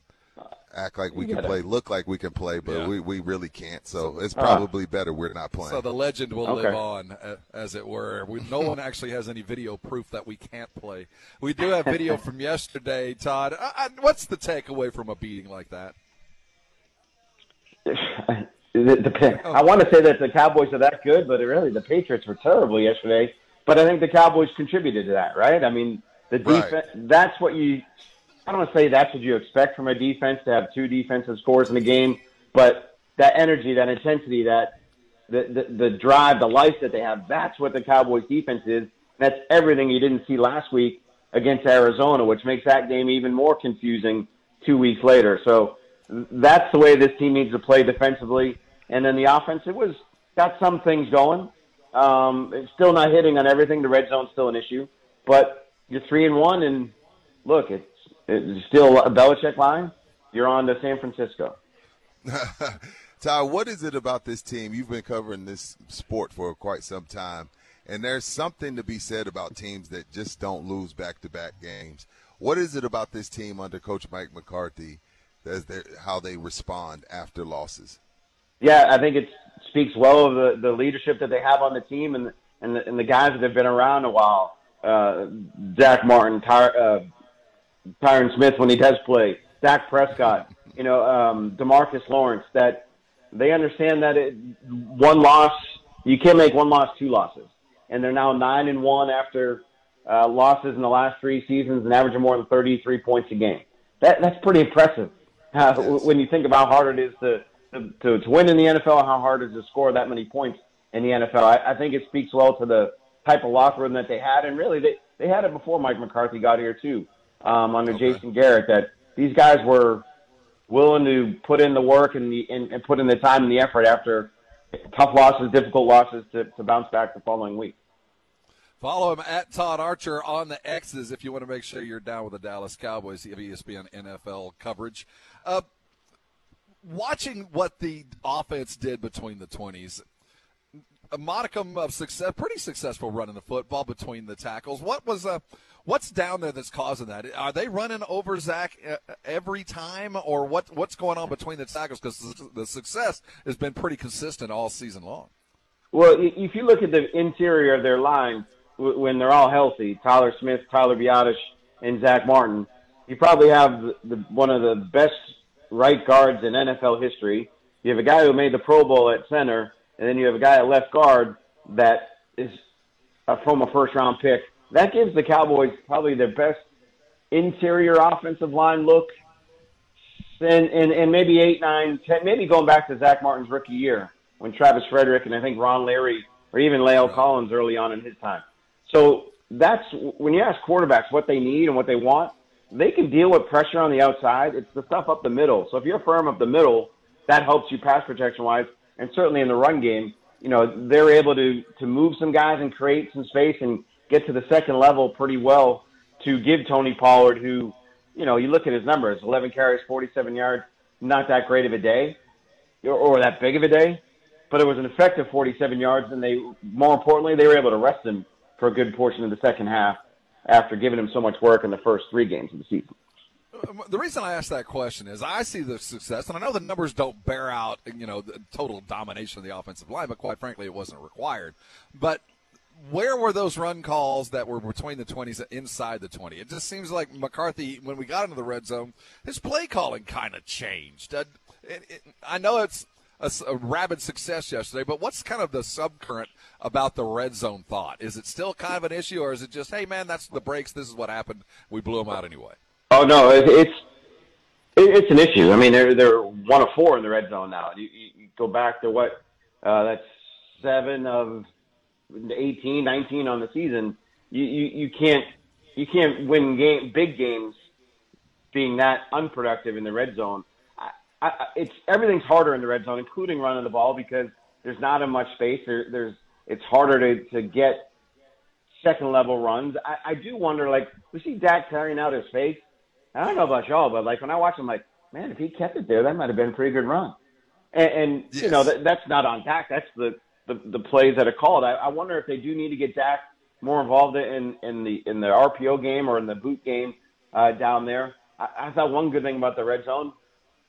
[SPEAKER 7] act like we
[SPEAKER 13] You
[SPEAKER 7] can
[SPEAKER 13] gotta-
[SPEAKER 7] play, look like we can play, but
[SPEAKER 5] Yeah.
[SPEAKER 7] we, we really can't. So it's
[SPEAKER 13] Ah.
[SPEAKER 7] probably better we're not playing.
[SPEAKER 5] So the legend will
[SPEAKER 13] Okay.
[SPEAKER 5] live on, uh, as it were. We, no one actually has any video proof that we can't play. We do have video from yesterday, Todd. I, I, what's the takeaway from a beating like that?
[SPEAKER 13] the, the, I want to say that the Cowboys are that good, but really the Patriots were terrible yesterday. But I think the Cowboys contributed to that, right? I mean, the
[SPEAKER 7] Right.
[SPEAKER 13] defense. That's what you. I don't want to say that's what you expect from a defense to have two defensive scores in a game, but that energy, that intensity, that the, the the drive, the life that they have. That's what the Cowboys defense is. That's everything you didn't see last week against Arizona, which makes that game even more confusing two weeks later. So that's the way this team needs to play defensively. And then the offense, it was got some things going. Um, it's still not hitting on everything. The red zone's still an issue, but you're three and one, and look, it's it's still a Belichick line. You're on to San Francisco.
[SPEAKER 7] Ty, what is it about this team? You've been covering this sport for quite some time, and there's something to be said about teams that just don't lose back-to-back games. What is it about this team under Coach Mike McCarthy that's how they respond after losses?
[SPEAKER 13] Yeah, I think it speaks well of the, the leadership that they have on the team and and the, and the guys that have been around a while. Uh, Zack Martin, Ty, uh, Tyron Smith when he does play, Dak Prescott, you know, um, DeMarcus Lawrence. That they understand that it, one loss, you can't make one loss two losses, and they're now nine and one after uh, losses in the last three seasons and averaging more than 33 points a game. That that's pretty impressive. Uh, w- when you think about how hard it is to, to, to, win in the NFL, how hard it is to score that many points in the NFL. I, I think it speaks well to the type of locker room that they had, and really they they had it before Mike McCarthy got here too, um, under Jason Garrett. That these guys were willing to put in the work and, the, and, and put in the time and the effort after tough losses, difficult losses to, to bounce back the following week.
[SPEAKER 5] Follow him at Todd Archer on the X's if you want to make sure you're down with the Dallas Cowboys. You have E ESPN NFL coverage. Uh, watching what the offense did between the 20s, a modicum of success, pretty successful running the football between the tackles. What was uh, what's down there that's causing that? Are they running over Zack uh, every time, or what? What's going on between the tackles? Because the success has been pretty consistent all season long.
[SPEAKER 13] Well, if you look at the interior of their line when they're all healthy, Tyler Smith, Tyler Biadasz, and Zack Martin, you probably have the, the, one of the best right guards in NFL history. You have a guy who made the Pro Bowl at center, and then you have a guy at left guard that is from a first round pick. That gives the Cowboys probably their best interior offensive line look. And, and, and maybe eight, nine, ten, maybe going back to Zack Martin's rookie year when Travis Frederick and I think Ron Leary or even La'el Collins early on in his time. So that's when you ask quarterbacks what they need and what they want, they can deal with pressure on the outside. It's the stuff up the middle. So if you're firm up the middle, that helps you pass protection wise, and certainly in the run game, you know they're able to to move some guys and create some space and get to the second level pretty well to give Tony Pollard, who, you know, you look at his numbers, 11 carries, 47 yards, not that great of a day, or, or that big of a day, but it was an effective 47 yards, and they, more importantly, they were able to rest him for a good portion of the second half after giving him so much work in the first three games of the season.
[SPEAKER 5] The reason I ask that question is I see the success, and I know the numbers don't bear out, you know, the total domination of the offensive line, but quite frankly, it wasn't required. But where were those run calls that were between the 20s inside the 20? It just seems like McCarthy, when we got into the red zone, his play calling kind of changed. Uh, it, it, I know it's a, a, rabid success yesterday, but what's kind of the subcurrent about the red zone thought? Is it still kind of an issue, or is it just, hey, man, that's the breaks, this is what happened, we blew them out anyway?
[SPEAKER 13] Oh, no, it, it's it's an issue. I mean, they're, they're one of four in the red zone now. You, you go back to what? Uh, that's seven of 18, 19 on the season, you, you, you can't you can't win game big games being that unproductive in the red zone. I, it's everything's harder in the red zone, including running the ball because there's not as much space. There, there's it's harder to to get second level runs. I, I do wonder, like we see Dak carrying out his face. I don't know about y'all, but like when I watch him, like man, if he kept it there, that might have been a pretty good run. And, and yes. you know that, that's not on Dak. That's the the, the plays that are called. I, I wonder if they do need to get Dak more involved in in the in the RPO game or in the boot game uh, down there. I, I thought one good thing about the red zone,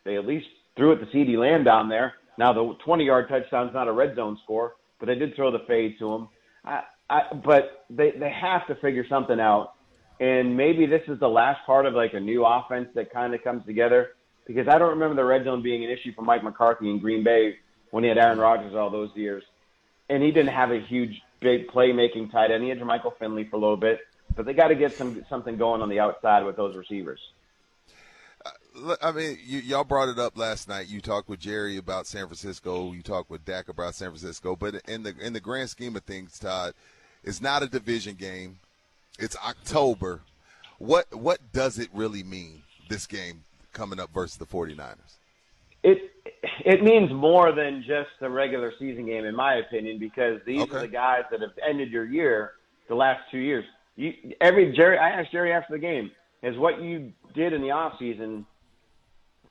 [SPEAKER 13] they at least threw it to CeeDee Lamb down there. Now the 20 yard touchdown's not a red zone score, but they did throw the fade to him. I, I, but they they have to figure something out, and maybe this is the last part of like a new offense that kind of comes together. Because I don't remember the red zone being an issue for Mike McCarthy in Green Bay when he had Aaron Rodgers all those years and he didn't have a huge, big playmaking tight end. He had Michael Finley for a little bit, but they got to get some something going on the outside with those receivers.
[SPEAKER 7] I mean, you, y'all brought it up last night. You talked with Jerry about San Francisco. You talked with Dak about San Francisco. But in the in the grand scheme of things, Todd, it's not a division game. It's October. What what does it really mean? This game coming up versus the 49ers.
[SPEAKER 13] It it means more than just a regular season game, in my opinion, because these okay. are the guys that have ended your year the last two years. You, every Jerry, I asked Jerry after the game, is what you did in the off season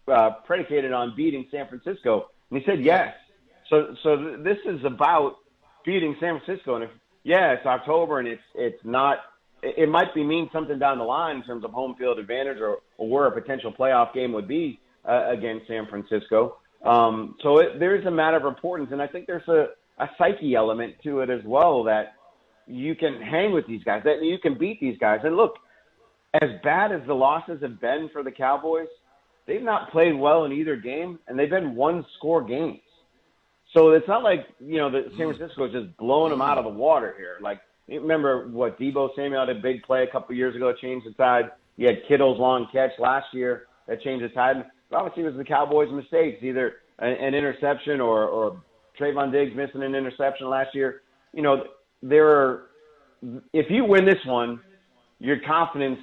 [SPEAKER 13] uh, predicated on beating San Francisco? And he said yes. So, so th- this is about beating San Francisco. And if yeah, it's October and it's it's not. It, it might be mean something down the line in terms of home field advantage or, or where a potential playoff game would be uh, against San Francisco. Um, so it, there is a matter of importance, and I think there's a, a psyche element to it as well that you can hang with these guys, that you can beat these guys. And look, as bad as the losses have been for the Cowboys, they've not played well in either game, and they've been one score games. So it's not like you know that San mm. Francisco is just blowing them out of the water here. Like remember what Deebo Samuel had a big play a couple years ago, changed the tide. He had Kittle's long catch last year that changed the tide obviously it was the Cowboys' mistakes, either an, an interception or, or Trevon Diggs missing an interception last year. You know, there are, if you win this one, your confidence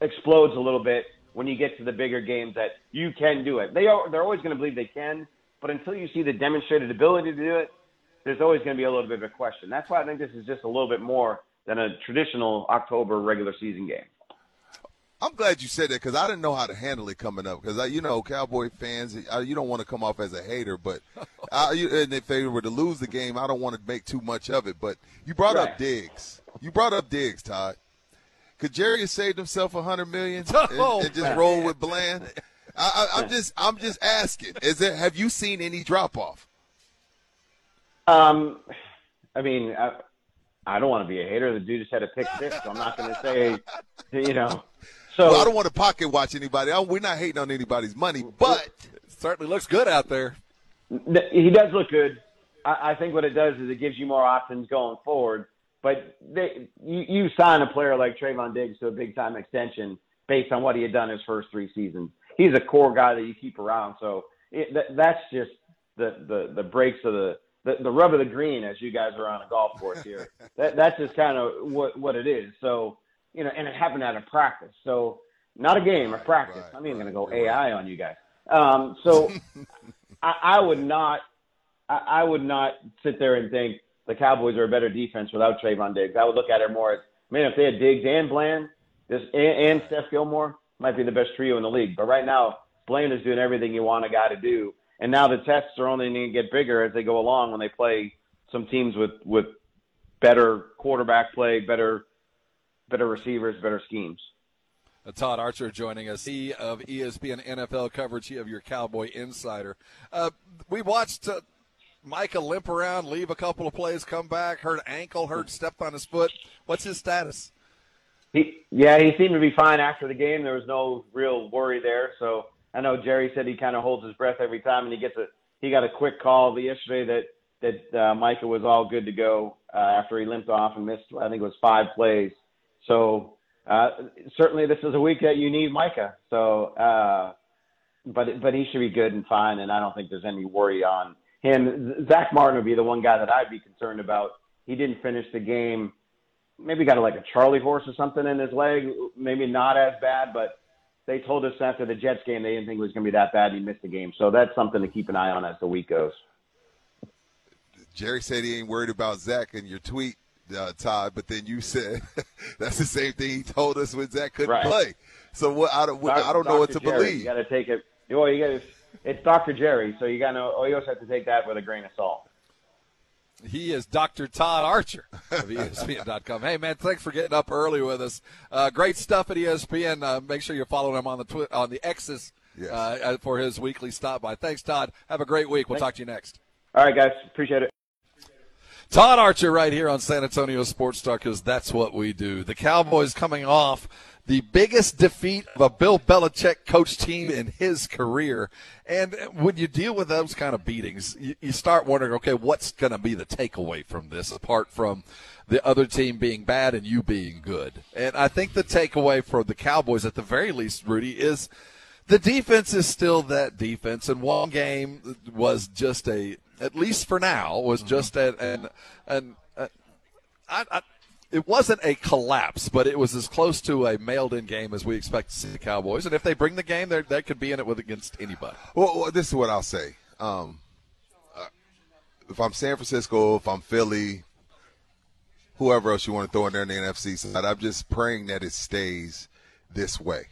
[SPEAKER 13] explodes a little bit when you get to the bigger games that you can do it. They are, they're always going to believe they can, but until you see the demonstrated ability to do it, there's always going to be a little bit of a question. That's why I think this is just a little bit more than a traditional October regular season game.
[SPEAKER 7] I'm glad you said that because I didn't know how to handle it coming up. Because you know, Cowboy fans, you don't want to come off as a hater, but I, you, and if they were to lose the game, I don't want to make too much of it. But you brought
[SPEAKER 13] Right.
[SPEAKER 7] up Diggs. You brought up Diggs, Todd. Could Jerry have saved himself a hundred million and,
[SPEAKER 5] Oh,
[SPEAKER 7] and just roll with Bland? I, I, I'm just, I'm just asking. Is there? Have you seen any drop off?
[SPEAKER 13] Um, I mean, I, I don't want to be a hater. The dude just had a pick six, so I'm not going to say, you know. So
[SPEAKER 7] well, I don't want to pocket watch anybody. I, we're not hating on anybody's money, but
[SPEAKER 5] certainly looks good out there.
[SPEAKER 13] He does look good. I, I think what it does is it gives you more options going forward. But they, you, you sign a player like Trevon Diggs to a big time extension based on what he had done his first three seasons. He's a core guy that you keep around. So it, that, that's just the, the, the breaks of the, the, the rub of the green as you guys are on a golf course here. that, that's just kind of what, what it is. So, you know, and it happened out of practice. So not a game, a practice. I'm even going to go AI on you guys. Um, so I, I would not, I, I would not sit there and think the Cowboys are a better defense without Trevon Diggs. I would look at it more as, man, if they had Diggs and Bland, this and, and Steph Gilmore might be the best trio in the league. But right now, Bland is doing everything you want a guy to do, and now the tests are only going to get bigger as they go along when they play some teams with with better quarterback play, better better receivers, better schemes.
[SPEAKER 5] Uh, Todd Archer joining us, he of ESPN NFL coverage, he of your Cowboy Insider. Uh, we watched uh, Micah limp around, leave a couple of plays, come back, hurt ankle, hurt, stepped on his foot. What's his status?
[SPEAKER 13] He, yeah, he seemed to be fine after the game. There was no real worry there. So I know Jerry said he kind of holds his breath every time, and he gets a he got a quick call yesterday that that uh, Micah was all good to go uh, after he limped off and missed I think it was five plays. So uh, certainly this is a week that you need Micah. So uh, but but he should be good and fine, and I don't think there's any worry on him. Zack Martin would be the one guy that I'd be concerned about. He didn't finish the game maybe got like a Charlie horse or something in his leg. Maybe not as bad, but they told us after the Jets game they didn't think it was going to be that bad. He missed the game, so that's something to keep an eye on as the week goes.
[SPEAKER 7] Jerry said he ain't worried about Zack in your tweet, uh, Todd. But then you said that's the same thing he told us when Zack couldn't
[SPEAKER 13] Right.
[SPEAKER 7] play. So what? I don't. I don't know what to
[SPEAKER 13] Jerry,
[SPEAKER 7] believe.
[SPEAKER 13] You got to take it. Well, you got to. It's Dr. Jerry, so you got to. know You also have to take that with a grain of salt.
[SPEAKER 5] He is Dr. Todd Archer of ESPN.com. Hey, man, thanks for getting up early with us. Uh, great stuff at ESPN. Uh, make sure you're following him on the twi- on the X's uh, for his weekly stop by. Thanks, Todd. Have a great week. We'll talk to you next.
[SPEAKER 13] All right, guys, appreciate it.
[SPEAKER 5] Todd Archer right here on San Antonio Sports Star because that's what we do. The Cowboys coming off the biggest defeat of a Bill Belichick coach team in his career. And when you deal with those kind of beatings, you, you start wondering, okay, what's going to be the takeaway from this apart from the other team being bad and you being good? And I think the takeaway for the Cowboys, at the very least, Rudy, is the defense is still that defense, and one game was just a, at least for now, was mm-hmm. just an, an, an, an I, I, it wasn't a collapse, but it was as close to a mailed-in game as we expect to see the Cowboys. And if they bring the game, they could be in it with against anybody.
[SPEAKER 7] Well, well, this is what I'll say. Um, uh, if I'm San Francisco, if I'm Philly, whoever else you want to throw in there in the NFC side, I'm just praying that it stays this way.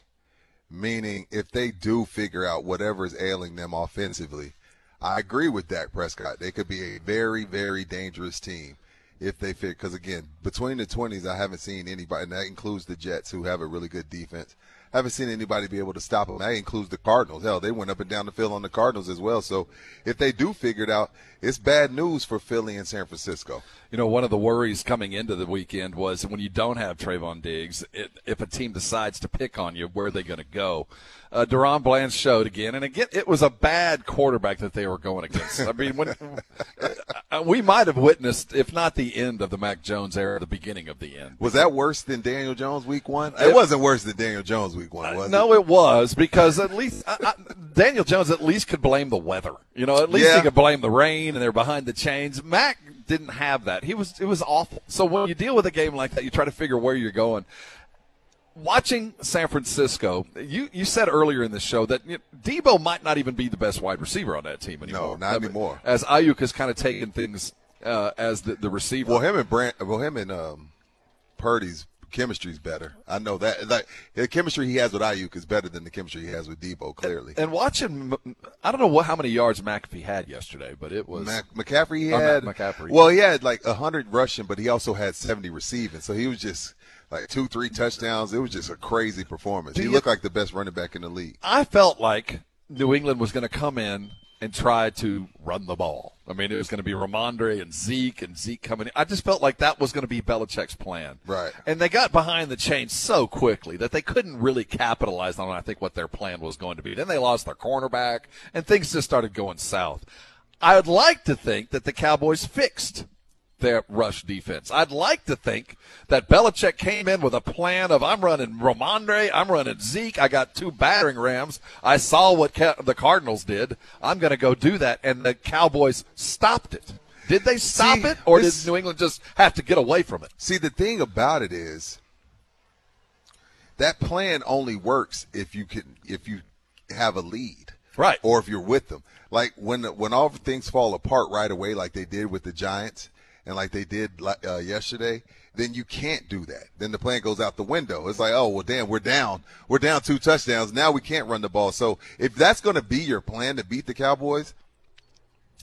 [SPEAKER 7] Meaning, if they do figure out whatever is ailing them offensively, I agree with Dak Prescott. They could be a very, very dangerous team if they fit. Because again, between the 20s, I haven't seen anybody, and that includes the Jets, who have a really good defense. Haven't seen anybody be able to stop them. That includes the Cardinals. Hell, they went up and down the field on the Cardinals as well. So if they do figure it out, it's bad news for Philly and San Francisco.
[SPEAKER 5] You know, one of the worries coming into the weekend was when you don't have Trevon Diggs, it, if a team decides to pick on you, where are they going to go? Uh, DaRon Bland showed again, and again, it was a bad quarterback that they were going against. I mean, when uh, we might have witnessed, if not the end of the Mac Jones era, the beginning of the end.
[SPEAKER 7] Was that worse than Daniel Jones week one?
[SPEAKER 5] It-
[SPEAKER 7] It wasn't worse than Daniel Jones week one, was
[SPEAKER 5] no,
[SPEAKER 7] it?
[SPEAKER 5] it was because at least I, I, Daniel Jones at least could blame the weather. You know, at least
[SPEAKER 7] Yeah.
[SPEAKER 5] he could blame the rain and they're behind the chains. Mac didn't have that. He was it was awful. So when you deal with a game like that, you try to figure where you're going. Watching San Francisco, you, you said earlier in the show that you know, Deebo might not even be the best wide receiver on that team anymore.
[SPEAKER 7] No, not anymore.
[SPEAKER 5] As Aiyuk has kind of taken things uh, as the, the receiver.
[SPEAKER 7] Well, him and Brand, well, him and um, Purdy's chemistry's better. I know that. Like the chemistry he has with Aiyuk is better than the chemistry he has with Deebo. Clearly.
[SPEAKER 5] And watching, I don't know what how many yards McAfee had yesterday, but it was
[SPEAKER 7] Mac, McCaffrey
[SPEAKER 5] Oh,
[SPEAKER 7] had.
[SPEAKER 5] McCaffrey.
[SPEAKER 7] Well, he had like hundred rushing, but he also had seventy receiving. So he was just like two, three touchdowns. It was just a crazy performance.
[SPEAKER 5] Do
[SPEAKER 7] he
[SPEAKER 5] you-
[SPEAKER 7] looked like the best running back in the league.
[SPEAKER 5] I felt like New England was going to come in and try to run the ball. I mean, it was going to be Rhamondre and Zeke and Zeke coming in. I just felt like that was going to be Belichick's plan.
[SPEAKER 7] Right.
[SPEAKER 5] And they got behind the chains so quickly that they couldn't really capitalize on, I think, what their plan was going to be. Then they lost their cornerback, and things just started going south. I would like to think that the Cowboys fixed their rush defense. I'd like to think that Belichick came in with a plan of I'm running Rhamondre, I'm running Zeke, I got two battering rams. I saw what Ca- the Cardinals did. I'm going to go do that, and the Cowboys stopped it. Did they stop
[SPEAKER 7] See,
[SPEAKER 5] it, or
[SPEAKER 7] this-
[SPEAKER 5] did New England just have to get away from it?
[SPEAKER 7] See, the thing about it is that plan only works if you can if you have a lead,
[SPEAKER 5] right?
[SPEAKER 7] Or if you're with them. Like when when all things fall apart right away, like they did with the Giants and like they did uh, yesterday, then you can't do that. Then the plan goes out the window. It's like, oh well, damn, we're down, we're down two touchdowns. Now we can't run the ball. So if that's going to be your plan to beat the Cowboys,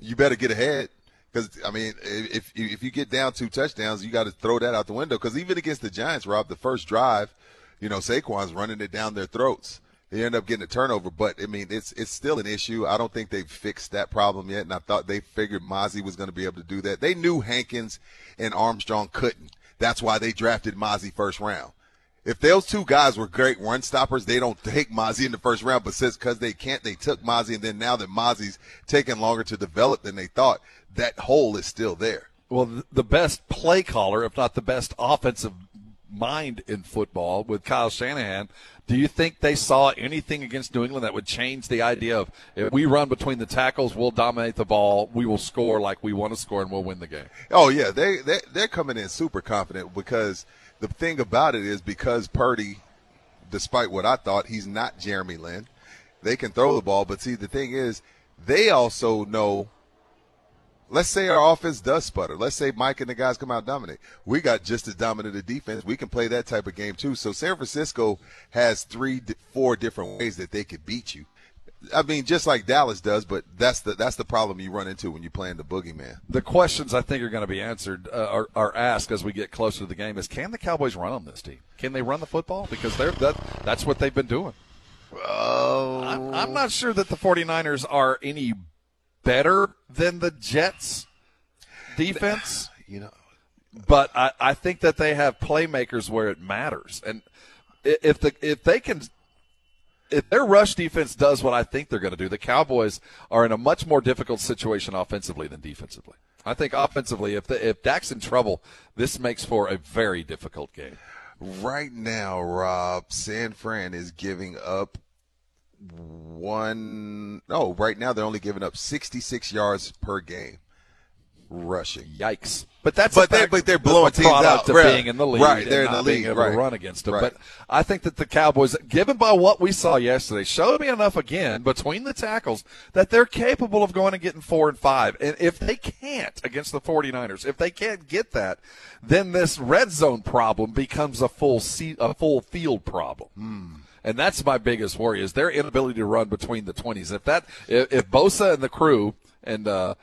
[SPEAKER 7] you better get ahead. Because I mean, if if you get down two touchdowns, you got to throw that out the window. Because even against the Giants, Rob, the first drive, you know, Saquon's running it down their throats. They end up getting a turnover, but I mean, it's it's still an issue. I don't think they've fixed that problem yet, and I thought they figured Mazi was going to be able to do that. They knew Hankins and Armstrong couldn't. That's why they drafted Mazi first round. If those two guys were great run stoppers, they don't take Mazi in the first round. But since because they can't, they took Mazi, and then now that Mazi's taking longer to develop than they thought, that hole is still there.
[SPEAKER 5] Well, the best play caller, if not the best offensive mind in football with Kyle Shanahan, do you think they saw anything against New England that would change the idea of if we run between the tackles, we'll dominate the ball, we will score like we want to score, and we'll win the game?
[SPEAKER 7] Oh yeah, they they they're coming in super confident because the thing about it is because Purdy, despite what I thought, he's not Jeremy Lin. They can throw the ball, but see the thing is, they also know. Let's say our offense does sputter. Let's say Mike and the guys come out and dominate. We got just as dominant a defense. We can play that type of game too. So San Francisco has three, four different ways that they could beat you. I mean, just like Dallas does, but that's the that's the problem you run into when you're playing the boogeyman.
[SPEAKER 5] The questions I think are going to be answered uh, are, are asked as we get closer to the game is can the Cowboys run on this team? Can they run the football? Because they're that that's what they've been doing.
[SPEAKER 7] Oh,
[SPEAKER 5] I'm, I'm not sure that the 49ers are any better than the Jets defense.
[SPEAKER 7] You know,
[SPEAKER 5] but I, I think that they have playmakers where it matters, and if the if they can. If their rush defense does what I think they're going to do, the Cowboys are in a much more difficult situation offensively than defensively. I think offensively, if the, if Dak's in trouble, this makes for a very difficult game.
[SPEAKER 7] Right now, Rob, San Fran is giving up one. No, right now they're only giving up 66 yards per game rushing.
[SPEAKER 5] Yikes! But that's
[SPEAKER 7] but they
[SPEAKER 5] fact-
[SPEAKER 7] but they're blowing
[SPEAKER 5] a
[SPEAKER 7] teams out.
[SPEAKER 5] of
[SPEAKER 7] Right.
[SPEAKER 5] being in the league,
[SPEAKER 7] Right, they're in
[SPEAKER 5] not
[SPEAKER 7] the
[SPEAKER 5] being
[SPEAKER 7] league.
[SPEAKER 5] able
[SPEAKER 7] right.
[SPEAKER 5] to run against them.
[SPEAKER 7] Right.
[SPEAKER 5] But I think that the Cowboys, given by what we saw yesterday, showed me enough again between the tackles that they're capable of going and getting four and five. And if they can't against the 49ers, if they can't get that, then this red zone problem becomes a full se- a full field problem.
[SPEAKER 7] Hmm.
[SPEAKER 5] And that's my biggest worry is their inability to run between the 20s. If that if, if Bosa and the crew and uh,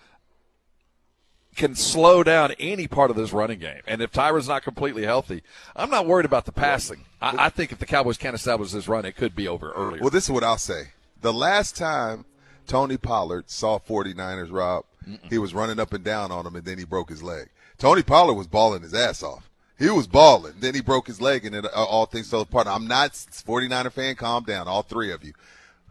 [SPEAKER 5] can slow down any part of this running game. And if Tyron's not completely healthy, I'm not worried about the passing. I, I think if the Cowboys can't establish this run, it could be over earlier.
[SPEAKER 7] Well, this is what I'll say. The last time Tony Pollard saw 49ers, Rob, he was running up and down on them, and then he broke his leg. Tony Pollard was balling his ass off. He was balling. Then he broke his leg, and then uh, all things fell apart. I'm not 49er fan. Calm down, all three of you.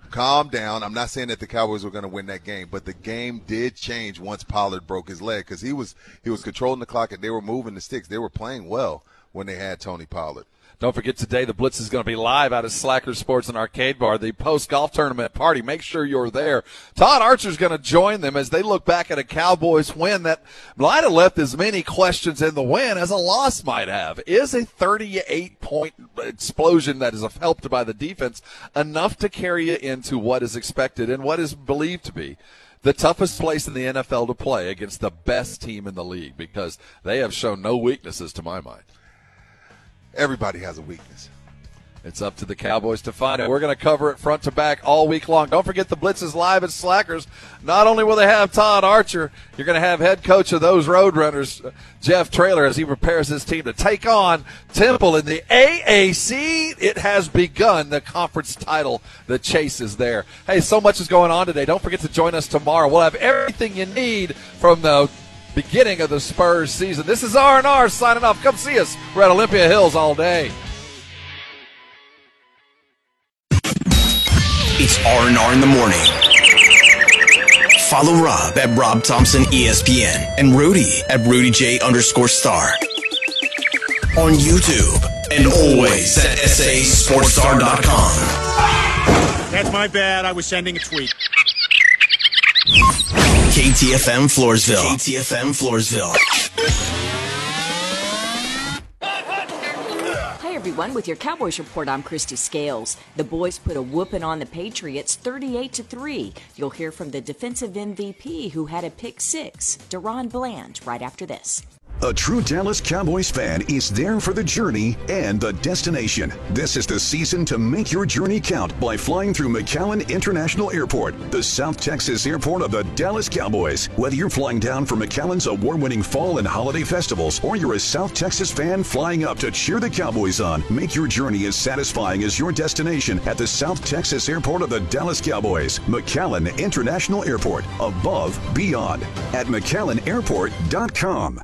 [SPEAKER 7] Calm down. I'm not saying that the Cowboys were going to win that game, but the game did change once Pollard broke his leg because he was he was controlling the clock and they were moving the sticks. They were playing well when they had Tony Pollard.
[SPEAKER 5] Don't forget today the Blitz is going to be live out of Slacker Sports and Arcade Bar, the post golf tournament party. Make sure you're there. Todd Archer's going to join them as they look back at a Cowboys win that might have left as many questions in the win as a loss might have. Is a 38 point explosion that is helped by the defense enough to carry you into what is expected and what is believed to be? the toughest place in the NFL to play against the best team in the league because they have shown no weaknesses to my mind.
[SPEAKER 7] Everybody has a weakness.
[SPEAKER 21] It's up to the Cowboys to find it. We're going to cover it front to back all week long. Don't forget the Blitz is live at Slackers. Not only will they have Todd Archer, you're going to have head coach of those Roadrunners, Jeff Traylor, as he prepares his team to take on Temple in the AAC. It has begun the conference title. The chase is there. Hey, so much is going on today. Don't forget to join us tomorrow. We'll have everything you need from the beginning of the Spurs season. This is R&R signing off. Come see us. We're at Olympia Hills all day.
[SPEAKER 1] It's R&R in the morning. Follow Rob at Rob Thompson ESPN and Rudy at Rudy J underscore star. On YouTube and always at sasportstar.com.
[SPEAKER 22] That's my bad. I was sending a tweet.
[SPEAKER 1] KTFM Floresville. KTFM Floresville.
[SPEAKER 23] Hi everyone, with your Cowboys report, I'm Christy Scales. The boys put a whooping on the Patriots 38 to 3. You'll hear from the defensive MVP who had a pick six, DaRon Bland, right after this.
[SPEAKER 24] A true Dallas Cowboys fan is there for the journey and the destination. This is the season to make your journey count by flying through McAllen International Airport, the South Texas airport of the Dallas Cowboys. Whether you're flying down for McAllen's award winning fall and holiday festivals, or you're a South Texas fan flying up to cheer the Cowboys on, make your journey as satisfying as your destination at the South Texas airport of the Dallas Cowboys. McAllen International Airport, above, beyond, at McAllenairport.com.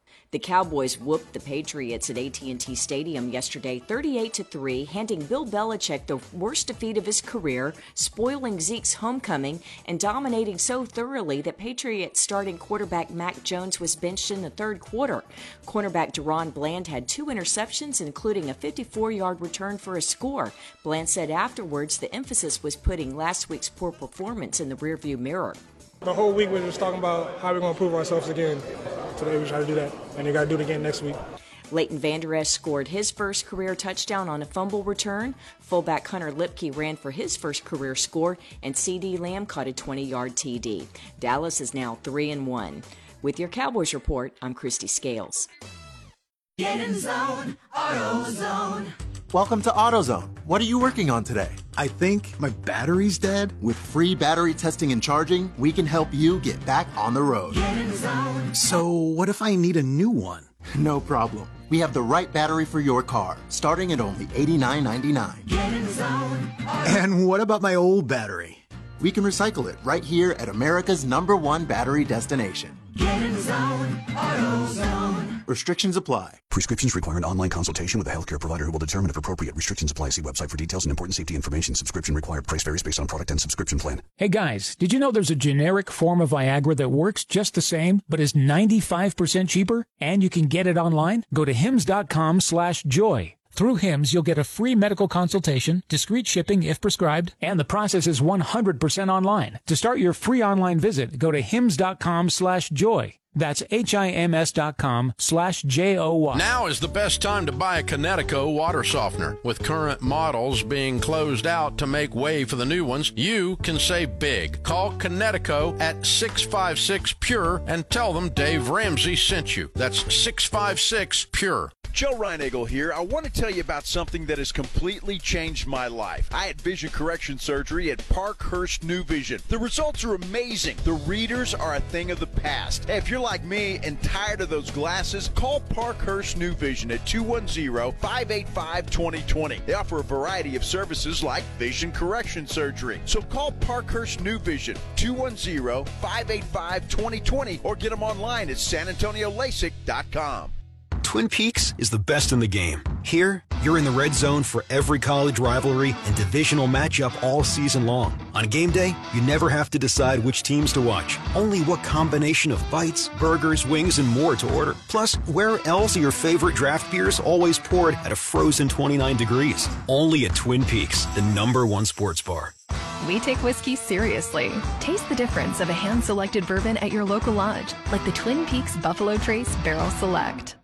[SPEAKER 23] The Cowboys whooped the Patriots at AT&T Stadium yesterday 38 to 3, handing Bill Belichick the worst defeat of his career, spoiling Zeke's homecoming, and dominating so thoroughly that Patriots starting quarterback Mac Jones was benched in the third quarter. Cornerback DaRon Bland had two interceptions, including a 54-yard return for a score. Bland said afterwards the emphasis was putting last week's poor performance in the rearview mirror.
[SPEAKER 25] The whole week we were just talking about how we're going to prove ourselves again. Today we try to do that, and they got to do it again next week.
[SPEAKER 23] Leighton Vander Esch scored his first career touchdown on a fumble return. Fullback Hunter Luepke ran for his first career score, and CeeDee Lamb caught a 20-yard TD. Dallas is now 3 and 1. With your Cowboys report, I'm Christy Scales.
[SPEAKER 26] Get in zone, AutoZone.
[SPEAKER 27] Welcome to AutoZone. What are you working on today? I think my battery's dead. With free battery testing and charging, we can help you get back on the road.
[SPEAKER 26] Get in zone.
[SPEAKER 27] So, what if I need a new one? No problem. We have the right battery for your car, starting at only $89.99.
[SPEAKER 26] Get in zone,
[SPEAKER 27] And what about my old battery? We can recycle it right here at America's number one battery destination.
[SPEAKER 26] Get in zone, AutoZone.
[SPEAKER 27] Restrictions apply.
[SPEAKER 28] Prescriptions require an online consultation with a healthcare provider who will determine if appropriate. Restrictions apply. See website for details and important safety information. Subscription required. Price varies based on product and subscription plan.
[SPEAKER 29] Hey guys, did you know there's a generic form of Viagra that works just the same, but is 95% cheaper? And you can get it online? Go to hims.com slash joy. Through HIMS, you'll get a free medical consultation, discreet shipping if prescribed, and the process is 100% online. To start your free online visit, go to hims.com slash joy. That's H-I-M-S dot com slash J-O-Y.
[SPEAKER 30] Now is the best time to buy a Connecticut water softener. With current models being closed out to make way for the new ones, you can save big. Call Connecticut at 656-PURE and tell them Dave Ramsey sent you. That's 656-PURE.
[SPEAKER 19] Joe Reinagel here. I want to tell you about something that has completely changed my life. I had vision correction surgery at Parkhurst New Vision. The results are amazing. The readers are a thing of the past. If you're like me and tired of those glasses, call Parkhurst New Vision at 210-585-2020. They offer a variety of services like vision correction surgery. So call Parkhurst New Vision 210-585-2020 or get them online at sanantoniolasik.com.
[SPEAKER 24] Twin Peaks is the best in the game. Here, you're in the red zone for every college rivalry and divisional matchup all season long. On game day, you never have to decide which teams to watch, only what combination of bites, burgers, wings, and more to order. Plus, where else are your favorite draft beers always poured at a frozen 29 degrees? Only at Twin Peaks, the number one sports bar.
[SPEAKER 31] We take whiskey seriously. Taste the difference of a hand selected bourbon at your local lodge, like the Twin Peaks Buffalo Trace Barrel Select.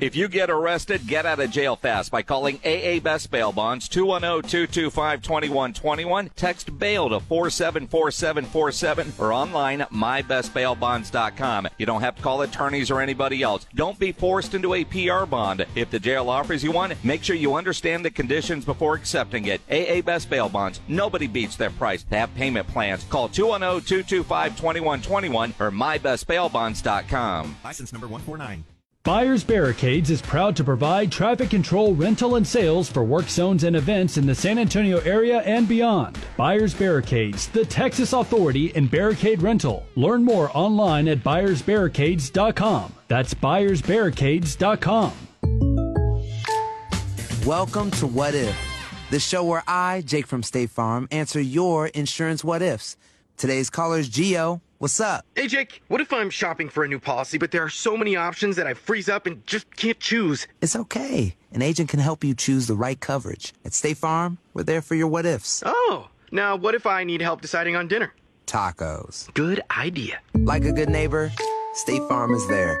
[SPEAKER 10] If you get arrested, get out of jail fast by calling AA Best Bail Bonds 210-225-2121. Text bail to 474747 or online at mybestbailbonds.com. You don't have to call attorneys or anybody else. Don't be forced into a PR bond. If the jail offers you one, make sure you understand the conditions before accepting it. AA Best Bail Bonds. Nobody beats their price. They have payment plans. Call 210-225-2121 or mybestbailbonds.com.
[SPEAKER 27] License number 149.
[SPEAKER 29] Buyers Barricades is proud to provide traffic control, rental, and sales for work zones and events in the San Antonio area and beyond. Buyers Barricades, the Texas authority in barricade rental. Learn more online at buyersbarricades.com. That's buyersbarricades.com.
[SPEAKER 32] Welcome to What If, the show where I, Jake from State Farm, answer your insurance what ifs. Today's caller is Geo. What's up?
[SPEAKER 33] Hey, Jake, what if I'm shopping for a new policy, but there are so many options that I freeze up and just can't choose?
[SPEAKER 32] It's okay. An agent can help you choose the right coverage. At State Farm, we're there for your what ifs.
[SPEAKER 33] Oh, now what if I need help deciding on dinner?
[SPEAKER 32] Tacos.
[SPEAKER 33] Good idea.
[SPEAKER 32] Like a good neighbor, State Farm is there.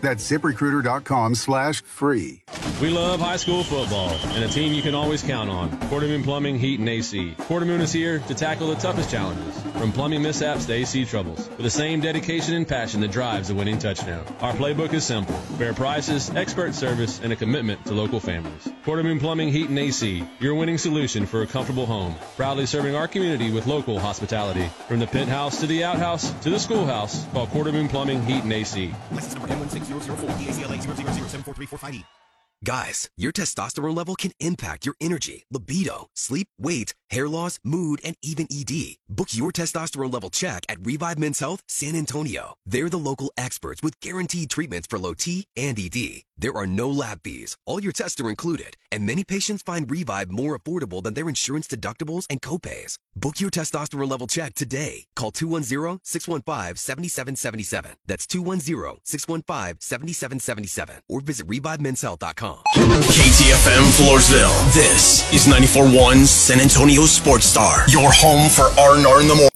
[SPEAKER 34] That's ziprecruiter.com slash free.
[SPEAKER 35] We love high school football and a team you can always count on. Quartermoon Plumbing, Heat, and AC. Quartermoon is here to tackle the toughest challenges, from plumbing mishaps to AC troubles, with the same dedication and passion that drives a winning touchdown. Our playbook is simple fair prices, expert service, and a commitment to local families. Quartermoon Plumbing, Heat, and AC, your winning solution for a comfortable home. Proudly serving our community with local hospitality. From the penthouse to the outhouse to the schoolhouse, call Quartermoon Plumbing, Heat, and AC.
[SPEAKER 27] License number M16004, TACLA 0007435E. Guys, your testosterone level can impact your energy, libido, sleep, weight, hair loss, mood, and even ED. Book your testosterone level check at Revive Men's Health San Antonio. They're the local experts with guaranteed treatments for low T and ED. There are no lab fees. All your tests are included, and many patients find Revive more affordable than their insurance deductibles and copays. Book your testosterone level check today. Call 210-615-7777. That's 210-615-7777 or visit revivemenshealth.com.
[SPEAKER 1] KTFM Floresville. This is 94.1 San Antonio Sports Star. Your home for R&R in the morning.